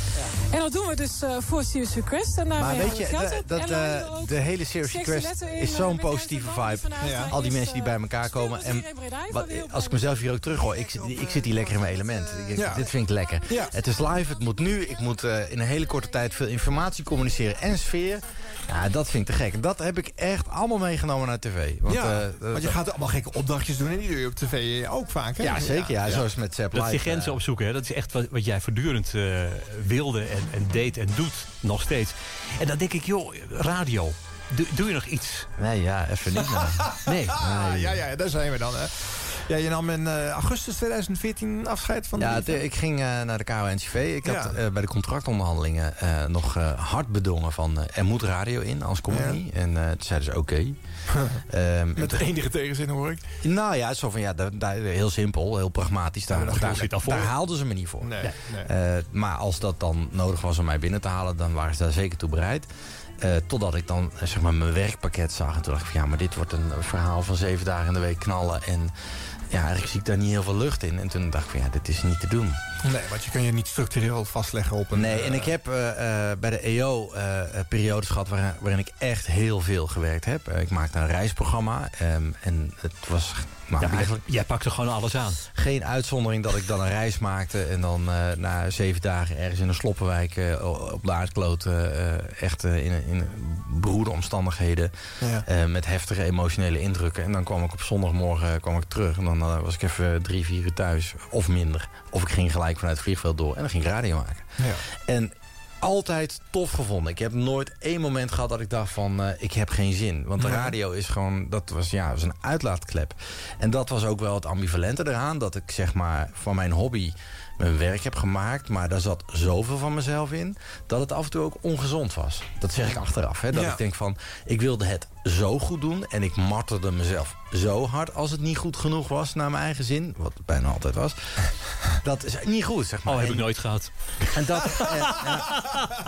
En dat doen we dus eh, voor Serious Request. En daarmee Maar weet je, dat, eh, de hele Serious Request is zo'n positieve vibe. Al die eh, mensen die bij elkaar komen. En wat, als ik mezelf hier ook terughoor, ik, zit- ik zit hier lekker in mijn element. Ik- Ja. Dit vind ik lekker. Ja. Het is live, het moet nu. Ik moet eh, in een hele korte tijd veel informatie communiceren en sfeer. Ja, dat vind ik te gek. Dat heb ik echt allemaal meegenomen naar tv. Want, ja, eh, want je gaat allemaal gekke opdrachtjes doen en die doe je op tv ook vaak. Hè? Ja, zeker. Ja, zoals met Sepp Dat is die grenzen eh. opzoeken. Hè? Dat is echt wat, wat jij voortdurend eh, wilde en, en deed en doet. Nog steeds. En dan denk ik, joh, radio. Doe, doe je nog iets? Nee, ja, even niet. nou. Nee, nee. ja, ja, daar zijn we dan. Hè. Ja, je nam in eh, augustus 2014 afscheid van de Ja, liefde. het- ik ging eh, naar de KO-NCV. Ik had Ja. eh, bij de contractonderhandelingen nog hard bedongen van... er moet radio in als company. En toen zeiden ze oké. Ehm, Met enige tegenzin hoor ik. Nou ja, zo van ja, daar, daar- heel simpel, heel pragmatisch. Daar, Ja, daar, voor. daar haalden ze me niet voor. Nee, Ja. nee. Maar als dat dan nodig was om mij binnen te halen, dan waren ze daar zeker toe bereid. Totdat ik dan zeg maar mijn werkpakket zag. En toen dacht ik van ja, maar dit wordt een verhaal van zeven dagen in de week knallen. En ja, eigenlijk zie ik daar niet heel veel lucht in. En toen dacht ik van ja, dit is niet te doen. Nee, want je kun je niet structureel vastleggen op een... Nee, eh, en ik heb eh, eh, bij de EO eh, eh, periodes gehad waarin, waarin ik echt heel veel gewerkt heb. Eh, ik maakte een reisprogramma ehm, en het was Ja, maar eigenlijk jij pakte gewoon alles aan. geen uitzondering dat ik dan een reis maakte... en dan eh, na zeven dagen ergens in een sloppenwijk eh, op de aardkloot... eh, echt in, een- in beroerde omstandigheden. Ja. eh, met heftige emotionele indrukken. En dan kwam ik op zondagmorgen kwam ik terug. En dan was ik even drie, vier uur thuis. Of minder. Of ik ging gelijk vanuit het vliegveld door. En dan ging ik radio maken. Ja. En altijd tof gevonden. Ik heb nooit één moment gehad dat ik dacht van... eh, ik heb geen zin. Want de radio is gewoon... dat was, ja, was een uitlaatklep. En dat was ook wel het ambivalente eraan. Dat ik zeg maar van mijn hobby mijn werk heb gemaakt. Maar daar zat zoveel van mezelf in... dat het af en toe ook ongezond was. Dat zeg ik achteraf. Hè, dat Ja. ik denk van... ik wilde het zo goed doen... en ik martelde mezelf zo hard... als het niet goed genoeg was naar mijn eigen zin. Wat het bijna altijd was. Dat is niet goed, zeg maar. Oh, heb ik nooit gehad. en dat, eh, ja,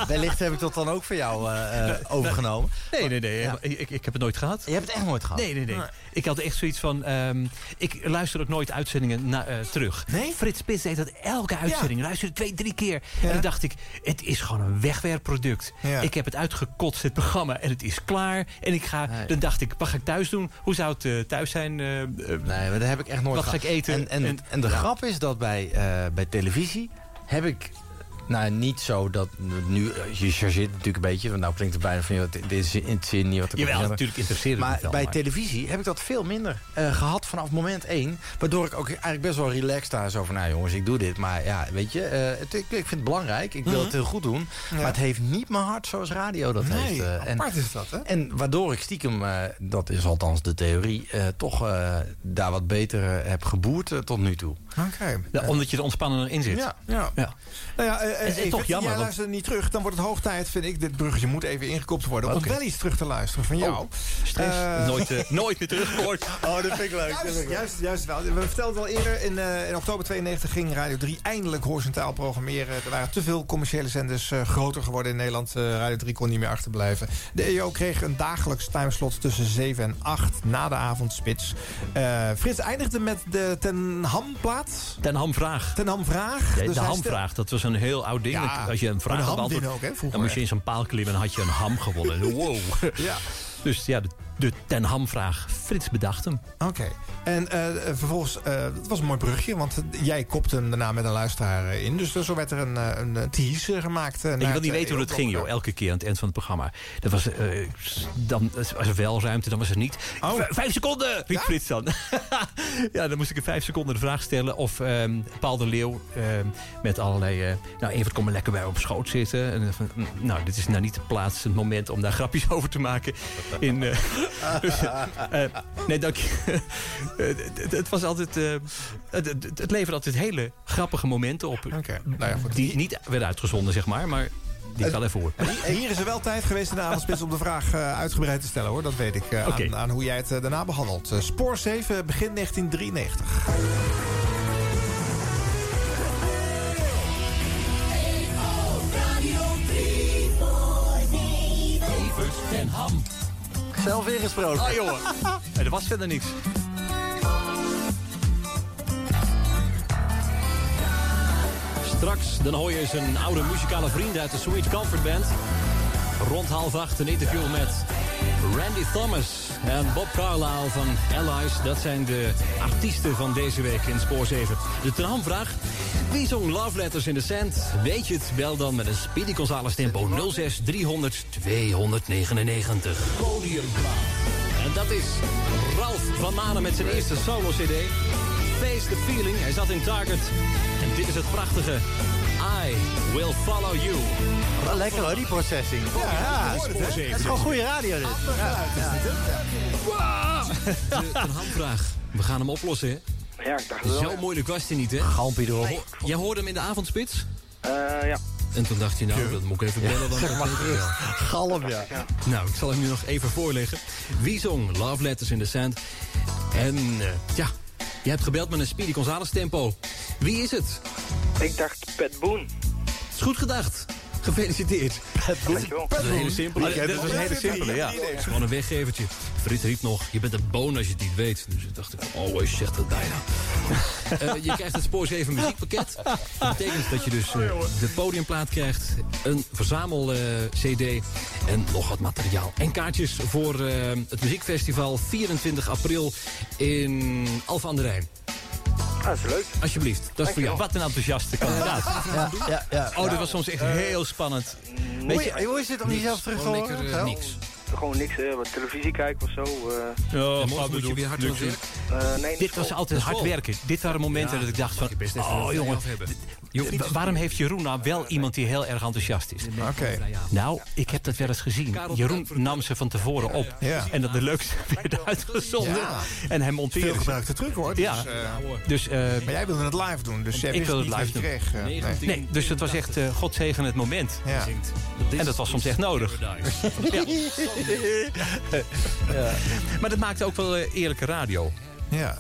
wellicht heb ik dat dan ook voor jou eh, eh, overgenomen. Nee, nee, nee. Ja. Ik, ik heb het nooit gehad. Je hebt het echt nooit gehad? Nee, nee, nee. Ik had echt zoiets van... ehm, ik luister ook nooit uitzendingen na- eh, terug. Nee? Frits Spits deed dat elke uitzending. Luisterde twee, drie keer. En dan dacht ik, het is gewoon een wegwerpproduct. Ik heb het uitgekotst, het programma. En het is klaar. En ik ga, dan dacht ik, wat ga ik thuis doen? Hoe zou het eh, thuis zijn? eh, Nee, maar dat heb ik echt nooit Wat ga ik eten? En, en, En- en de ja. grap is dat bij, eh, bij televisie heb ik... Nou, niet zo dat nu... eh, Je chargeert natuurlijk een beetje. Want nou klinkt het bijna van... joh, Dit is zin niet wat ik Jawel, natuurlijk interesseert Maar wel, bij maar- televisie heb ik dat veel minder eh, gehad vanaf moment één. Waardoor ik ook eigenlijk best wel relaxed sta. Zo van, nou jongens, ik doe dit. Maar ja, weet je, eh, het, ik, ik vind het belangrijk. Ik wil Mhm. het heel goed doen. Ja. Maar het heeft niet mijn hart zoals radio dat Nee, heeft. en, apart is dat, hè? en waardoor ik stiekem, dat is althans de theorie... toch daar wat beter heb geboerd tot nu toe. Ja, omdat je er ontspannender in zit. Ja. Ja. Ja. Nou ja, eh, eh, Het is toch jammer, jij luistert niet terug. Dan wordt het hoog tijd, vind ik. Dit bruggetje moet even ingekopt worden. Om wel iets terug te luisteren van jou. Oh, stress. Eh, nooit, eh, nooit meer teruggehoord. Oh, dat vind ik leuk. Juist, juist, juist wel. We vertelden al eerder. In, in oktober 92 ging Radio 3 eindelijk horizontaal programmeren. Er waren te veel commerciële zenders groter geworden in Nederland. Radio 3 kon niet meer achterblijven. De EO kreeg een dagelijks timeslot tussen 7 en 8 na de avondspits. Frits eindigde met de Ten Ham-plaat. Ten Ham vraag. Ten Ham vraag. Ja, Dus de hamvraag, dat was een heel oud ding. Ja, Als je een vraag vroeger dan moest je in zo'n paal klimmen en had je een ham gewonnen. Wow. Ja. Dus ja, de, de Ten Ham vraag. Frits bedacht hem. Oké. En eh, vervolgens, eh, het was een mooi brugje, want jij kopte hem daarna met een luisteraar eh, in. Dus zo werd er een, een, tease gemaakt. naar wil niet het, weten hoe dat ging, joh. Elke keer aan het eind van het programma. Dat was, dan was er wel ruimte, dan was er niet. Oh. Vijf seconden, riep Frits dan. ja, dan moest ik in vijf seconden de vraag stellen. Of ehm, Paul de Leeuw ehm, met allerlei... nou, Evert, kom maar lekker bij op schoot zitten. En, van, nou, dit is nou niet de plaats, het moment om daar grapjes over te maken. In, eh, nee, dank je. Eh, het, het was altijd... eh, het, het, het leverde altijd hele grappige momenten op. Nou ja, goed. Die niet werden uitgezonden, zeg maar. Maar die ik wel even hoor. En hier is er wel tijd geweest in de avondspits om de vraag eh, uitgebreid te stellen hoor. Dat weet ik eh, aan, aan hoe jij het daarna behandelt. Eh, Spoor 7, begin 1993. Evert ten Ham. Zelf ingesproken. Ah, jongen. er was verder niks. Straks dan hoor je een oude muzikale vriend uit de Sweet Comfort Band. Rond half acht een interview met Randy Thomas en Bob Carlyle van Allies. Dat zijn de artiesten van deze week in Spoor 7. De tenhamvraag. Wie zong Love Letters in the Sand? Weet je het? Bel dan met een Speedy Gonzales tempo 06 300 299. Podiumplaat. En dat is Ralf van Manen met zijn eerste solo-cd. Face the Feeling. Hij zat in Target. En dit is het prachtige I Will Follow You. Wel lekker hoor, die processing. Ja, ja. Het is gewoon goede radio dit. Ja, ja. De tenhamvraag. We gaan hem oplossen, hè? Ja, ik dacht wel. Zo moeilijk was hij niet, hè? Galmpie erop. Ho- Jij hoorde hem in de avondspits? Eh, ja. En toen dacht je, nou, dat moet ik even bellen. Dan Zeg maar, galm ja. Nou, ik zal hem nu nog even voorleggen. Wie zong Love Letters in the Sand? En eh, ja, je hebt gebeld met een Speedy Gonzales tempo. Wie is het? Ik dacht Pat Boone. Is goed gedacht. Gefeliciteerd. Dat is een hele simpele. Dat was een hele simpele, ja. Gewoon een weggevertje. Frits riep nog, je bent een boon als je het niet weet. Dus ik dacht, oh, hij zegt het bijna. Eh, je krijgt het Spoor 7 muziekpakket. Dat betekent dat je dus eh, de podiumplaat krijgt, een verzamel-cd en nog wat materiaal. En kaartjes voor eh, het muziekfestival 24 april in Alphen aan de Rijn. Dat is leuk. Alsjeblieft, dat is voor jou. Wat een enthousiaste kandidaat. Ja, ja, ja. Oh, dat was soms echt heel spannend. Hoe, hoe is het om jezelf terug te Gewoon horen? eh, niks. Gewoon niks, eh, wat televisie kijken of zo. eh. Ja, morgen moet je weer hard? Eh, nee, Dit was altijd hard werken. Dit waren momenten Ja, dat ik dacht van... best even Oh jongen, waarom heeft Jeroen nou wel iemand die heel erg enthousiast is? Oké. Nou, ik heb dat wel eens gezien. Jeroen nam ze van tevoren op. Ja. En dat de leukste werd uitgezonden. Ja. En monteerde Veel gebruikte truc hoor. Ja. Dus, eh, Dus, eh, maar jij wilde het live doen, dus jij ik wilde het live doen. kreeg. eh, nee. Nee, dus het was echt uh, God zegen het moment. Ja. En dat was soms echt nodig. Ja. Maar dat maakte ook wel eerlijke radio. Ja.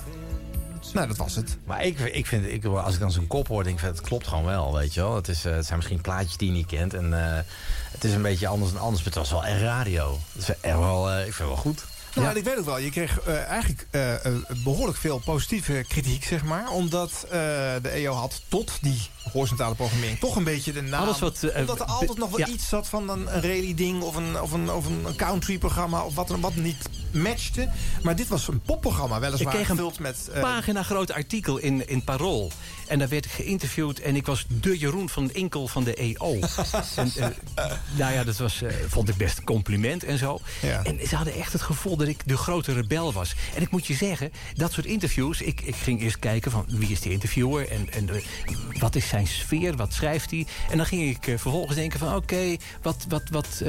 Nou, dat was het. Maar ik, ik vind, ik, als ik dan zo'n kop hoor, denk ik, het klopt gewoon wel, weet je wel. Het, is, eh, het zijn misschien plaatjes die je niet kent. En eh, het is een beetje anders dan anders, maar het was wel echt radio. Het is echt wel, eh, ik vind het wel goed. Nou, en ik weet ook wel, je kreeg eh, eigenlijk eh, eh, behoorlijk veel positieve kritiek, zeg maar. Omdat de EO had tot die horizontale programmering toch een beetje de naam. Alles wat, omdat er altijd nog wel ja. iets zat van een, een rally-ding of een, of een, of een country-programma of wat, wat niet matchte. Maar dit was een popprogramma, Ik weliswaar kreeg een gevuld met... pagina groot artikel in, in Parool. En daar werd ik geïnterviewd. En ik was de Jeroen van Inkel van de EO. en, eh, nou ja, dat was, eh, vond ik best een compliment en zo. Ja. En ze hadden echt het gevoel dat ik de grote rebel was. En ik moet je zeggen, dat soort interviews... Ik, ik ging eerst kijken van wie is de interviewer... en, en eh, wat is zijn sfeer, wat schrijft hij. En dan ging ik vervolgens denken van... oké, wat, wat, wat...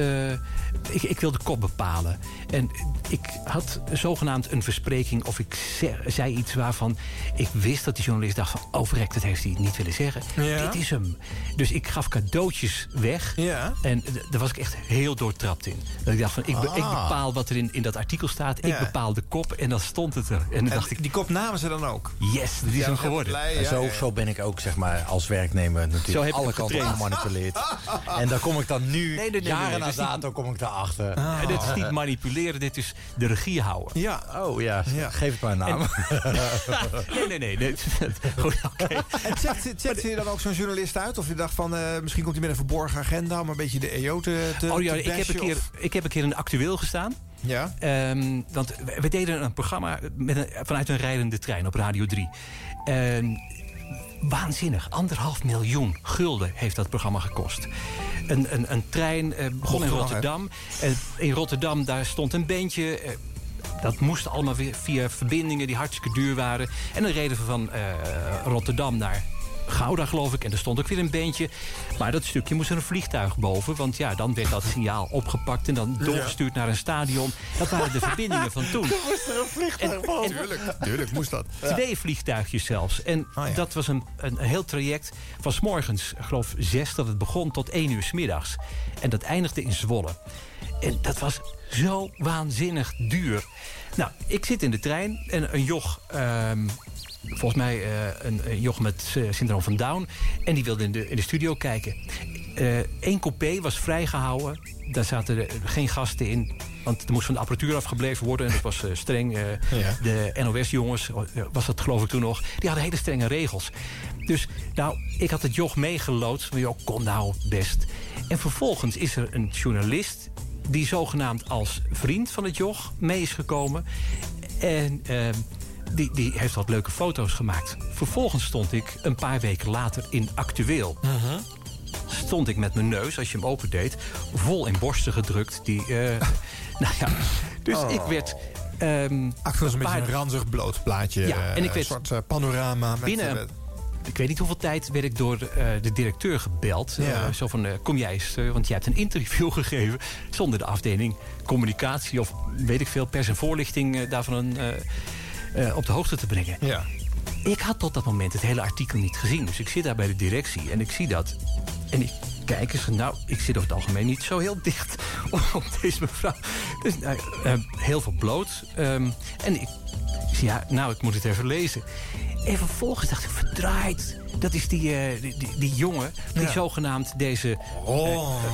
ik, ik wil de kop bepalen. En ik had zogenaamd een verspreking... of ik ze- zei iets waarvan ik wist dat die journalist dacht van... oh dat heeft hij niet willen zeggen. Ja. Dit is hem. Dus ik gaf cadeautjes weg. Ja. En daar was ik echt heel doortrapt in. Dat ik dacht van, ik, be- ik Ah. bepaal wat er in, in dat artikel staat. Ik bepaal de kop en dan stond het er. En dan dacht ik, die kop namen ze dan ook? yes, dat is hem geworden. blij, En ja, zo, ja. zo ben ik ook, zeg maar, als werknemer Zo natuurlijk alle het kanten gemanipuleerd. en dan kom ik dan nu, Nee, nee, nee, jaren na niet- dato, kom ik daarachter. En dit is niet manipuleren, dit is de regie houden. Ja. Oh ja, Ja. geef het maar een naam. nee, nee, nee. nee. Goed, oké. En zet, zet je dan ook zo'n journalist uit? Of je dacht van, eh, misschien komt hij met een verborgen agenda... om een beetje de EO te, te Oh ja, te ik heb, een keer, of- ik heb een keer in actueel gestaan. Ja? Ehm, want we, we deden een programma met een, vanuit een rijdende trein op Radio 3. Ehm, waanzinnig. Anderhalf miljoen gulden heeft dat programma gekost. Een, een, een trein eh, begon in Mocht? Rotterdam. In Rotterdam daar stond een bandje. eh, dat moest allemaal weer via verbindingen die hartstikke duur waren. En dan reden we van eh, Rotterdam naar Gouda, geloof ik. En er stond ook weer een beentje. Maar dat stukje moest er een vliegtuig boven. Want ja, dan werd dat signaal opgepakt en dan doorgestuurd naar een stadion. Dat waren de verbindingen van toen. moest er een vliegtuig boven. Tuurlijk, tuurlijk moest dat. Twee vliegtuigjes zelfs. En Ah, ja. dat was een, een, heel traject van 's morgens, geloof zes, dat het begon tot één uur 's middags. En dat eindigde in Zwolle. En dat was zo waanzinnig duur. Nou, ik zit in de trein en een joch... ehm, volgens mij eh, een, een joch met eh, syndroom van Down. En die wilde in de, in de studio kijken. Eén coupé was vrijgehouden. Daar zaten er geen gasten in. Want er moest van de apparatuur afgebleven worden. En dat was eh, streng. eh, Ja. De NOS-jongens, was dat geloof ik toen nog... die hadden hele strenge regels. Dus nou, ik had het joch meegeloodst. Maar joh, kom nou best. En vervolgens is er een journalist... die zogenaamd als vriend van het joch mee is gekomen. En... ehm, die, die heeft wat leuke foto's gemaakt. Vervolgens stond ik een paar weken later in Actueel. Stond ik met mijn neus, als je hem opendeed... vol in borsten gedrukt. Die, eh, nou ja, dus ik werd... ehm, Achter was een paar- beetje een ranzig bloot plaatje. Ja, en ik eh, weet- Een soort eh, panorama. Met, Binnen- ik weet niet hoeveel tijd werd ik door eh, de directeur gebeld. Ja. Eh, zo van, eh, kom jij eens, want jij hebt een interview gegeven... zonder de afdeling communicatie of weet ik veel... pers en voorlichting daarvan op de hoogte te brengen. ja. Ik had tot dat moment het hele artikel niet gezien. Dus ik zit daar bij de directie en ik zie dat. En ik kijk eens, nou, ik zit over het algemeen niet zo heel dicht op deze mevrouw. Dus nou, heel veel bloot. Ehm, en ik, ik zie, ja, nou, ik moet het even lezen. En vervolgens dacht ik, verdraaid. Dat is die, eh, die, die, die jongen die Ja. zogenaamd deze Oh.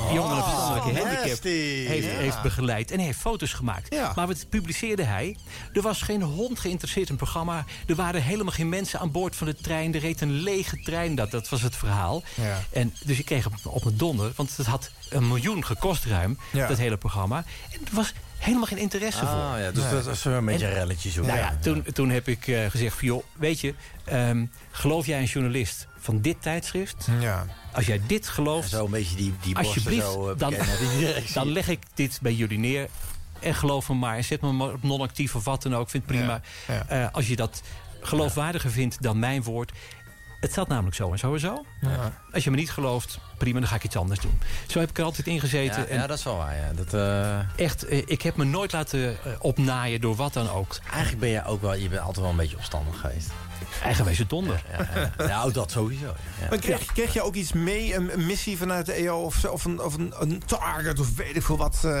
eh, jongen met verstandelijke Oh, handicap nasty. heeft, Ja. heeft begeleid. En hij heeft foto's gemaakt. Ja. Maar wat publiceerde hij? Er was geen hond geïnteresseerd in het programma. Er waren helemaal geen mensen aan boord van de trein. Er reed een lege trein. Dat, dat was het verhaal. Ja. En dus ik kreeg op, op mijn donder. Want het had een miljoen gekost ruim, Ja. dat hele programma. En er was helemaal geen interesse voor. Ah, ja, dus dat is een beetje een relletje zo. Nou ja, toen, toen heb ik eh, gezegd van, joh, weet je... ehm, geloof jij een journalist van dit tijdschrift? Ja. Als jij dit gelooft, Zo een beetje die, die alsjeblieft, zo eh, dan, dan leg ik dit bij jullie neer. En geloof me maar, en zet me maar op non-actief of wat dan ook. Vind het prima. Ja, Eh, als je dat geloofwaardiger vindt dan mijn woord... Het staat namelijk zo en zo en zo. Ja. Als je me niet gelooft, prima, dan ga ik iets anders doen. Zo heb ik er altijd in gezeten. Ja, en ja, dat is wel waar. Ja. Dat, eh, Echt, eh, ik heb me nooit laten eh, opnaaien door wat dan ook. eigenlijk ben jij ook wel, je bent altijd wel een beetje opstandig geweest. Eigenwijze donder. Ja, ja. nou, dat sowieso. Ja. Maar kreeg, kreeg je ook iets mee, een, een missie vanuit de EO of, of, een, of een, een target of weet ik veel wat? eh,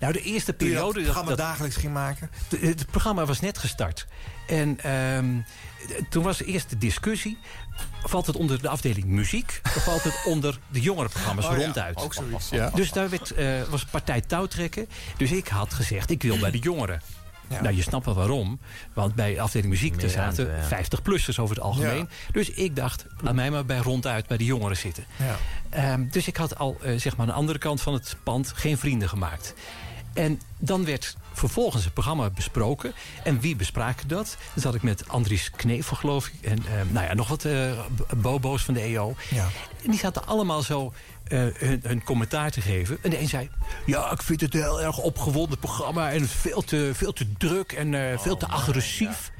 Nou, de eerste je dat periode... programma dat, dagelijks ging maken? Het, het programma was net gestart. En ehm, toen was eerst de discussie. Valt het onder de afdeling muziek? Of valt het onder de jongerenprogramma's Oh ja, ronduit? ook zoiets, ja. Dus daar werd, eh, was partij touwtrekken. Dus ik had gezegd, ik wil bij de jongeren. Ja. Nou, je snapt wel waarom. Want bij de afdeling muziek Meer zaten ruimte, ja. 50-plussers over het algemeen. Dus ik dacht, laat mij maar bij ronduit bij de jongeren zitten. Ja. Ehm, dus ik had al eh, zeg maar aan de andere kant van het pand geen vrienden gemaakt. En dan werd vervolgens het programma besproken. En wie bespraken dat? Dan zat ik met Andries Knevel, geloof ik. En ehm, nou ja, nog wat eh, bobo's van de EO. Ja. En die zaten allemaal zo eh, hun, hun commentaar te geven. En de een zei... Ja, ik vind het een heel erg opgewonden programma. En veel te, veel te druk en eh, veel te agressief.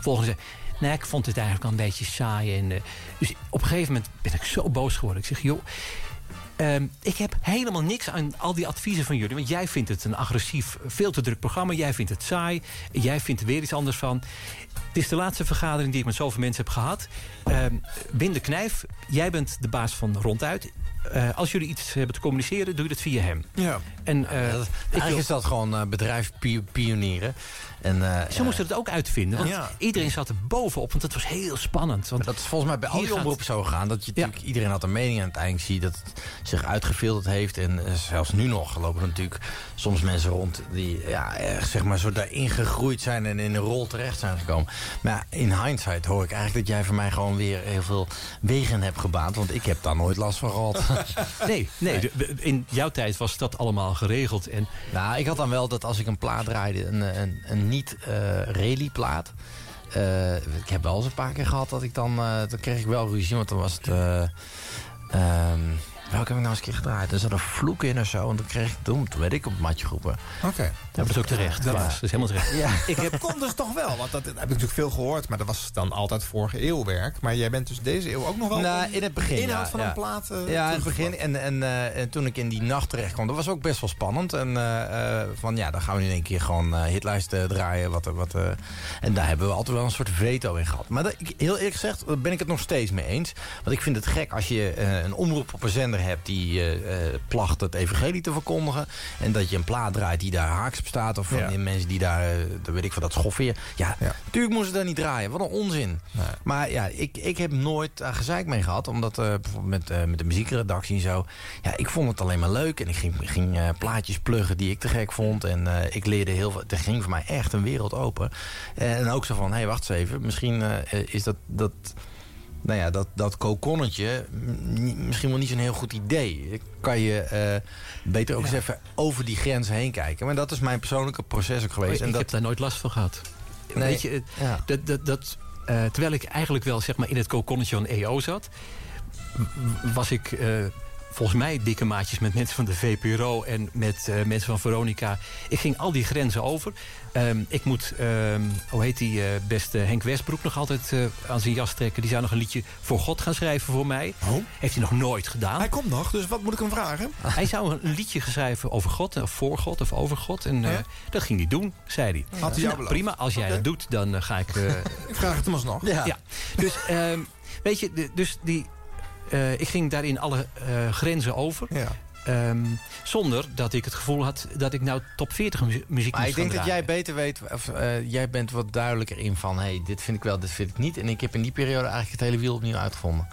Volgens zei... Nee, ik vond het eigenlijk al een beetje saai. En, eh, dus op een gegeven moment ben ik zo boos geworden. Ik zeg, joh... ehm, ik heb helemaal niks aan al die adviezen van jullie. Want jij vindt het een agressief, veel te druk programma. Jij vindt het saai. Jij vindt er weer iets anders van. Het is de laatste vergadering die ik met zoveel mensen heb gehad. Ehm Win de Knijf, jij bent de baas van Ronduit. Eh, als jullie iets hebben te communiceren, doe je dat via hem. Ja. En, eh, Dat- Eigenlijk wil- is dat gewoon eh, bedrijf pi- pionieren. En, eh, ze moesten het ook uitvinden. Want Ja. iedereen zat er bovenop, want het was heel spannend. Want Dat is volgens mij bij al die gaat- omroepen zo gegaan. Dat je Ja. natuurlijk, iedereen had een mening en uiteindelijk zie je dat het zich uitgefilterd heeft. En eh, zelfs nu nog lopen er natuurlijk soms mensen rond die ja, zeg maar, zo daarin gegroeid zijn en in een rol terecht zijn gekomen. Maar ja, in hindsight hoor ik eigenlijk dat jij voor mij gewoon weer heel veel wegen hebt gebaand. Want ik heb daar nooit last van gehad. nee, nee, de- in jouw tijd was dat allemaal geregeld. En Nou, ik had dan wel dat als ik een plaat draaide, een, een, een niet-rally-plaat. eh, ik heb wel eens een paar keer gehad dat ik dan... eh dan kreeg ik wel ruzie, want dan was het... eh, ehm, welke heb ik nou eens een keer gedraaid? Er zat een vloek in of zo. En dan kreeg ik... Toen, toen werd ik op matje geroepen. Oké. Dat is ook terecht. Dat Klaas. Dat is helemaal terecht. Ja. Ik heb... kon dus toch wel, want dat, dat heb ik natuurlijk veel gehoord. Maar dat was dan altijd vorige eeuw werk. Maar jij bent dus deze eeuw ook nog wel... Nou, in het begin, Inhoud ja, van ja. een plaat eh, Ja, in het begin. En, en, eh, en toen ik in die nacht terecht kwam, dat was ook best wel spannend. En eh, eh, van ja, dan gaan we nu in één keer gewoon eh hitlijsten draaien. Wat, wat, eh, en daar hebben we altijd wel een soort veto in gehad. Maar dat, ik- heel eerlijk gezegd daar ben ik het nog steeds mee eens. Want ik vind het gek als je eh, een omroep op een zender hebt die eh, eh, placht het evangelie te verkondigen. En dat je een plaat draait die daar haaks staat. Of van Ja. die mensen die daar, eh, dat weet ik van dat schoffeer. Ja, Ja. natuurlijk moesten ze daar niet draaien. Wat een onzin. Nee. Maar ja, ik, ik heb nooit daar gezeik mee gehad. Omdat eh, bijvoorbeeld met, eh, met de muziekredactie en zo. Ja, ik vond het alleen maar leuk. En ik ging, ging plaatjes pluggen die ik te gek vond. En ik leerde heel veel. Er ging voor mij echt een wereld open. en ook zo van, hé, hey, wacht eens even. Misschien is dat... dat nou ja, dat, dat kokonnetje misschien wel niet zo'n heel goed idee. Kan je eh, beter ook eens even over die grenzen heen kijken. Maar dat is mijn persoonlijke proces ook geweest. ik en dat, heb daar nooit last van gehad. Nee, Weet je, ja. dat, dat, dat, eh, terwijl ik eigenlijk wel zeg maar, in het kokonnetje van EO zat... was ik eh, volgens mij dikke maatjes met mensen van de VPRO... en met eh, mensen van Veronica. Ik ging al die grenzen over. Ehm, ik moet, ehm, hoe heet die eh, beste Henk Westbroek nog altijd eh, aan zijn jas trekken. Die zou nog een liedje voor God gaan schrijven voor mij. Oh. Heeft hij nog nooit gedaan. Hij komt nog, dus wat moet ik hem vragen? Hij zou een liedje schrijven over God, of voor God, of over God. En eh, Ja? dat ging hij doen, zei hij. Had hij jou Nou, prima, als jij dat doet, dan ga ik... eh, Ik vraag het hem alsnog. ja. Dus, ehm, weet je, de- dus die, eh, ik ging daarin alle eh, grenzen over. Ja. Ehm, zonder dat ik het gevoel had dat ik nou top 40 mu- muziek Maar moest ik denk dat jij beter weet, of eh, jij bent wat duidelijker in van... hé, hey, dit vind ik wel, dit vind ik niet. En ik heb in die periode eigenlijk het hele wiel opnieuw uitgevonden.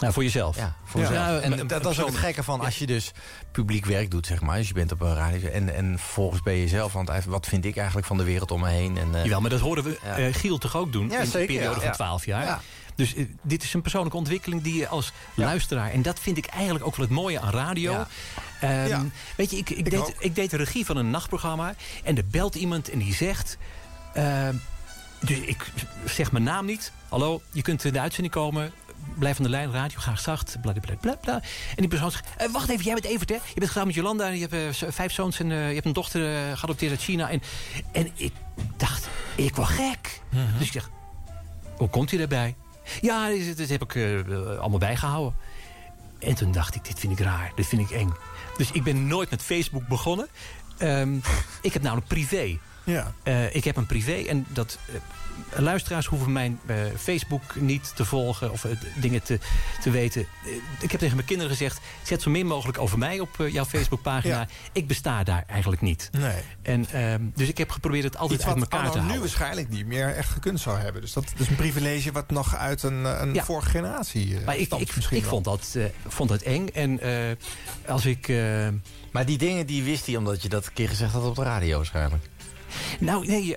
Nou, voor jezelf? Ja, voor Ja. jezelf. Ja, en maar- dat, is ook het gekke van als je dus publiek werk doet, zeg maar. Dus je bent op een radio en, en vervolgens ben je zelf uit... wat vind ik eigenlijk van de wereld om me heen? En, Jawel, maar dat horen we Ja. Giel toch ook doen Ja, in een periode van ja. 12 jaar. Dus eh, dit is een persoonlijke ontwikkeling die je als luisteraar... en dat vind ik eigenlijk ook wel het mooie aan radio. Ja. Ehm, Ja. Weet je, ik, ik, deed, ik deed de regie van een nachtprogramma... en er belt iemand en die zegt... ehm, dus ik zeg mijn naam niet. Hallo, je kunt in de uitzending komen. Blijf van de lijn, radio, graag zacht. Bla, bla. En die persoon zegt, eh, wacht even, jij bent Evert, hè? Je bent getrouwd met Jolanda, je hebt eh, vijf zoons... en je hebt een dochter geadopteerd uit China. En, en ik dacht, ik word gek. Dus ik zeg, hoe komt hij daarbij? Ja, dit heb ik eh, allemaal bijgehouden. En toen dacht ik, dit vind ik raar, dit vind ik eng. Dus ik ben nooit met Facebook begonnen. Ehm, ik heb namelijk privé. Ja. Eh, ik heb een privé en dat... eh, luisteraars hoeven mijn eh, Facebook niet te volgen of dingen te, te weten. Ik heb tegen mijn kinderen gezegd... zet zo min mogelijk over mij op jouw Facebookpagina. Ja. Ik besta daar eigenlijk niet. Nee. En, ehm, dus ik heb geprobeerd het altijd Iets uit elkaar te anno nu houden. waarschijnlijk niet meer echt gekund zou hebben. Dus dat is een privilege wat nog uit een, een Ja. vorige generatie eh, Maar ik, ik, misschien ik vond, dat, eh, vond dat eng. En eh, als ik... eh, Maar die dingen die wist hij omdat je dat een keer gezegd had op de radio waarschijnlijk. Nou, nee,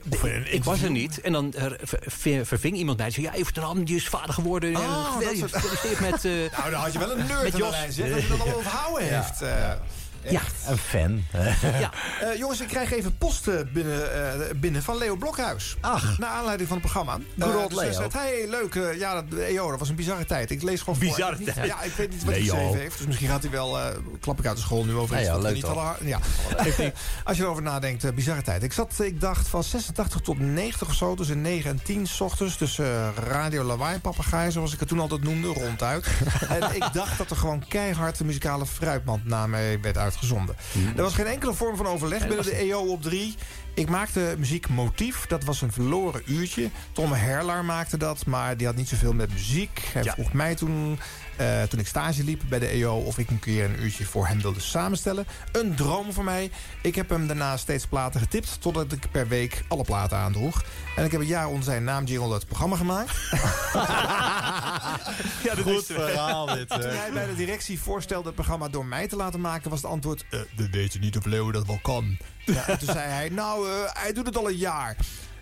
ik was er niet. En dan eh, ver- ver- verving iemand mij. en zei, ja, even ten Ham, die is vader geworden. Oh, Eh, dat soort- met... eh, Nou, dan had je wel een nerd met aan de lijn. Dat je dat allemaal onthouden heeft. Ja. Een fan. ja. Eh, jongens, ik krijg even post eh, binnen, eh, binnen van Leo Blokhuis. Ach. Naar aanleiding van het programma. Good old dus hij Leo. hey, leuk. eh, ja, dat, dat was een bizarre tijd. Ik lees gewoon Bizarre voor. Tijd. niet- Ja, ik weet niet wat hij geschreven heeft. Dus misschien gaat hij wel, klap ik uit de school nu over iets ja, leuk niet toch? Ja. Als je erover nadenkt, bizarre tijd. Ik zat, ik dacht, van 86 tot 90 of zo. Tussen 9 en 10 s ochtends. Dus eh, radio lawaai papegaai, zoals ik het toen altijd noemde, ronduit. en ik dacht dat er gewoon keihard de muzikale fruitmand naar mij werd uitgezonden. Er was geen enkele vorm van overleg binnen de EO op 3. Ik maakte muziek motief. Dat was een verloren uurtje. Tom Herlaar maakte dat, maar die had niet zoveel met muziek. Hij vroeg mij toen, eh, toen ik stage liep bij de EO... of ik een keer een uurtje voor hem wilde samenstellen. Een droom voor mij. Ik heb hem daarna steeds platen getipt... totdat ik per week alle platen aandroeg. En ik heb een jaar onder zijn naam jingle het programma gemaakt. ja, dat Goed verhaal dit. Toen hij bij de directie voorstelde het programma door mij te laten maken... was het antwoord, eh, we weten niet of Leo dat wel kan. Ja, en toen zei hij, nou, eh, hij doet het al een jaar.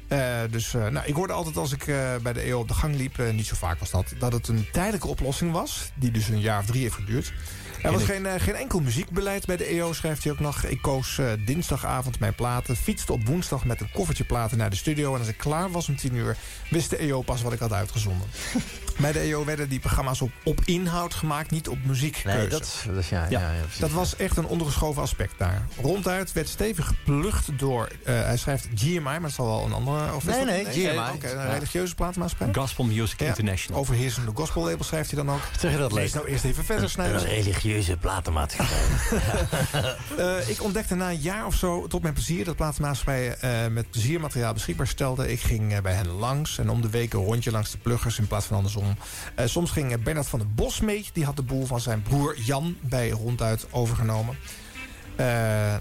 Eh, dus eh, nou, ik hoorde altijd als ik eh, bij de EO op de gang liep... niet zo vaak was dat, dat het een tijdelijke oplossing was... die dus een jaar of drie heeft geduurd. Er was geen, geen enkel muziekbeleid bij de EO, schrijft hij ook nog. Ik koos dinsdagavond mijn platen, fietste op woensdag met een koffertje platen naar de studio... en als ik klaar was om tien uur, wist de EO pas wat ik had uitgezonden. bij de EO werden die programma's op, op inhoud gemaakt, niet op muziekkeuze. Nee, dat dat ja, ja. ja, precies. Dat was echt een ondergeschoven aspect daar. Ronduit werd stevig geplucht door... eh, hij schrijft GMI, maar dat zal wel een andere... Of Nee, dat- nee, GMI. Oké, een religieuze platenmaatschappij. Gospel Music Ja, International. Overheersende gospellabel schrijft hij dan ook. Zeg je dat Lees nou eerst even verder, Een Snijders. religieuze platenmaatschappij. Eh, ik ontdekte na een jaar of zo tot mijn plezier... dat platenmaatschappijen eh met pleziermateriaal beschikbaar stelden. Ik ging eh, bij hen langs en om de week een rondje langs de pluggers... in plaats van andersom. Eh, soms ging eh, Bernard van den Bos mee. Die had de boel van zijn broer Jan bij Ronduit overgenomen. Eh,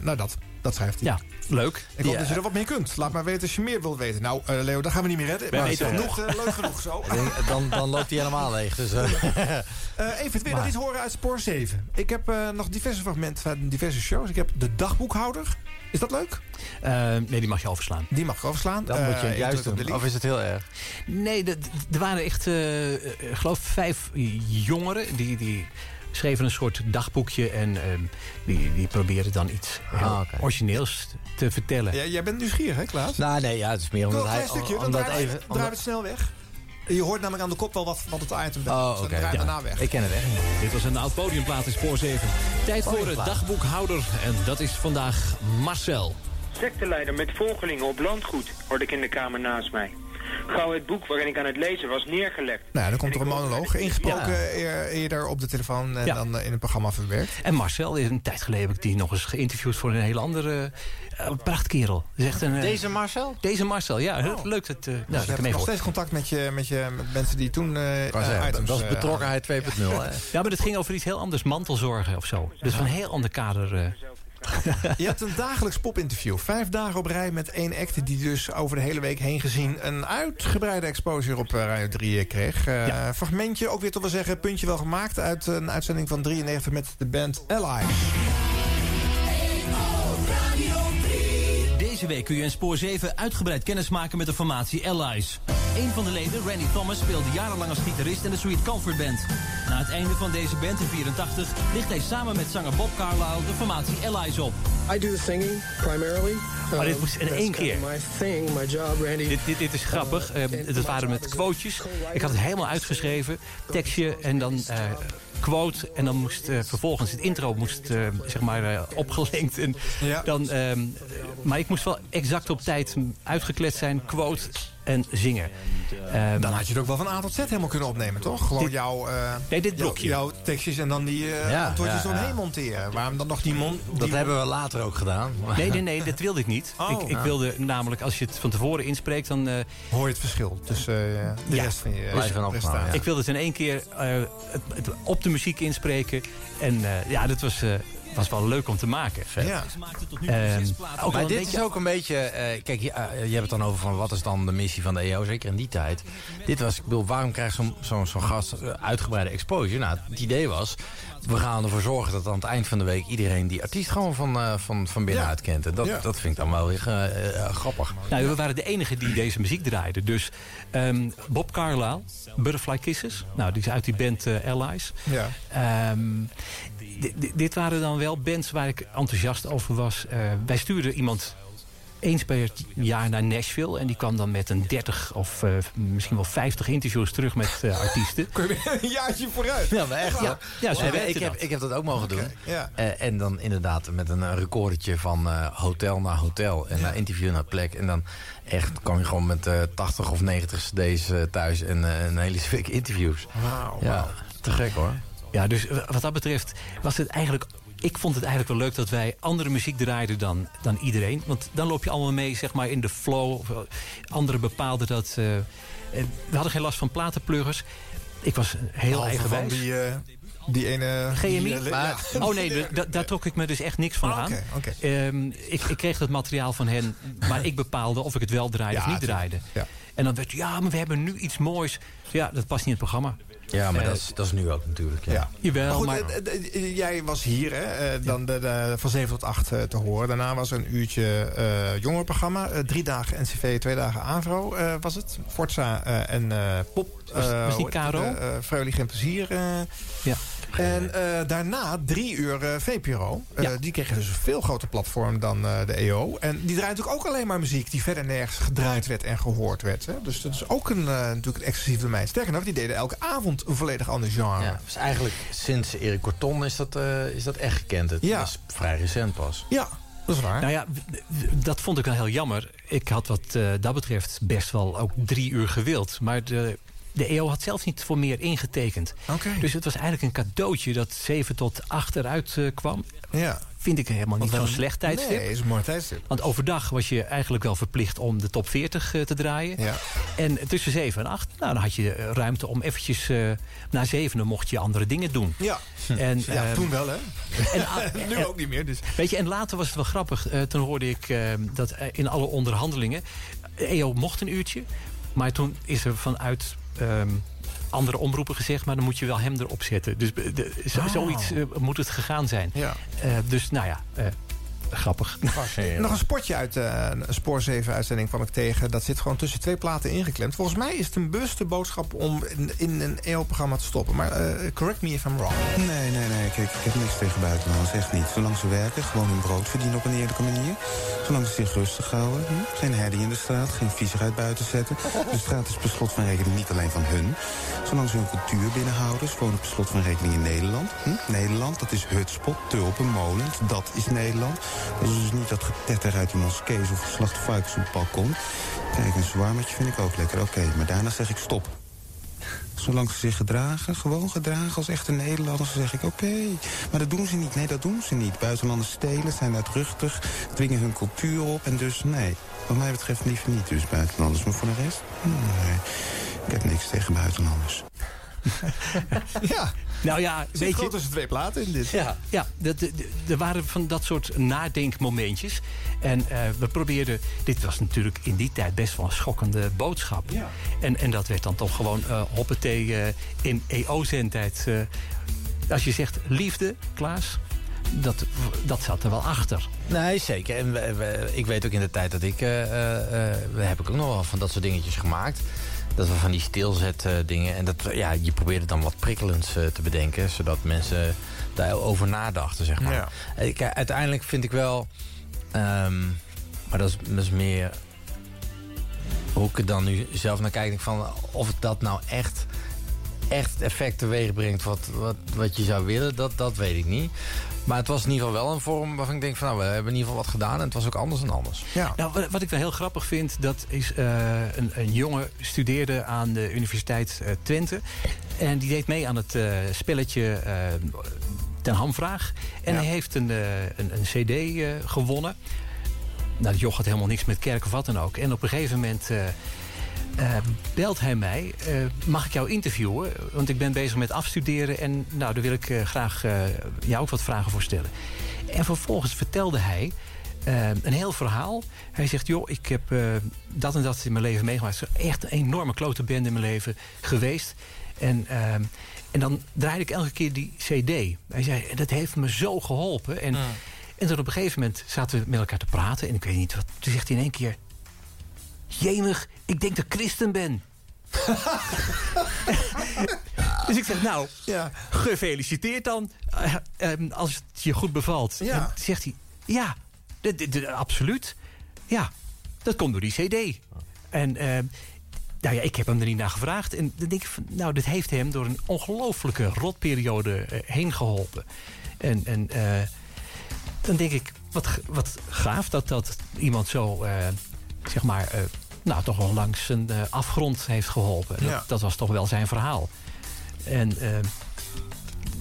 nou, dat, dat schrijft hij. Ja, leuk. Ik hoop Ja. dat je er wat mee kunt. Laat maar weten als je meer wilt weten. Nou, eh, Leo, dat gaan we niet meer redden. Ben maar weten genoeg, eh, leuk genoeg zo. Ik denk, dan, dan loopt hij helemaal leeg. Dus, eh. Eh even weer nog iets horen uit Spoor 7. Ik heb eh, nog diverse fragmenten van diverse shows. Ik heb de dagboekhouder. Is dat leuk? Eh, nee, die mag je overslaan. Die mag ik overslaan. dan moet je Eh, juist druk op de doen. Of is het heel erg? Nee, er waren echt, eh, eh, ik geloof vijf jongeren... die, die schreven een soort dagboekje... en ehm, die, die probeerden dan iets heel Ah, origineels te vertellen. Ja, jij bent nieuwsgierig, hè Klaas? Nou, nee, ja, het is meer omdat een hij... klein stukje, omdat draai, even, draai omdat- het snel weg. Je hoort namelijk aan de kop wel wat, wat het item bent. Oh, oké. ja. daarna weg. Ik ken het echt niet. Dit was een oud podiumplaat in Spoor 7. Tijd voor het dagboekhouder. En dat is vandaag Marcel. Secteleider met volgelingen op landgoed, hoorde ik in de kamer naast mij. Gauw het boek waarin ik aan het lezen was neergelekt. Nou, ja, dan komt er een monoloog. Ingesproken Ja. eer- eerder op de telefoon en Ja. dan eh, in het programma verwerkt. En Marcel, een tijd geleden heb ik die nog eens geïnterviewd voor een hele andere uh, prachtkerel. Een, eh, Deze Marcel? Deze Marcel, ja. heel Leuk dat, eh nou, Dus dat je ik hebt ermee nog steeds contact met, je, met, je, met mensen die toen eh eh, items, dat is eh, betrokkenheid 2.0, hè? Ja, maar het ging over iets heel anders, mantelzorgen of zo. Dus van een heel ander kader. Je hebt een dagelijks popinterview. Vijf dagen op rij met één act die dus over de hele week heen gezien... een uitgebreide exposure op eh, Radio 3 kreeg. Eh, Fragmentje, ook weer tot we zeggen, puntje wel gemaakt... uit een uitzending van 93 met de band Ally. Deze week kun je in Spoor 7 uitgebreid kennismaken met de formatie Allies. Een van de leden, Randy Thomas, speelde jarenlang als gitarist in de Sweet Comfort Band. Na het einde van deze band in 84 ligt hij samen met zanger Bob Carlyle de formatie Allies op. I do the singing primarily. Maar dit Um, moest in één keer. of My thing, my job, Randy. Dit, dit, dit is grappig. Eh, het waren met quotejes. Ik had het helemaal uitgeschreven. Tekstje en dan eh, quote. En dan moest eh, vervolgens het intro moest, eh, zeg maar, opgelinkt. En dan, ehm, maar ik moest wel exact op tijd uitgekletst zijn. Quote en zingen. Ehm, Dan had je het ook wel van A tot Z helemaal kunnen opnemen, toch? Gewoon Dit- jouw, eh, Nee, dit jouw- blokje. jouw tekstjes en dan die eh Ja, antwoordjes ja, doorheen ja. monteren. Waarom dan nog die mond... Dat die- hebben we later ook gedaan. Nee, nee, nee, dat wilde ik niet. Oh. ik, ik Ah. wilde namelijk, als je het van tevoren inspreekt, dan... eh, Hoor je het verschil tussen de rest van je van. Ik wilde het in één keer het, het op de muziek inspreken. En ja, dat was, was wel leuk om te maken. Ja. Ehm, ook maar dit beetje- is ook een beetje... eh, kijk, je, eh, je hebt het dan over van wat is dan de missie van de EO, zeker in die tijd. Dit was, ik bedoel, waarom krijgt zo'n zo'n zo'n gast eh, uitgebreide exposure? Nou, het idee was, we gaan ervoor zorgen dat aan het eind van de week... iedereen die artiest gewoon van, eh, van, van binnenuit kent. En dat, Ja. dat vind ik dan wel weer grappig. Nou, we waren de enige die deze muziek draaiden. Dus ehm, Bob Carlyle, Butterfly Kisses. Nou, die is uit die band Allies. Ja. Ehm, dit waren dan wel bands waar ik enthousiast over was. Eh, wij stuurden iemand eens per jaar naar Nashville. En die kwam dan met een 30 of eh, misschien wel 50 interviews terug met eh, artiesten. Kun je weer een jaartje vooruit? Ja, maar echt. Ja, hoor. ja, zo Nee, werkte ik, heb, dat. ik heb dat ook mogen doen. ja. En dan inderdaad met een recordetje van hotel naar hotel. En naar interview naar plek. En dan echt kwam je gewoon met eh 80 of 90 cd's thuis. En een hele week interviews. Wauw. Ja, te gek hoor. Ja, dus wat dat betreft was het eigenlijk... Ik vond het eigenlijk wel leuk dat wij andere muziek draaiden dan, dan iedereen. Want dan loop je allemaal mee zeg maar, in de flow. Eh, Anderen bepaalden dat... eh, we hadden geen last van platenpluggers. Ik was heel Behalve van eigenwijs. die, eh, die ene... GMI? die, Maar- ja. oh nee, da- daar trok ik me dus echt niks van Ah, aan. oké, oké. Ehm, ik, ik kreeg dat materiaal van hen, maar ik bepaalde of ik het wel draaide Ja, of niet draaide. Ja. En dan werd ja, maar we hebben nu iets moois. Ja, dat past niet in het programma. Ja, maar Eh, dat, is, dat is nu ook natuurlijk. Ja. Ja. Jawel, Maar goed, maar... jij was hier, hè, eh, dan de, de- van 7 tot 8 eh, te horen. Daarna was er een uurtje eh jongerenprogramma. Drie dagen NCV, twee dagen AVRO eh, was het. Forza eh, en eh, Pop. Was- eh, was die eh, eh, Freulich geen plezier. Ja. En eh, daarna drie uur eh, VPRO. Eh, Ja. Die kregen dus een veel groter platform dan eh, de EO. En die draait natuurlijk ook alleen maar muziek... die verder nergens gedraaid werd en gehoord werd. Hè. Dus dat is ook een, eh, natuurlijk een exclusief domein. Sterker nog, die deden elke avond een volledig ander genre. Ja, dus eigenlijk sinds Erik Corton is dat, eh, is dat echt gekend. Het Ja. is vrij recent pas. Ja, dat is waar. Nou ja, dat vond ik wel heel jammer. Ik had wat eh, dat betreft best wel ook drie uur gewild. Maar de, de EO had zelf niet voor meer ingetekend. Dus het was eigenlijk een cadeautje dat 7 tot 8 eruit eh, kwam. Ja. Vind ik helemaal niet zo'n slecht tijdstip. Nee, is een mooi tijdstip. Want overdag was je eigenlijk wel verplicht om de top 40 eh, te draaien. Ja. En tussen 7 en 8, nou, dan had je eh, ruimte om eventjes... eh na 7 mocht je andere dingen doen. Ja. En, Ja, toen wel, hè? En, ah, nu ook niet meer. Dus. Weet je, en later was het wel grappig. Toen hoorde ik dat in alle onderhandelingen... EO mocht een uurtje. Maar toen is er vanuit ehm, andere omroepen gezegd... maar dan moet je wel hem erop zetten. Dus de, zo- Oh. zoiets eh, moet het gegaan zijn. Ja. Eh, dus nou ja, eh, grappig. Nog een spotje uit eh, een Spoor 7 uitzending kwam ik tegen. Dat zit gewoon tussen twee platen ingeklemd. Volgens mij is het een bewuste boodschap om in, in een EO-programma te stoppen. Maar eh, correct me if I'm wrong. Nee, nee, nee. Kijk, ik heb niks tegen buitenlanders. Echt niet. Zolang ze werken, gewoon hun brood verdienen op een eerlijke manier. Zolang ze zich rustig houden. Hm? Geen herrie in de straat, geen viezigheid buiten zetten. De straat is per slot van rekening niet alleen van hun. Zolang ze hun cultuur binnenhouden. Ze wonen op slot van rekening in Nederland. Hm? Nederland, dat is hutspot, tulpen, molens. Dat is Nederland. Dat is dus niet dat getetter uit die moskees of geslachte varkens op het balkon. Kijk, een zwaarmetje vind ik ook lekker. Oké, maar daarna zeg ik stop. Zolang ze zich gedragen, gewoon gedragen als echte Nederlanders, dan zeg ik oké. Maar dat doen ze niet. Nee, dat doen ze niet. Buitenlanders stelen, zijn uitruchtig, dwingen hun cultuur op. En dus nee, wat mij betreft liever niet dus buitenlanders. Maar voor de rest, nee. Ik heb niks tegen buitenlanders. ja. Nou ja, Zit weet gewoon je... tussen twee platen in dit. Ja, ja er waren van dat soort nadenkmomentjes. En eh, we probeerden... Dit was natuurlijk in die tijd best wel een schokkende boodschap. En, en dat werd dan toch gewoon eh hoppatee eh, in EO-zendtijd. eh als je zegt liefde, Klaas... Dat, dat zat er wel achter. Nee, zeker. En we- we- ik weet ook in de tijd dat ik... eh, eh, eh, we heb ik ook nog wel van dat soort dingetjes gemaakt. Dat we van die stilzet eh, dingen... En dat, ja, je probeerde dan wat prikkelends eh, te bedenken... zodat mensen daarover nadachten, zeg maar. Ja. Eh, Kijk, uiteindelijk vind ik wel... ehm, maar dat is, dat is meer... Hoe ik er dan nu zelf naar kijk... van of dat nou echt echt het effect teweeg brengt wat, wat, wat je zou willen, dat, dat weet ik niet. Maar het was in ieder geval wel een vorm waarvan ik denk van nou, we hebben in ieder geval wat gedaan en het was ook anders dan anders. Nou, wat, ik wel heel grappig vind, dat is eh, een, een jongen studeerde aan de Universiteit eh, Twente. En die deed mee aan het eh, spelletje eh, ten hamvraag. En hij heeft een, eh, een, een cd eh, gewonnen. Nou, dat joch had helemaal niks met kerk of wat dan ook. En op een gegeven moment eh, eh, belt hij mij. eh, mag ik jou interviewen? Want ik ben bezig met afstuderen. En nou, daar wil ik eh, graag eh, jou ook wat vragen voor stellen. En vervolgens vertelde hij eh, een heel verhaal. Hij zegt, joh, ik heb dat en dat in mijn leven meegemaakt. Het is echt een enorme klote band in mijn leven geweest. En, eh, en dan draaide ik elke keer die cd. Hij zei, dat heeft me zo geholpen. En, en toen op een gegeven moment zaten we met elkaar te praten. En ik weet niet wat. Toen zegt hij in één keer... Jemig, ik denk dat ik christen ben. dus ik zeg, nou, gefeliciteerd dan. Eh, eh, als het je goed bevalt. Ja. En zegt hij, ja, absoluut. Ja, dat komt door die cd. En eh, nou ja, ik heb hem er niet naar gevraagd. En dan denk ik, van, nou, dit heeft hem door een ongelofelijke rotperiode eh, heen geholpen. En, en eh, dan denk ik, wat, wat gaaf dat, dat iemand zo, zeg maar, eh, nou, toch wel langs een eh, afgrond heeft geholpen. Dat, Ja. dat was toch wel zijn verhaal. En eh,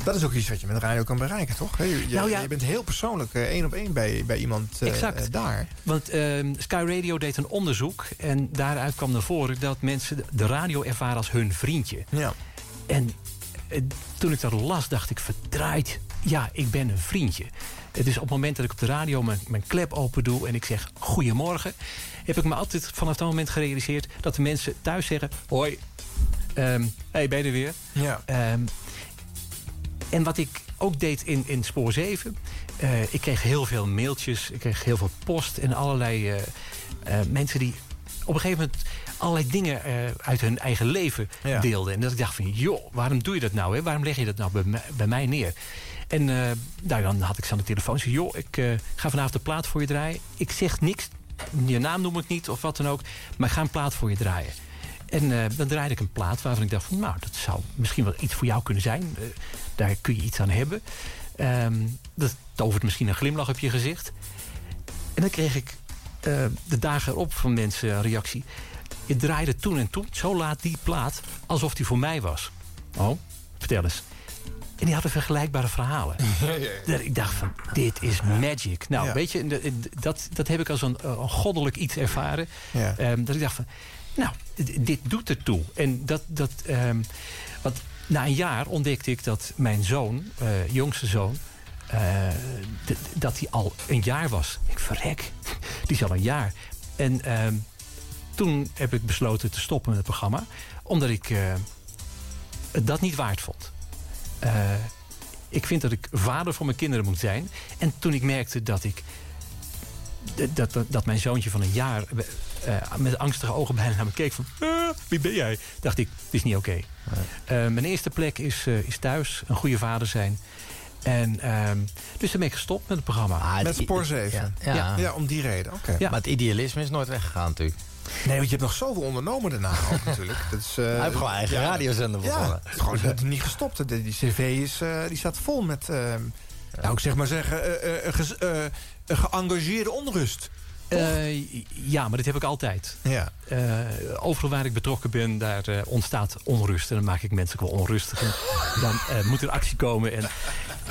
Dat is ook iets wat je met radio kan bereiken, toch? Je, Nou ja. je bent heel persoonlijk één op één bij, bij iemand Exact. daar. Want ehm, Sky Radio deed een onderzoek. En daaruit kwam naar voren dat mensen de radio ervaren als hun vriendje. Ja. En toen ik dat las, dacht ik, verdraaid. Ja, ik ben een vriendje. Het is op het moment dat ik op de radio mijn, mijn klep open doe en ik zeg goedemorgen, heb ik me altijd vanaf dat moment gerealiseerd dat de mensen thuis zeggen: Hoi, ehm hey, ben je er weer? Ja. Ehm, en wat ik ook deed in, in Spoor 7... eh, ik kreeg heel veel mailtjes, ik kreeg heel veel post... en allerlei eh, eh, mensen die op een gegeven moment... allerlei dingen uit hun eigen leven Ja. deelden. En dat ik dacht van, joh, waarom doe je dat nou? Hè? Waarom leg je dat nou bij, mij- bij mij neer? En nou, dan had ik ze aan de telefoon. Zei, joh, ik ga vanavond de plaat voor je draaien. Ik zeg niks, je naam noem ik niet of wat dan ook... maar ik ga een plaat voor je draaien. En eh, dan draaide ik een plaat waarvan ik dacht van... nou, dat zou misschien wel iets voor jou kunnen zijn. Eh, daar kun je iets aan hebben. Ehm, dat tovert misschien een glimlach op je gezicht. En dan kreeg ik eh, de dagen erop van mensen een reactie. Je draaide toen en toen, zo laat die plaat... alsof die voor mij was. Oh, vertel eens. En die hadden vergelijkbare verhalen. Dat ik dacht van, dit is magic. Nou, Ja. weet je, dat, dat heb ik als een, eh, een goddelijk iets ervaren. Ja. Ehm, dat ik dacht van, nou, dit doet ertoe. En dat, dat ehm, want na een jaar ontdekte ik dat mijn zoon, eh, jongste zoon... eh, dat hij al een jaar was. Ik verrek, die is al een jaar. En ehm, toen heb ik besloten te stoppen met het programma. Omdat ik het dat niet waard vond. Eh, ik vind dat ik vader voor mijn kinderen moet zijn. En toen ik merkte dat ik dat, dat, dat mijn zoontje van een jaar eh, met angstige ogen bijna naar me keek van... "Ah, wie ben jij? Dacht ik, dit is niet oké. Eh, mijn eerste plek is, eh, is thuis, een goede vader zijn. En ehm, dus ben ik gestopt met het programma. Met Spoor 7? Ja, Ja, om die reden. Oké. Ja. Maar het idealisme is nooit weggegaan natuurlijk. Nee, want je hebt nog zoveel ondernomen daarna ook natuurlijk. Dat is, eh, Hij heeft gewoon eigen radiozender Ja, begonnen. het is gewoon het is niet gestopt. De- Die cv is, eh, die staat vol met, eh, nou ik zeg maar zeggen, eh, eh, eh, een geëngageerde onrust. Eh, ja, maar dit heb ik altijd. Ja. Eh, overal waar ik betrokken ben, daar ontstaat onrust. En dan maak ik mensen ook wel onrustig. En dan eh, moet er actie komen. En,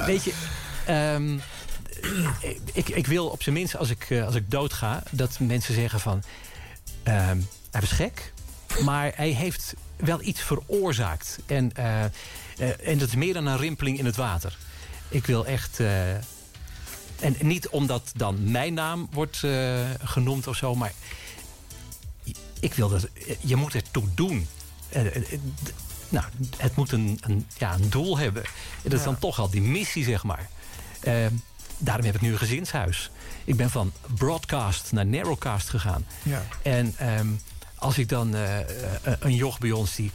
weet je, ehm, ik, ik wil op zijn minst als ik, als ik doodga... dat mensen zeggen van... ehm, hij was gek, maar hij heeft wel iets veroorzaakt. En, eh, eh, en dat is meer dan een rimpeling in het water. Ik wil echt... eh, en niet omdat dan mijn naam wordt genoemd of zo, maar ik wil dat. Je moet ertoe doen. Eh, eh, eh, d- nou, het moet een, een, ja, een doel hebben. En dat is Ja. dan toch al die missie, zeg maar. Eh, daarom heb ik nu een gezinshuis. Ik ben van broadcast naar narrowcast gegaan. Ja. En ehm, als ik dan eh, eh, een joch bij ons die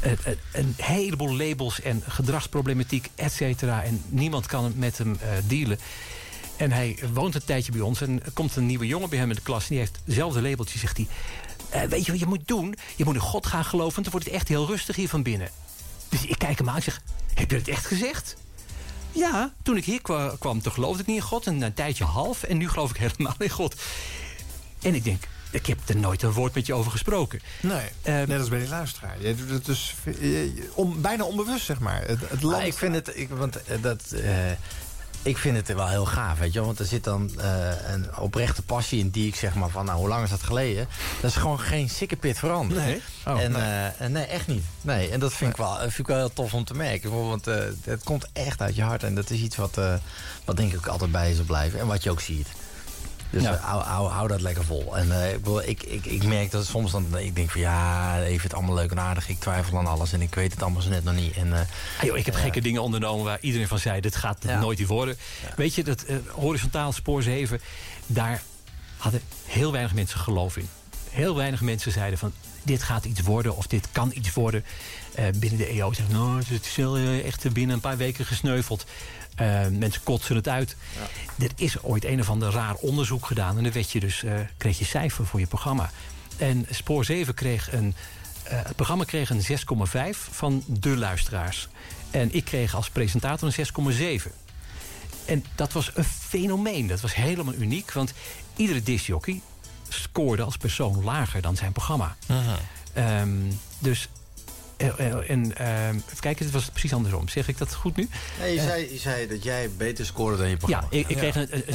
eh, eh, een heleboel labels en gedragsproblematiek, et cetera. En niemand kan met hem eh, dealen. En hij woont een tijdje bij ons. En er komt een nieuwe jongen bij hem in de klas. En die heeft hetzelfde labeltje, zegt hij. "Eh, weet je wat je moet doen? Je moet in God gaan geloven. Want dan wordt het echt heel rustig hier van binnen. Dus ik kijk hem aan en zeg... Heb je het echt gezegd? Ja, toen ik hier kwa- kwam, toen geloofde ik niet in God. En een tijdje half. En nu geloof ik helemaal in God. En ik denk, ik heb er nooit een woord met je over gesproken. Nee, Ehm, net als bij die luisteraar. Je doet het dus om, bijna onbewust, zeg maar. Het, het land... Ik vind het, ik, want eh, dat, eh, ik vind het wel heel gaaf, weet je wel. Want er zit dan eh, een oprechte passie in die ik zeg maar van, nou, hoe lang is dat geleden? Dat is gewoon geen sikkepit veranderd. Nee? Oh, en, nee. eh, nee, echt niet. Nee, en dat vind, ik wel, vind ik wel heel tof om te merken. Want eh, het komt echt uit je hart. En dat is iets wat, eh, wat denk ik ook altijd bij je zal blijven. En wat je ook ziet. Dus Ja. eh, hou, hou, hou dat lekker vol. En eh, ik, ik, ik, merk dat soms dan, ik denk van ja, even het allemaal leuk en aardig. Ik twijfel aan alles en ik weet het allemaal zo net nog niet. En, eh, Ah, joh, ik heb gekke dingen ondernomen waar iedereen van zei... dit gaat Ja. nooit iets worden. Weet je, dat eh, horizontaal spoor 7... daar hadden heel weinig mensen geloof in. Heel weinig mensen zeiden van... dit gaat iets worden of dit kan iets worden. Eh, binnen de EO zeggen nou, het is wel, eh, echt binnen een paar weken gesneuveld. Eh, mensen kotsen het uit. Er is ooit een of ander raar onderzoek gedaan... en dan werd je dus, eh, kreeg je cijfer voor je programma. En Spoor 7 kreeg een... eh, het programma kreeg een 6,5 van de luisteraars. En ik kreeg als presentator een 6,7. En dat was een fenomeen. Dat was helemaal uniek. Want iedere discjockey scoorde als persoon lager dan zijn programma. Ehm, dus... eh, eh, En, ehm, even kijken, het was precies andersom. Zeg ik dat goed nu? Nee, je Eh, zei, je zei dat jij beter scoorde dan je programma. ja, ik, ik kreeg een, een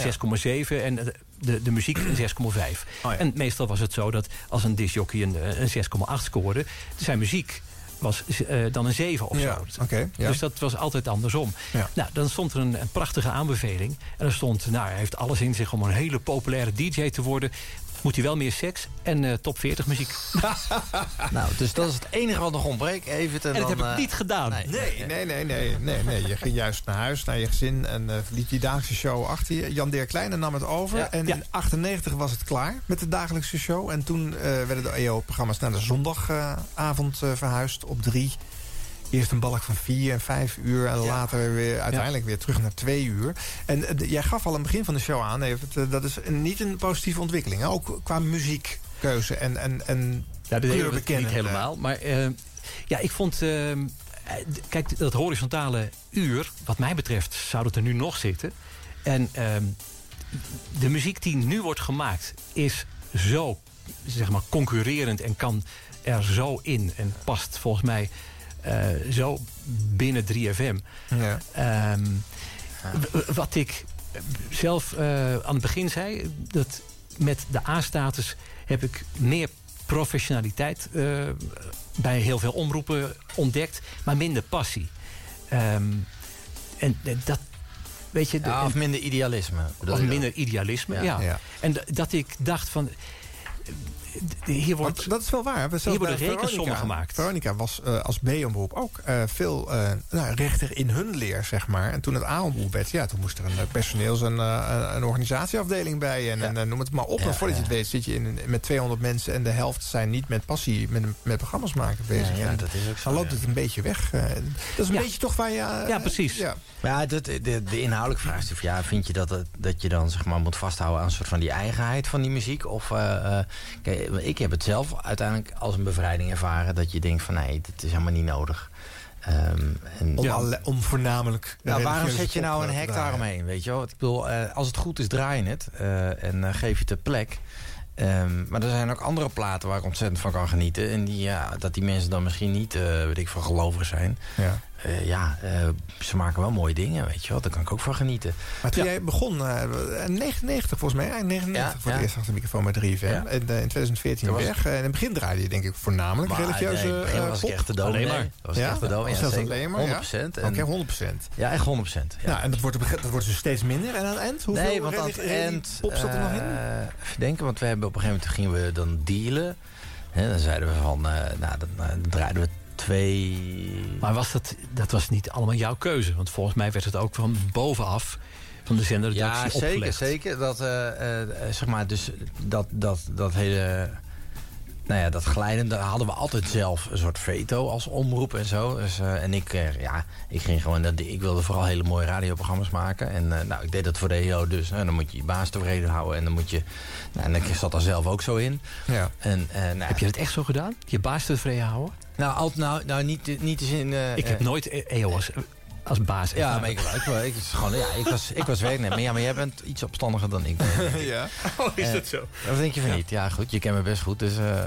6,7 en de, de, muziek een 6,5. Oh En meestal was het zo dat als een discjockey een, eh, een 6,8 scoorde... zijn muziek was dan een 7 of Ja, zo. ja. Dus dat was altijd andersom. Ja. Nou, dan stond er een, een prachtige aanbeveling. En er stond, nou, hij heeft alles in zich om een hele populaire DJ te worden. Moet hij wel meer seks en eh, top 40 muziek. Nou, dus dat is het enige wat nog ontbreekt. Even en dat dan, heb ik eh, niet gedaan. Nee, nee, nee, nee, nee, nee. Je ging juist naar huis, naar je gezin en eh liet die dagelijkse show achter je. Jan Deer Kleine nam het over. Ja, en ja. in 98 was het klaar met de dagelijkse show. En toen eh, werden de EO-programma's naar de zondagavond eh, verhuisd op drie. Eerst een balk van vier en vijf uur. En later weer, uiteindelijk weer terug naar twee uur. En eh, jij gaf al aan het begin van de show aan... Eh, dat is niet een positieve ontwikkeling. hè? Ook qua muziekkeuze en, en, en Ja, niet helemaal. Maar eh, ja, ik vond... kijk, dat horizontale uur, wat mij betreft, zou dat er nu nog zitten. En ehm, de muziek die nu wordt gemaakt is zo, zeg maar, concurrerend en kan er zo in. En past volgens mij zo binnen 3FM. Ja. Ehm, Wat ik zelf eh, aan het begin zei, dat met de A-status heb ik meer professionaliteit eh, bij heel veel omroepen ontdekt, maar minder passie. Ehm, en dat, weet je, de- Ja, of minder idealisme. of minder idealisme, Ja. ja. Ja. En dat ik dacht van, eh, hier wordt, Want dat is wel waar. We hier worden rekensommen Veronica- gemaakt. Veronica was eh, als B-omroep ook eh, veel eh, nou, rechter in hun leer, zeg maar. En toen het A-omroep werd, ja, toen moest er een personeels- en een organisatieafdeling bij. En, en, noem het maar op. Ja, en voordat je het weet zit je in, met 200 mensen... en de helft zijn niet met passie, met, met programma's maken bezig. Ja, dat is ook zo, Dan loopt ja. het een beetje weg. dat is een Ja. beetje toch waar je... Ja, precies. Ja. Maar dat, de, de inhoudelijke vraag is: of ja, vind je dat, dat je dan zeg maar, moet vasthouden aan een soort van die eigenheid van die muziek? Of, eh, eh, Kijk, ik heb het zelf uiteindelijk als een bevrijding ervaren... dat je denkt van nee, dit is helemaal niet nodig. Ehm, en, Om, alle- om voornamelijk... nou, waarom zet je nou een eh, hek daaromheen, weet je wel? Ik bedoel, eh, als het goed is, draai je het. eh, en eh, geef je het de plek. Ehm, maar er zijn ook andere platen waar ik ontzettend van kan genieten. En die, ja, dat die mensen dan misschien niet, eh weet ik van gelovig zijn. Ja. Eh, ja, eh, ze maken wel mooie dingen, weet je wel. Daar kan ik ook van genieten. Maar toen Ja. jij begon, eh, in 99 volgens mij, eind 99 Ja, voor het ja. eerst achter de microfoon met 3FM. Ja. En eh, in 2014 Toen was- weg. En in het begin draaide je denk ik voornamelijk Maar, religieuze nee, begin eh, was ik pop. echt de dominee. Alleen maar. Was echt de dominee, ja, alleen maar, ja? 100%. Oké, En- 100%. Ja, echt 100%. Ja. Nou, en dat wordt, op een gegeven- dat wordt dus steeds minder. En aan het eind? Hoeveel nee, want aan religi- het religi- eind... pop zat er nog in? eh, even denken, want we hebben op een gegeven moment gingen we dan dealen. Hè, dan zeiden we van, eh, nou, dan, eh, dan draaiden we twee... Maar was dat, dat was niet allemaal jouw keuze? Want volgens mij werd het ook van bovenaf van de Ja, zenderredactie zeker, opgelegd. zeker. Dat, eh, eh, zeg maar, dus dat, dat, dat hele... Nou ja, dat glijden, daar hadden we altijd zelf een soort veto als omroep en zo. Dus, eh, en ik, ja, ik ging gewoon, dat- ik wilde vooral hele mooie radioprogramma's maken. En nou, ik deed dat voor de EO dus. dan moet je je baas tevreden houden. En dan moet je, nou, en ik zat daar zelf ook zo in. Ja. En, nou, Heb je dat echt zo gedaan? Je baas tevreden houden? Nou, al, nou, nou niet, niet eens in... eh, ik heb eh, nooit EO als, als baas. Ja, maar ik, ik, ik, ik, gewoon, ja, ik, was, ik was werknemer. Ja, maar jij bent iets opstandiger dan ik. ben. ja. Oh, is Eh, dat zo? Wat denk je van niet? Ja, goed, je kent me best goed, dus... eh,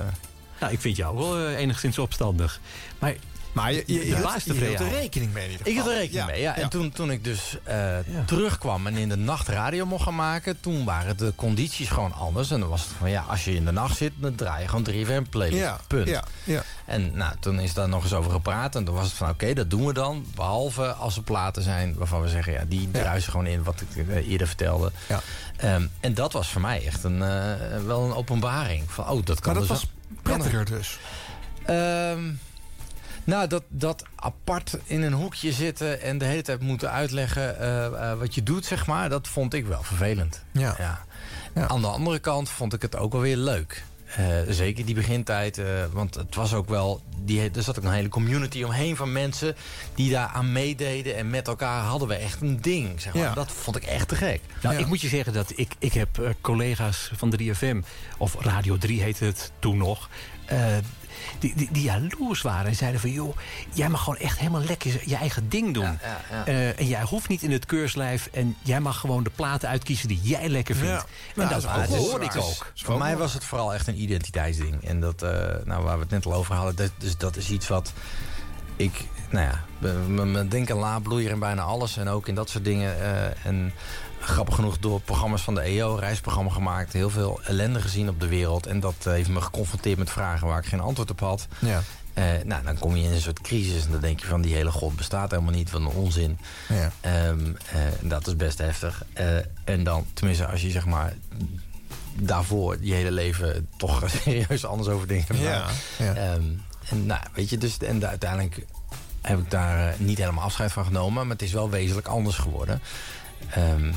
Nou, ik vind jou wel eh, enigszins opstandig. Maar, maar je, je, je, je er rekening mee in ieder Ik had er rekening mee, ja. En ja. toen, toen ik dus eh, terugkwam en in de nacht radio mocht gaan maken... toen waren de condities gewoon anders. En dan was het van, ja, als je in de nacht zit... dan draai je gewoon 3FM playlist, Ja, punt. ja, ja. En nou, toen is daar nog eens over gepraat. En toen was het van, oké, dat doen we dan. Behalve als er platen zijn waarvan we zeggen... ja, die druisen gewoon in, wat ik eh, eerder vertelde. Ja. Ehm, en dat was voor mij echt een, eh, wel een openbaring. Van, oh, dat kan Maar dat dus was prettiger dus. Ehm, nou, dat, dat apart in een hoekje zitten en de hele tijd moeten uitleggen eh, eh, wat je doet, zeg maar, dat vond ik wel vervelend. Ja. Aan de andere kant vond ik het ook wel weer leuk. Eh, zeker die begintijd, eh, want het was ook wel... Die, er zat ook een hele community omheen van mensen... die daar aan meededen en met elkaar hadden we echt een ding. Zeg maar. Ja. Dat vond ik echt te gek. Nou, ik moet je zeggen dat ik, ik heb eh, collega's van 3FM... of Radio 3 heette het toen nog... die, die, die jaloers waren en zeiden van... joh, jij mag gewoon echt helemaal lekker je eigen ding doen. ja, ja. Eh, en jij hoeft niet in het keurslijf... en jij mag gewoon de platen uitkiezen die jij lekker vindt. Ja. En Nou, dat is- hoorde ik ook. Voor mij was het vooral echt een identiteitsding. En dat, eh, nou, waar we het net al over hadden, dat, dus dat is iets wat ik, nou ja, mijn denk aan laadbloeier in bijna alles. En ook in dat soort dingen. eh, en grappig genoeg door programma's van de EO, reisprogramma gemaakt. Heel veel ellende gezien op de wereld. En dat eh, heeft me geconfronteerd met vragen waar ik geen antwoord op had. Ja. Eh, nou, dan kom je in een soort crisis en dan denk je van die hele god bestaat helemaal niet, van een onzin. Ja. Eh, dat is best heftig. En dan, tenminste, als je zeg maar daarvoor je hele leven toch serieus anders over dingen hebt Ja, ja. Ehm, en nou, weet je, dus en uiteindelijk heb ik daar eh, niet helemaal afscheid van genomen, maar het is wel wezenlijk anders geworden. Ehm,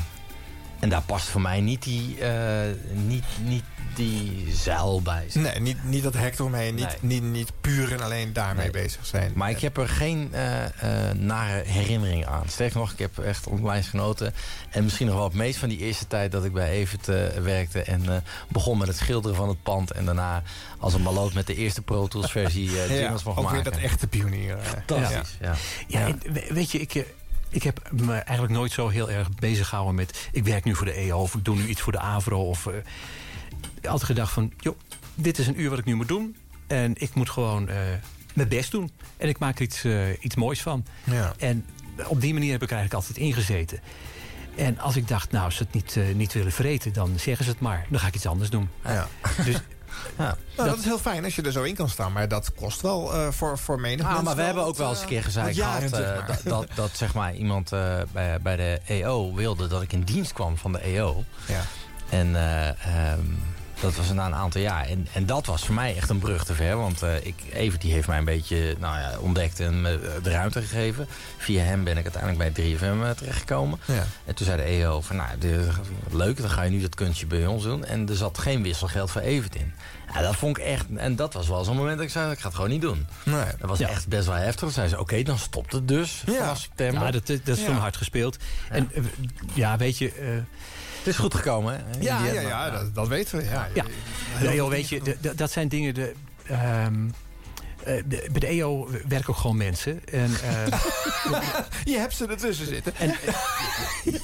en daar past voor mij niet die, eh, niet, niet die zeil bij. zeg Nee, niet, niet dat hek eromheen. Niet, niet, niet puur en alleen daarmee bezig zijn. Maar ik heb er geen eh, eh, nare herinnering aan. Sterker nog, ik heb echt onwijs genoten. En misschien nog wel het meest van die eerste tijd dat ik bij Evert eh, werkte. En eh, begon met het schilderen van het pand. En daarna als een maloot met de eerste Pro Tools versie eh Ja, mocht ook maken. weer dat echte pionier. Fantastisch, ja. Ja, weet je, ik, eh, ik heb me eigenlijk nooit zo heel erg bezig gehouden met... ik werk nu voor de EO of ik doe nu iets voor de AVRO. Of, eh, altijd gedacht van, joh, dit is een uur wat ik nu moet doen. En ik moet gewoon eh, mijn best doen. En ik maak er iets, eh, iets moois van. Ja. En op die manier heb ik er eigenlijk altijd ingezeten. En als ik dacht, nou, als ze het niet, niet willen vreten, dan zeggen ze het maar. Dan ga ik iets anders doen. Ja. Dus Ja. Nou, dat, is heel fijn als je er zo in kan staan. Maar dat kost wel eh, voor, voor menig Ah, maar we hebben ook wel eens eh, een keer gezegd gehad... zeg eh, maar. dat, dat, zeg maar iemand bij, bij de EO wilde dat ik in dienst kwam van de EO. Ja. En eh, ehm, dat was na een aantal jaar. En, en dat was voor mij echt een brug te ver. Want eh ik, Evert die heeft mij een beetje nou ja, ontdekt en me de ruimte gegeven. Via hem ben ik uiteindelijk bij 3FM eh, terechtgekomen. Ja. En toen zei de EO van, nou, de, leuk, dan ga je nu dat kunstje bij ons doen. En er zat geen wisselgeld voor Evert in. Ja, dat vond ik echt, en dat was wel zo'n moment dat ik zei, ik ga het gewoon niet doen. Nee. Dat was Ja. echt best wel heftig. Toen zei ze, oké, dan stopt het dus Ja. vanaf september. Ja, dat, dat is Ja. toen hard gespeeld. En eh, ja, weet je, eh, Het is goed gekomen, hè? Ja, ja, ja, dat, dat weten we. Ja. Ja, nee, joh, weet je, dat zijn dingen... De, ehm, eh, de- bij de EO werken ook gewoon mensen. En, eh, Je hebt ze ertussen zitten. En,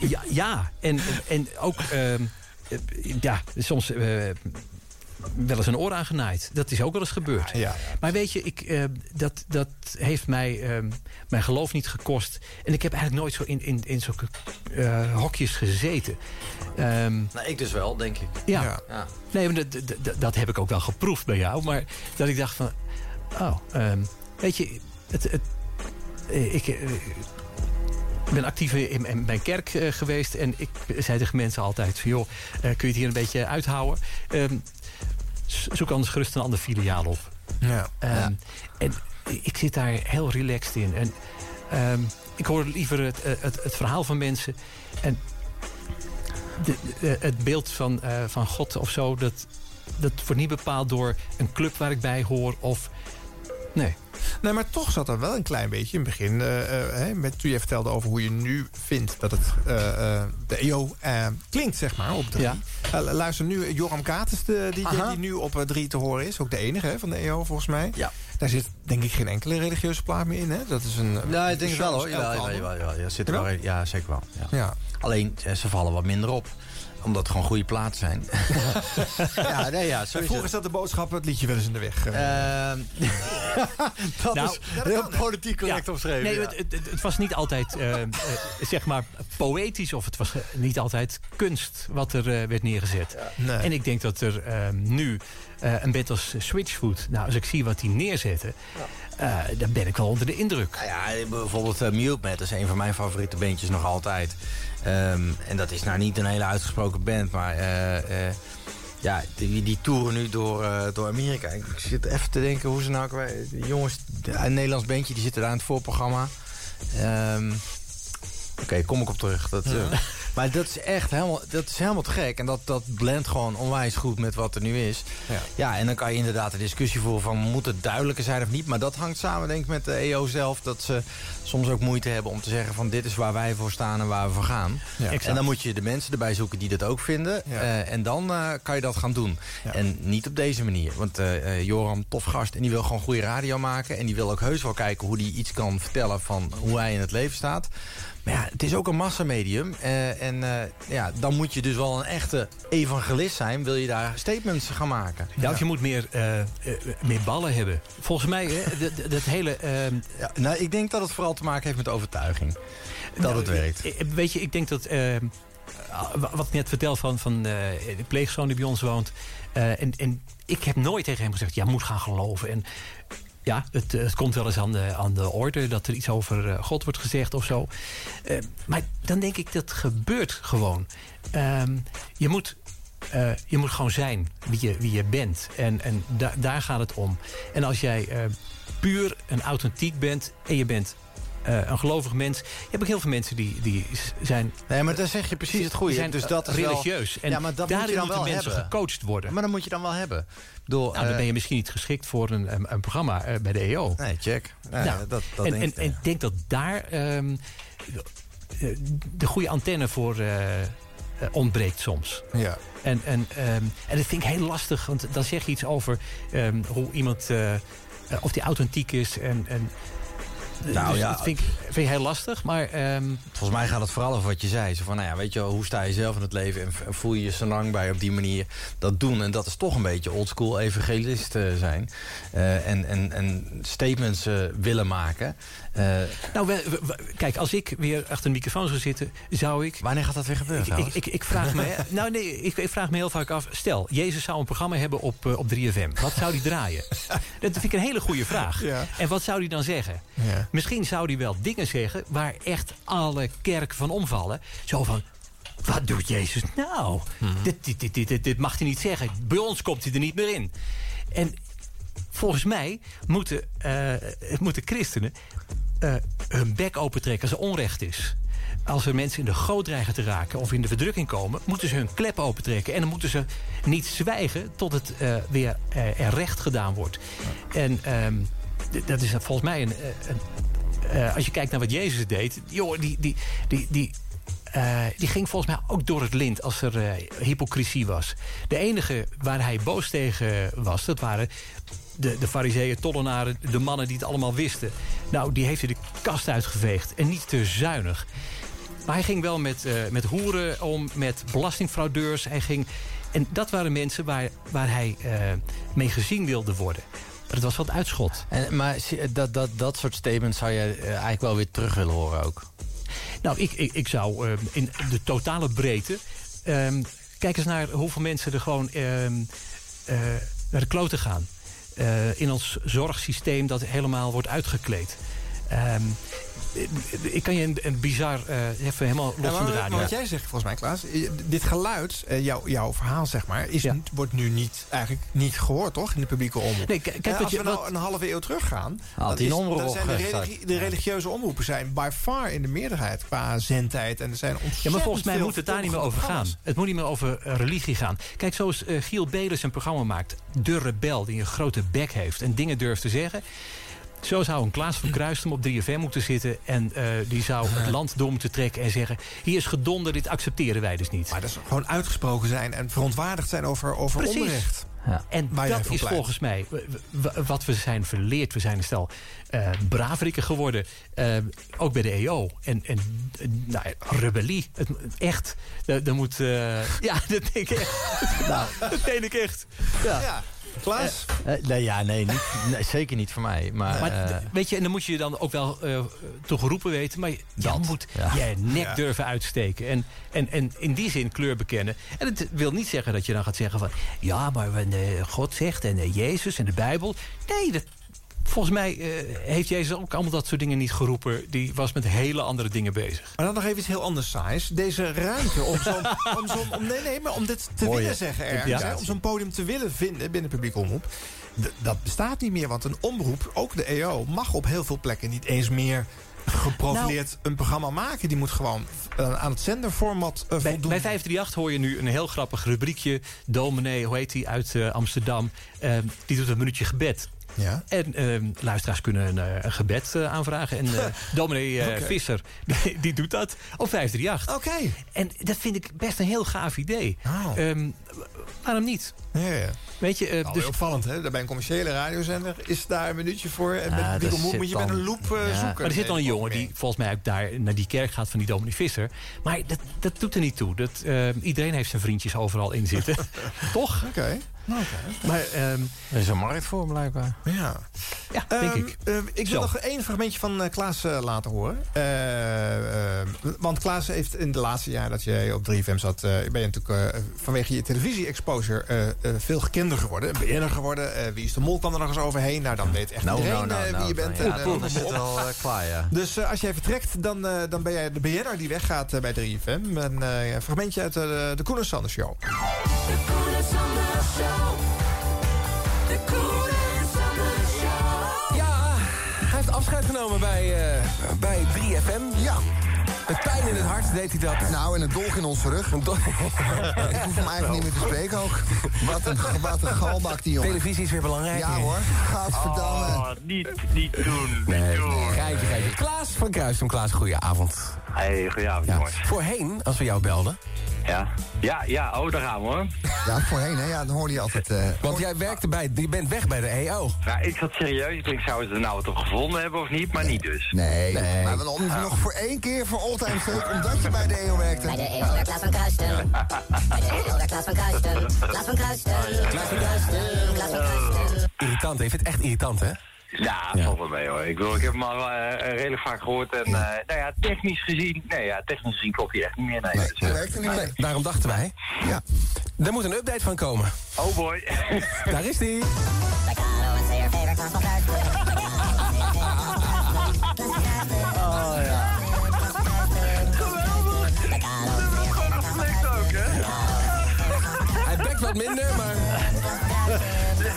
ja, ja, en, en ook... ehm, eh, ja, soms... eh, wel eens een oor aangenaaid. Dat is ook wel eens gebeurd. Maar weet je, ik, eh, dat, dat heeft mij ehm, mijn geloof niet gekost. En ik heb eigenlijk nooit zo in, in, in zulke eh, hokjes gezeten. Ehm, Nou, ik dus wel, denk ik. ja. Ja. Nee, maar dat, dat- dat, heb ik ook wel geproefd bij jou. Maar dat ik dacht van... Oh, ehm, weet je... Het, het, eh, ik eh, ben actief in, in mijn kerk eh, geweest. En ik zei tegen mensen altijd van... joh, eh, kun je het hier een beetje uithouden? Ehm, z- zoek anders gerust een ander filiaal op. Ja. Ehm, En ik zit daar heel relaxed in. En ehm, ik hoor liever het, eh, het, het verhaal van mensen. En de, de- het beeld van, eh, van God of zo... Dat, dat wordt niet bepaald door een club waar ik bij hoor. Of, nee. Nee, maar toch zat er wel een klein beetje in het begin. eh, eh, hè, met, toen je vertelde over hoe je nu vindt dat het, eh, de EO klinkt, zeg maar, op drie. Ja. Luister nu, Joram Kates, de DJ Aha. die nu op drie te horen is. Ook de enige hè, van de EO, volgens mij. Ja. Daar zit denk ik geen enkele religieuze plaat meer in. Hè? Dat is een... Ja, ik denk het wel hoor. Ja, ja, ja, ja, ja, zit er wel, ja zeker wel. Ja. Ja. Alleen, ze vallen wat minder op. Omdat het gewoon goede platen zijn. ja, nee, ja, zo Vroeger zat de boodschap het liedje wel eens in de weg. eh. Ehm, dat Nou, is heel politiek correct Ja. omschreven. Nee, ja. het, het, het was niet altijd eh, eh, zeg maar poëtisch of het was niet altijd kunst wat er eh, werd neergezet. Nee. En ik denk dat er eh, nu eh, een band als Switchfoot, nou als ik zie wat die neerzetten, eh, dan ben ik wel onder de indruk. Nou ja, bijvoorbeeld uh, Mute is een van mijn favoriete bandjes nog altijd. Ehm, en dat is nou niet een hele uitgesproken band, maar eh, ja, die, die toeren nu door, door Amerika. Ik zit even te denken hoe ze nou... Die jongens, een Nederlands bandje, die zitten daar in het voorprogramma. Ehm, Oké, kom ik op terug. Dat, maar dat is echt helemaal, dat is helemaal te gek. En dat, dat blendt gewoon onwijs goed met wat er nu is. Ja. Ja, en dan kan je inderdaad de discussie voeren van... moet het duidelijker zijn of niet? Maar dat hangt samen denk ik met de EO zelf. Dat ze soms ook moeite hebben om te zeggen van... dit is waar wij voor staan en waar we voor gaan. Ja. En dan moet je de mensen erbij zoeken die dat ook vinden. Ja. Eh, en dan eh, kan je dat gaan doen. En niet op deze manier. Want eh, Joram, tof gast. En die wil gewoon goede radio maken. En die wil ook heus wel kijken hoe hij iets kan vertellen... van hoe hij in het leven staat. Maar ja, het is ook een massamedium. eh, en eh, ja, dan moet je dus wel een echte evangelist zijn... wil je daar statements gaan maken. Ja, of je moet meer, eh, meer ballen hebben. Volgens mij, hè, dat- hele... Ja, nou, ik denk dat het vooral te maken heeft met overtuiging. Dat Nou, het werkt. Weet je, ik denk dat... eh, wat ik net vertel van, van de pleegzoon die bij ons woont. en, en ik heb nooit tegen hem gezegd, ja, moet gaan geloven. En ja, het, eh, het komt wel eens aan de, aan de orde dat er iets over eh, God wordt gezegd of zo. Eh, maar dan denk ik, dat gebeurt gewoon. Ehm, je moet... je moet gewoon zijn wie je, wie je bent. En, en da- daar gaat het om. En als jij puur en authentiek bent... en je bent een gelovig mens... je hebt ook heel veel mensen die, die zijn... Nee, maar dan zeg je precies het goede. zijn Dus dat is wel- religieus. En Ja, maar dat moet je dan moeten wel mensen hebben. gecoacht worden. Maar dat moet je dan wel hebben. Nou, dan eh, ben je misschien niet geschikt voor een, een, een programma eh, bij de EO. Nee, check. Nee, Nou, dat, dat en, denk en, ik. en denk dat daar ehm, eh, de goede antenne voor eh, eh, ontbreekt soms. Ja. En, en, ehm, en dat vind ik heel lastig, want dan zeg je iets over ehm, hoe iemand, eh, eh, of die authentiek is. En, en, Nou dus ja. Dat vind ik, vind ik heel lastig, maar... ehm, Volgens mij gaat het vooral over wat je zei. Zo van, nou ja, weet je wel, hoe sta je zelf in het leven... en voel je je zo lang bij op die manier dat doen. En dat is toch een beetje oldschool evangelist eh, zijn. Eh, en, en, en statements eh, willen maken. Eh, Nou, we- we- we- kijk, als ik weer achter een microfoon zou zitten, zou ik... wanneer gaat dat weer gebeuren Ik, ik, ik, vraag me, nou nee, ik, ik vraag me heel vaak af. Stel, Jezus zou een programma hebben op, eh, op 3FM. Wat zou die draaien? Dat vind ik een hele goede vraag. Ja. En wat zou die dan zeggen? Ja. Misschien zou die wel dingen zeggen waar echt alle kerken van omvallen. Zo van, wat doet Jezus nou? Mhm. dit, dit, dit, dit, dit, dit mag hij niet zeggen. Bij ons komt hij er niet meer in. En volgens mij moeten, eh, moeten christenen eh, hun bek opentrekken als er onrecht is. Als er mensen in de goot dreigen te raken of in de verdrukking komen... moeten ze hun klep opentrekken. En dan moeten ze niet zwijgen tot het eh, weer eh, er recht gedaan wordt. En ehm, dat is volgens mij een... een als je kijkt naar wat Jezus deed... Joh, die, die, die, die die ging volgens mij ook door het lint als er hypocrisie was. De enige waar hij boos tegen was, dat waren de, de fariseeën, tollenaren, de mannen die het allemaal wisten. Nou, die heeft hij de kast uitgeveegd. En niet te zuinig. Maar hij ging wel met, eh, met hoeren om, met belastingfraudeurs. Hij ging, en dat waren mensen waar, waar hij eh, mee gezien wilde worden. Maar het was wat uitschot. En, maar zie- dat, dat, dat soort statements zou je eh, eigenlijk wel weer terug willen horen ook. Nou, ik, ik, ik zou in de totale breedte... ehm, kijk eens naar hoeveel mensen er gewoon ehm, eh, naar de kloten gaan. Eh, in ons zorgsysteem dat helemaal wordt uitgekleed. Ehm, ik kan je een, een bizar... eh, even helemaal los Ja, van de radio. maar wat jij zegt volgens mij, Klaas... eh, dit geluid, eh, jouw, jouw verhaal zeg maar... Is, niet- wordt nu niet, eigenlijk niet gehoord, toch? In de publieke omroep. Nee, kijk Eh, als je- we nou wat- een halve eeuw teruggaan... Dan, is, dan zijn de, opgestart. religi- de religieuze omroepen zijn by far in de meerderheid... qua zendtijd. En er zijn ontzettend Ja, maar volgens mij moet het daar niet meer over gaan. Het moet niet meer over eh, religie gaan. Kijk, zoals eh, Giel Belis een programma maakt. De rebel, die een grote bek heeft en dingen durft te zeggen. Zo zou een Klaas van Kruistum op 3FM moeten zitten... en eh, die zou het land door moeten trekken en zeggen... hier is gedonder, dit accepteren wij dus niet. Maar dat is gewoon uitgesproken zijn en verontwaardigd zijn over, over Precies. onrecht. En Waar jij dat is volgens mij wat we zijn verleerd. We zijn een stel eh braverikken geworden. eh, ook bij de EO. En, en nou, ja, rebellie. Het, echt. Dat, dat moet... eh, ja, dat denk ik echt. dat denk ik echt. Ja. Ja. Klaas? Eh, nee, ja, nee, niet, nee, zeker niet voor mij. Maar, Maar eh, weet je, en dan moet je je dan ook wel eh toch geroepen weten. Maar je Dat, moet ja. je nek Ja. durven uitsteken. En, en, en in die zin kleur bekennen. En het wil niet zeggen dat je dan gaat zeggen van... ja, maar wat eh, God zegt en eh, Jezus en de Bijbel. Nee, dat, volgens mij eh, heeft Jezus ook allemaal dat soort dingen niet geroepen. Die was met hele andere dingen bezig. Maar dan nog even iets heel anders saais. Deze ruimte om zo'n... om zo'n- om, nee, nee, maar om dit te Mooie willen zeggen ergens. hè, om zo'n podium te willen vinden binnen publiek omroep. Dat bestaat niet meer, want een omroep, ook de EO... mag op heel veel plekken niet eens meer geprofileerd Nou- een programma maken. Die moet gewoon eh, aan het zenderformat eh, Bij, voldoen. bij 538 hoor je nu een heel grappig rubriekje. Dominee, hoe heet die, uit eh, Amsterdam. die doet een minuutje gebed. Ja. En eh, luisteraars kunnen een, eh, een gebed eh, aanvragen. En eh dominee. Visser, die, die doet dat op 538. Oké. En dat vind ik best een heel gaaf idee. Ehm, waarom niet? Ja, ja. Weet je, eh, Nou, dus, opvallend, hè? Bij een commerciële radiozender is daar een minuutje voor. En Ja, met zit moet je met een loop eh, Ja, zoeken. Maar er zit dan een jongen die volgens mij ook daar naar die kerk gaat van die dominee Visser. Maar dat, dat doet er niet toe. Dat, eh, iedereen heeft zijn vriendjes overal in zitten. Toch? Oké. Maar ehm, er is een markt voor, blijkbaar. Ja. Ja, denk Ehm, ik. ehm, ik wil Zo. nog één fragmentje van eh, Klaas laten horen. Eh, ehm, want Klaas heeft in de laatste jaar dat je op 3FM zat... eh, ben je natuurlijk eh, vanwege je televisie-exposure eh, eh, veel gekender geworden. Een BN'er geworden. Eh, wie is de mol kwam er nog eens overheen. Nou, dan weet echt Nou, iedereen nou, nou, nou, wie je bent. nou, en, ja, dan is het eh, klaar, ja. Dus eh, als jij vertrekt, dan, eh, dan ben jij de BN'er die weggaat bij 3FM. Een eh, fragmentje uit eh, de Koen en Sander Show. Ja, hij heeft afscheid genomen bij, eh, bij 3FM. Ja. Met pijn in het hart deed hij dat. Nou, en een dolk in onze rug. Een dolk. Ik hoef hem eigenlijk niet meer te spreken ook. Wat een, wat een galbak die jongen. Televisie is weer belangrijk. Ja hoor, gadverdamme. Oh, niet, niet doen. Nee, geitje, geitje. Klaas van Kruistum. Klaas, goedenavond. Hey, goedenavond Ja. jongens. Voorheen, als we jou belden. Ja. Ja, ja, oh, daar gaan we hoor. Ja, voorheen, hè? Ja, dan hoorde je altijd... eh, Want jij werkte bij, je bent weg bij de EO. Nou, ik zat serieus. Ik denk, zouden ze nou toch gevonden hebben of niet? Maar niet dus. Nee, Nee. maar dan nog voor één keer voor all omdat je bij de EO werkte. Bij de EO werd Klaas van Kruisten. Bij de EO werd Klaas van Kruisten. Klaas van Kruisten. Klaas van Kruisten. Klaas van Kruisten. Irritant, hij vindt het echt irritant, hè? Ja, valt wel mee hoor. Ik, bedoel, ik heb hem al eh, redelijk vaak gehoord. En eh, nou ja, technisch gezien, nee ja, technisch gezien klopt hij echt niet meer. Nee, dus, eh, werkte niet Nee, daarom dachten wij. Ja. Er moet een update van komen. oh boy. Daar is die. Wat minder, maar...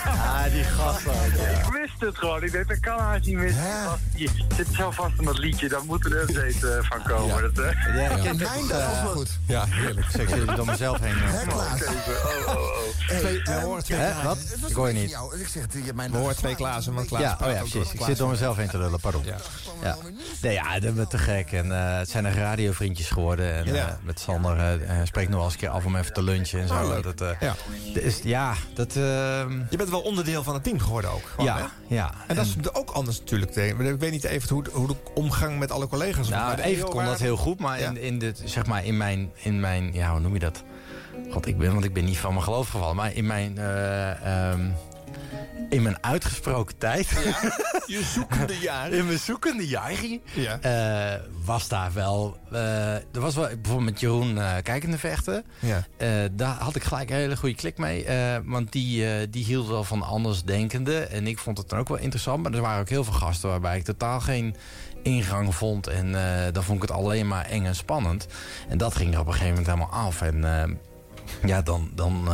Ah, die gast ook, ja. Ik wist het gewoon. Ik dacht, dat kan haast niet gast, je zit zo vast in dat liedje, daar moet er update eh, van komen. Dat, eh, Ja, ik Mijn ken dag was goed. Ja, heerlijk. Zeg jullie door mezelf heen. eh. Hè, Klaas? oh, oh, oh. Twee, we horen twee Hè, wat? Ik hoor je een niet. jou. Ik zeg, je- mijn We horen dag twee Klaassen, want Klaas Ja, oh ja, precies. Ik zit door mezelf heen te lullen, pardon. Ja. Ja. Nee, ja, dat ben te gek. En eh, het zijn echt radiovriendjes geworden. En Ja. eh, met Sander eh, eh, spreekt nog wel eens een keer af om even te lunchen en zo. Oh, dat, eh, Ja. ja, dat... ehm, Je bent wel onderdeel van het team geworden ook. gewoon, ja, hè? ja. En dat is ook anders natuurlijk. Ik weet niet even hoe, hoe de omgang met alle collega's. Nou, even kon dat heel goed, maar Ja. in, in, de, zeg maar in, mijn, in mijn, ja, hoe noem je dat? God, ik ben, want ik ben niet van mijn geloof gevallen, maar in mijn, eh, ehm, in mijn uitgesproken tijd, Je zoekende jaren. in mijn zoekende jaren, Ja. eh, was daar wel, eh, er was wel, bijvoorbeeld met Jeroen eh, kijkende vechten, Ja. daar had ik gelijk een hele goede klik mee. want die, die hield wel van andersdenkende. En ik vond het dan ook wel interessant. Maar er waren ook heel veel gasten waarbij ik totaal geen ingang vond. En dan vond ik het alleen maar eng en spannend. En dat ging er op een gegeven moment helemaal af. En ja, dan... dan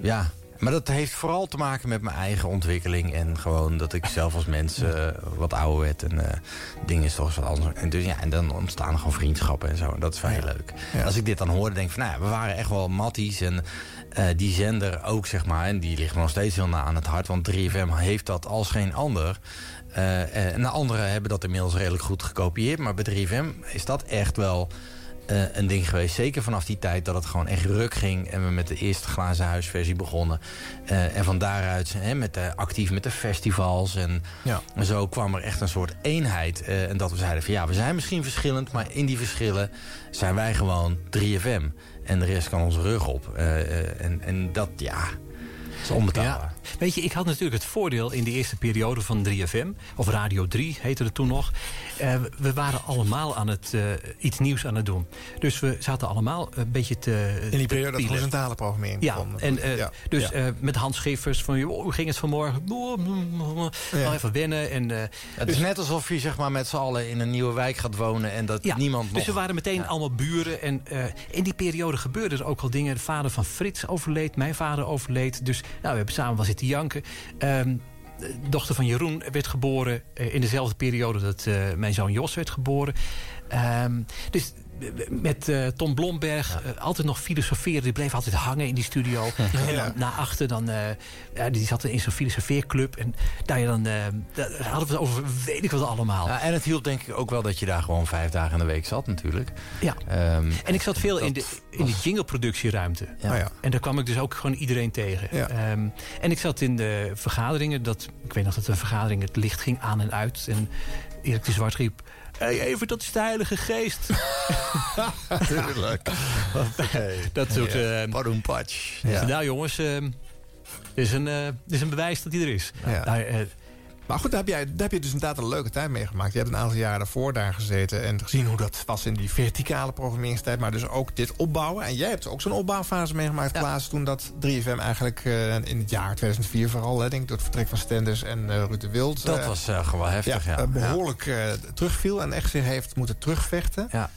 ja. Maar dat heeft vooral te maken met mijn eigen ontwikkeling. En gewoon dat ik zelf als mens eh, wat ouder werd. En eh, dingen is toch wat anders. En, dus, ja, en dan ontstaan er gewoon vriendschappen en zo. En dat is wel heel leuk. Als ik dit dan hoorde, denk ik van... Nou ja, we waren echt wel matties. En eh, die zender ook, zeg maar. En die ligt me nog steeds heel na aan het hart. Want 3FM heeft dat als geen ander. En de anderen hebben dat inmiddels redelijk goed gekopieerd. Maar bij 3FM is dat echt wel eh, een ding geweest. Zeker vanaf die tijd dat het gewoon echt ruk ging. En we met de eerste glazen huisversie begonnen. Eh, en van daaruit hè, met de, actief met de festivals. En, Ja. en zo kwam er echt een soort eenheid. Eh, en dat we zeiden van ja, we zijn misschien verschillend. Maar in die verschillen zijn wij gewoon 3FM. En de rest kan onze rug op. En, en dat, ja, is onbetaalbaar. Ja. Weet je, ik had natuurlijk het voordeel in de eerste periode van 3FM... of Radio 3 heette het toen nog. eh, we waren allemaal aan het, eh, iets nieuws aan het doen. Dus we zaten allemaal een beetje te In die periode dat horizontale programmering Ja, begon. en, eh, Ja. dus Ja. eh, met Hans Schiffers van... joh, hoe ging het vanmorgen? Oh, Nog even wennen. En, eh, Het is net alsof je zeg maar, met z'n allen in een nieuwe wijk gaat wonen... en dat Ja, niemand nog... dus we waren meteen allemaal buren. En eh, in die periode gebeurden er ook al dingen. De vader van Frits overleed, mijn vader overleed. Dus nou, we hebben samen wel zitten janken. Ehm, dochter van Jeroen werd geboren eh, in dezelfde periode dat eh, mijn zoon Jos werd geboren. Ehm, dus met eh, Tom Blomberg eh, altijd nog filosoferen. Die bleef altijd hangen in die studio. En dan na achter, dan, eh, ja, die zat in zo'n filosofeerclub. En daar, ja, dan, daar hadden we het over weet ik wat allemaal. Ja, en het hielp denk ik ook wel dat je daar gewoon vijf dagen in de week zat natuurlijk. Ja. Ehm, En ik zat veel in de, in de jingleproductieruimte. Ja. Oh ja. En daar kwam ik dus ook gewoon iedereen tegen. Ja. Ehm, en ik zat in de vergaderingen. Dat, ik weet nog dat een vergadering het licht ging aan en uit. En Erik de Zwart riep... Hey, even, dat is de Heilige Geest. Tuurlijk. dat soort... Ja. Pardon, patch. Ja. Nou jongens, ehm, dit, is een, eh, dit is een bewijs dat hij er is. Ja. Nou, eh, Maar goed, daar heb, jij, daar heb je dus inderdaad een leuke tijd meegemaakt. Je hebt een aantal jaren daarvoor daar gezeten en gezien hoe dat was in die verticale programmeringstijd. Maar dus ook dit opbouwen. En jij hebt ook zo'n opbouwfase meegemaakt, Klaas. Toen dat 3FM eigenlijk eh, in het jaar 2004 vooral, hè, denk ik, door het vertrek van Stenders en eh Ruud de Wild. Dat eh, was gewoon heftig, ja. eh, behoorlijk eh, terugviel en echt zich heeft moeten terugvechten. Ja.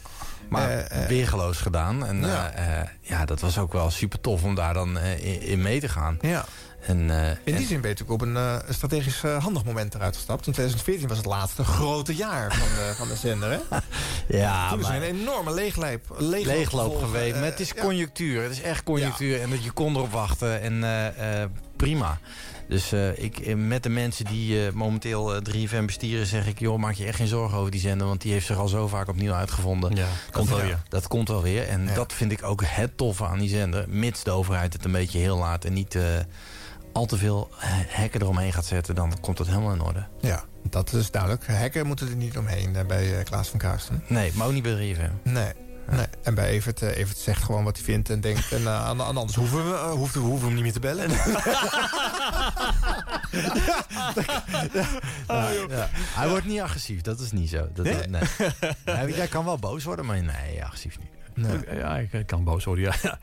Maar weergeloos gedaan. En Ja. ja. ja, dat was ook wel super tof om daar dan in, in mee te gaan. Ja. En, eh, In die en- zin ben je natuurlijk op een eh, strategisch eh, handig moment eruit gestapt. In 2014 was het laatste grote jaar van de, van de zender, hè? ja, Toen is er maar een enorme leegloop, leegloop, geweest. maar het is ja. conjunctuur. Het is echt conjunctuur. En dat je kon erop wachten. En prima. Dus ik, met de mensen die momenteel eh, 3FM bestieren... zeg ik, joh, maak je echt geen zorgen over die zender... want die heeft zich al zo vaak opnieuw uitgevonden. Ja, komt wel weer. Dat komt wel weer. En dat vind ik ook het toffe aan die zender. Mits de overheid het een beetje heel laat... en niet al te veel hekken eromheen gaat zetten... dan komt het helemaal in orde. Ja, dat is duidelijk. Hekken moeten er niet omheen eh, bij eh, Klaas van Kaasten. Nee, maar ook niet bij 3FM. Nee. Nee. En bij Evert, eh, Evert zegt gewoon wat hij vindt en denkt. En aan, aan anders hoeven we, hoeven, we hoeven hem niet meer te bellen. Ja, ja. Hij wordt niet agressief, dat is niet zo. Dat, Nee? dat- nee. Hij- Jij kan wel boos worden, maar nee, agressief niet. Nee. Ja, ik kan boos worden, ja. Ja.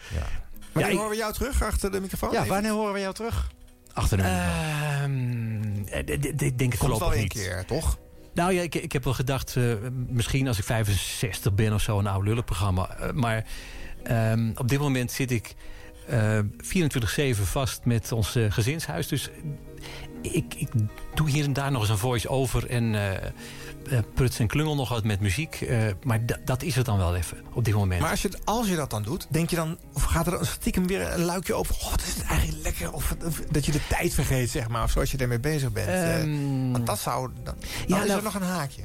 Wanneer ik- horen we jou terug achter de microfoon? Ja, wanneer horen we jou terug? Achter de microfoon. Ehm, eh, Ik denk het Komt wel voorlopig niet. keer, toch? Nou ja, ik, ik heb wel gedacht, eh, misschien als ik 65 ben of zo, een oude lullenprogramma. Eh, maar ehm, op dit moment zit ik eh, 24-7 vast met ons gezinshuis. Dus ik, ik doe hier en daar nog eens een voice-over en eh, pruts en klungel nog wat met muziek. eh, maar da- dat is het dan wel even op dit moment. Maar als je, als je dat dan doet, denk je dan... of gaat er stiekem weer een luikje over... oh, is het eigenlijk lekker? Of, of dat je de tijd vergeet, zeg maar. Of zoals je ermee bezig bent. Eh, Ehm, want dat zou... Dan, dan Ja, is nou- er nog een haakje.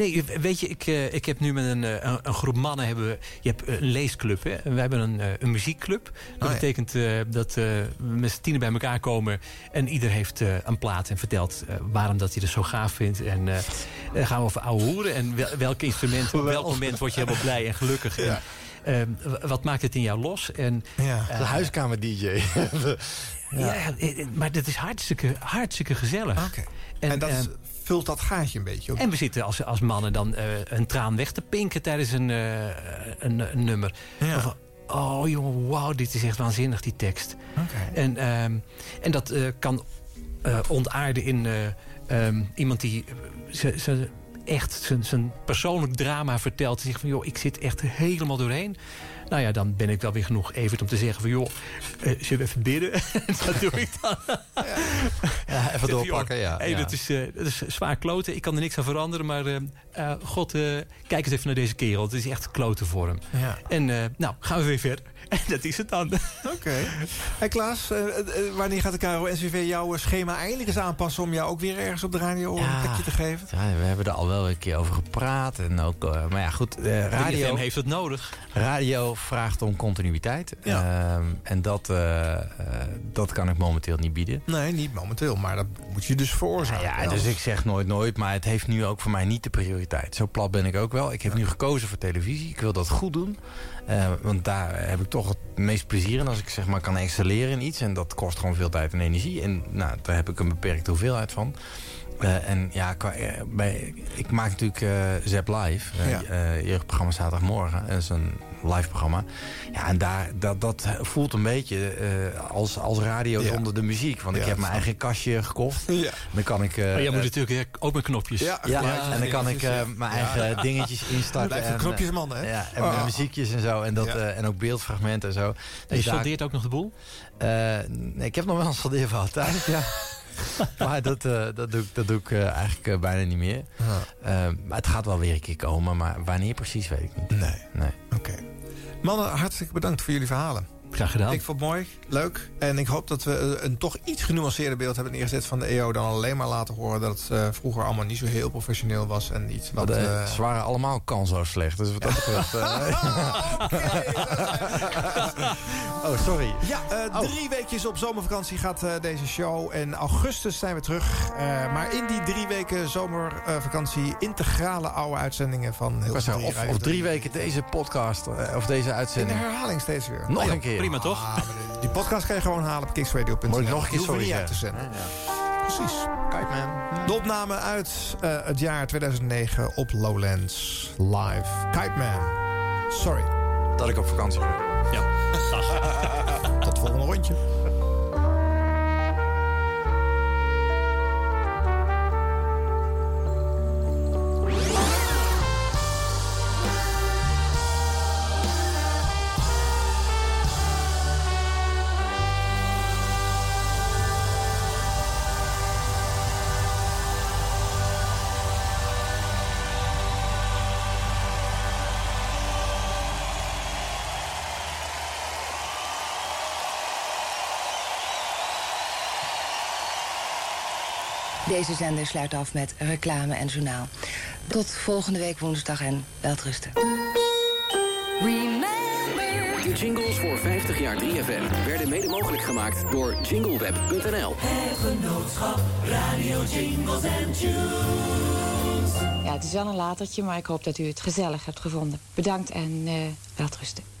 Nee, weet je, ik, eh, ik heb nu met een, eh, een, een groep mannen... Hebben, we- je hebt een leesclub, hè? En wij hebben een, eh, een muziekclub. Dat ja. betekent dat eh, we met z'n tienen bij elkaar komen... en ieder heeft een plaat en vertelt waarom dat hij het zo gaaf vindt. En dan gaan we over ouwe hoeren. En wel, welk instrument, op welk moment word je helemaal blij en gelukkig. En, wat maakt het in jou los? En, Ja. De huiskamer-dj. ja. maar dat is hartstikke, hartstikke gezellig. Oké. En, dat eh, vult dat gaatje een beetje op. en we zitten als, als mannen dan eh, een traan weg te pinken tijdens een, eh, een, een nummer. Ja. Van, oh jongen, wauw, dit is echt waanzinnig, die tekst. En, ehm, en dat eh, kan ontaarden in eh, ehm, iemand die ze, ze echt zijn- persoonlijk drama vertelt. Zegt van, joh, ik zit echt helemaal doorheen. Nou ja, dan ben ik wel weer genoeg even om te zeggen van... joh, eh, zullen we even bidden? dat doe ik dan. Ja, even doorpakken, ja. Hey, ja. Dat, is, dat is zwaar kloten. Ik kan er niks aan veranderen. Maar eh, god, kijk eens even naar deze kerel. Het is echt kloten voor hem. Ja. En nou, gaan we weer verder. En dat is het dan. Oké. Hey Klaas, eh, eh, wanneer gaat de KRO-NCV jouw eh, schema eindelijk eens aanpassen... om jou ook weer ergens op de radio een plekje te geven? Ja, we hebben er al wel een keer over gepraat. En ook, eh, maar ja, goed, eh, radio, 3FM heeft het nodig. radio vraagt om continuïteit. Ehm, en dat, eh, eh, dat kan ik momenteel niet bieden. Nee, niet momenteel, maar dat moet je dus veroorzaken. Ja, dus ik zeg nooit nooit, maar het heeft nu ook voor mij niet de prioriteit. Zo plat ben ik ook wel. Ik heb nu gekozen voor televisie. Ik wil dat goed doen. Eh, want daar heb ik toch het meest plezier in als ik zeg maar kan excelleren in iets. En dat kost gewoon veel tijd en energie. En nou, daar heb ik een beperkte hoeveelheid van. Eh, en ja, qua- eh, bij, ik maak natuurlijk eh Zep Live, eh, Ja. jeugdprogramma zaterdagmorgen. Dat is een live programma. Ja, en daar, dat, dat voelt een beetje eh, als, als radio Ja. zonder de muziek. Want Ja, ik heb mijn eigen kastje gekocht. Ja. Dan kan ik... eh, maar jij moet natuurlijk ook met knopjes. Ja, en dan kan ik eh, mijn Ja. eigen dingetjes instarten. Blijft een en, knopjesman, eh, hè? Ja, en Oh. mijn muziekjes en zo. En, dat, Ja. eh, en ook beeldfragmenten en zo. En je Dus daar- soldeert ook nog de boel? eh, nee, ik heb nog wel een soldeerverhaal thuis, ja. maar dat, eh, dat doe ik, dat doe ik eh, eigenlijk eh, bijna niet meer. Eh, maar het gaat wel weer een keer komen, maar wanneer precies weet ik niet. Nee. Nee. Oké. Mannen, hartstikke bedankt voor jullie verhalen. Graag gedaan. Ik vond het mooi, leuk. En ik hoop dat we eh, een toch iets genuanceerder beeld hebben neergezet van de EO... dan alleen maar laten horen dat het eh, vroeger allemaal niet zo heel professioneel was. En iets wat... Eh, ze waren allemaal kansoos slecht. Dus wat dat betreft... oh, sorry. Ja, eh, drie weekjes op zomervakantie gaat deze show. En augustus zijn we terug. Maar in die drie weken zomervakantie... integrale oude uitzendingen van heel drie of, of drie weken deze podcast, of deze In de uitzending. herhaling steeds weer. Nog Oh ja, een keer. Prima toch? Ah, maar de- die podcast kan je gewoon halen op kicksradio.nl. Moet ik nog een keer sorry niet uit te zenden. Precies. Kijk man. De opname uit eh, het jaar 2009 op Lowlands live. Kite Man. Sorry. Dat ik op vakantie ga. Ja, dag. Tot volgende rondje. Deze zender sluit af met reclame en journaal. Tot volgende week woensdag en welterusten. De jingles voor 50 jaar 3FM werden mede mogelijk gemaakt door jingleweb.nl. Het genootschap Radio Jingles and Tunes. Ja, het is wel een latertje, maar ik hoop dat u het gezellig hebt gevonden. Bedankt en eh welterusten.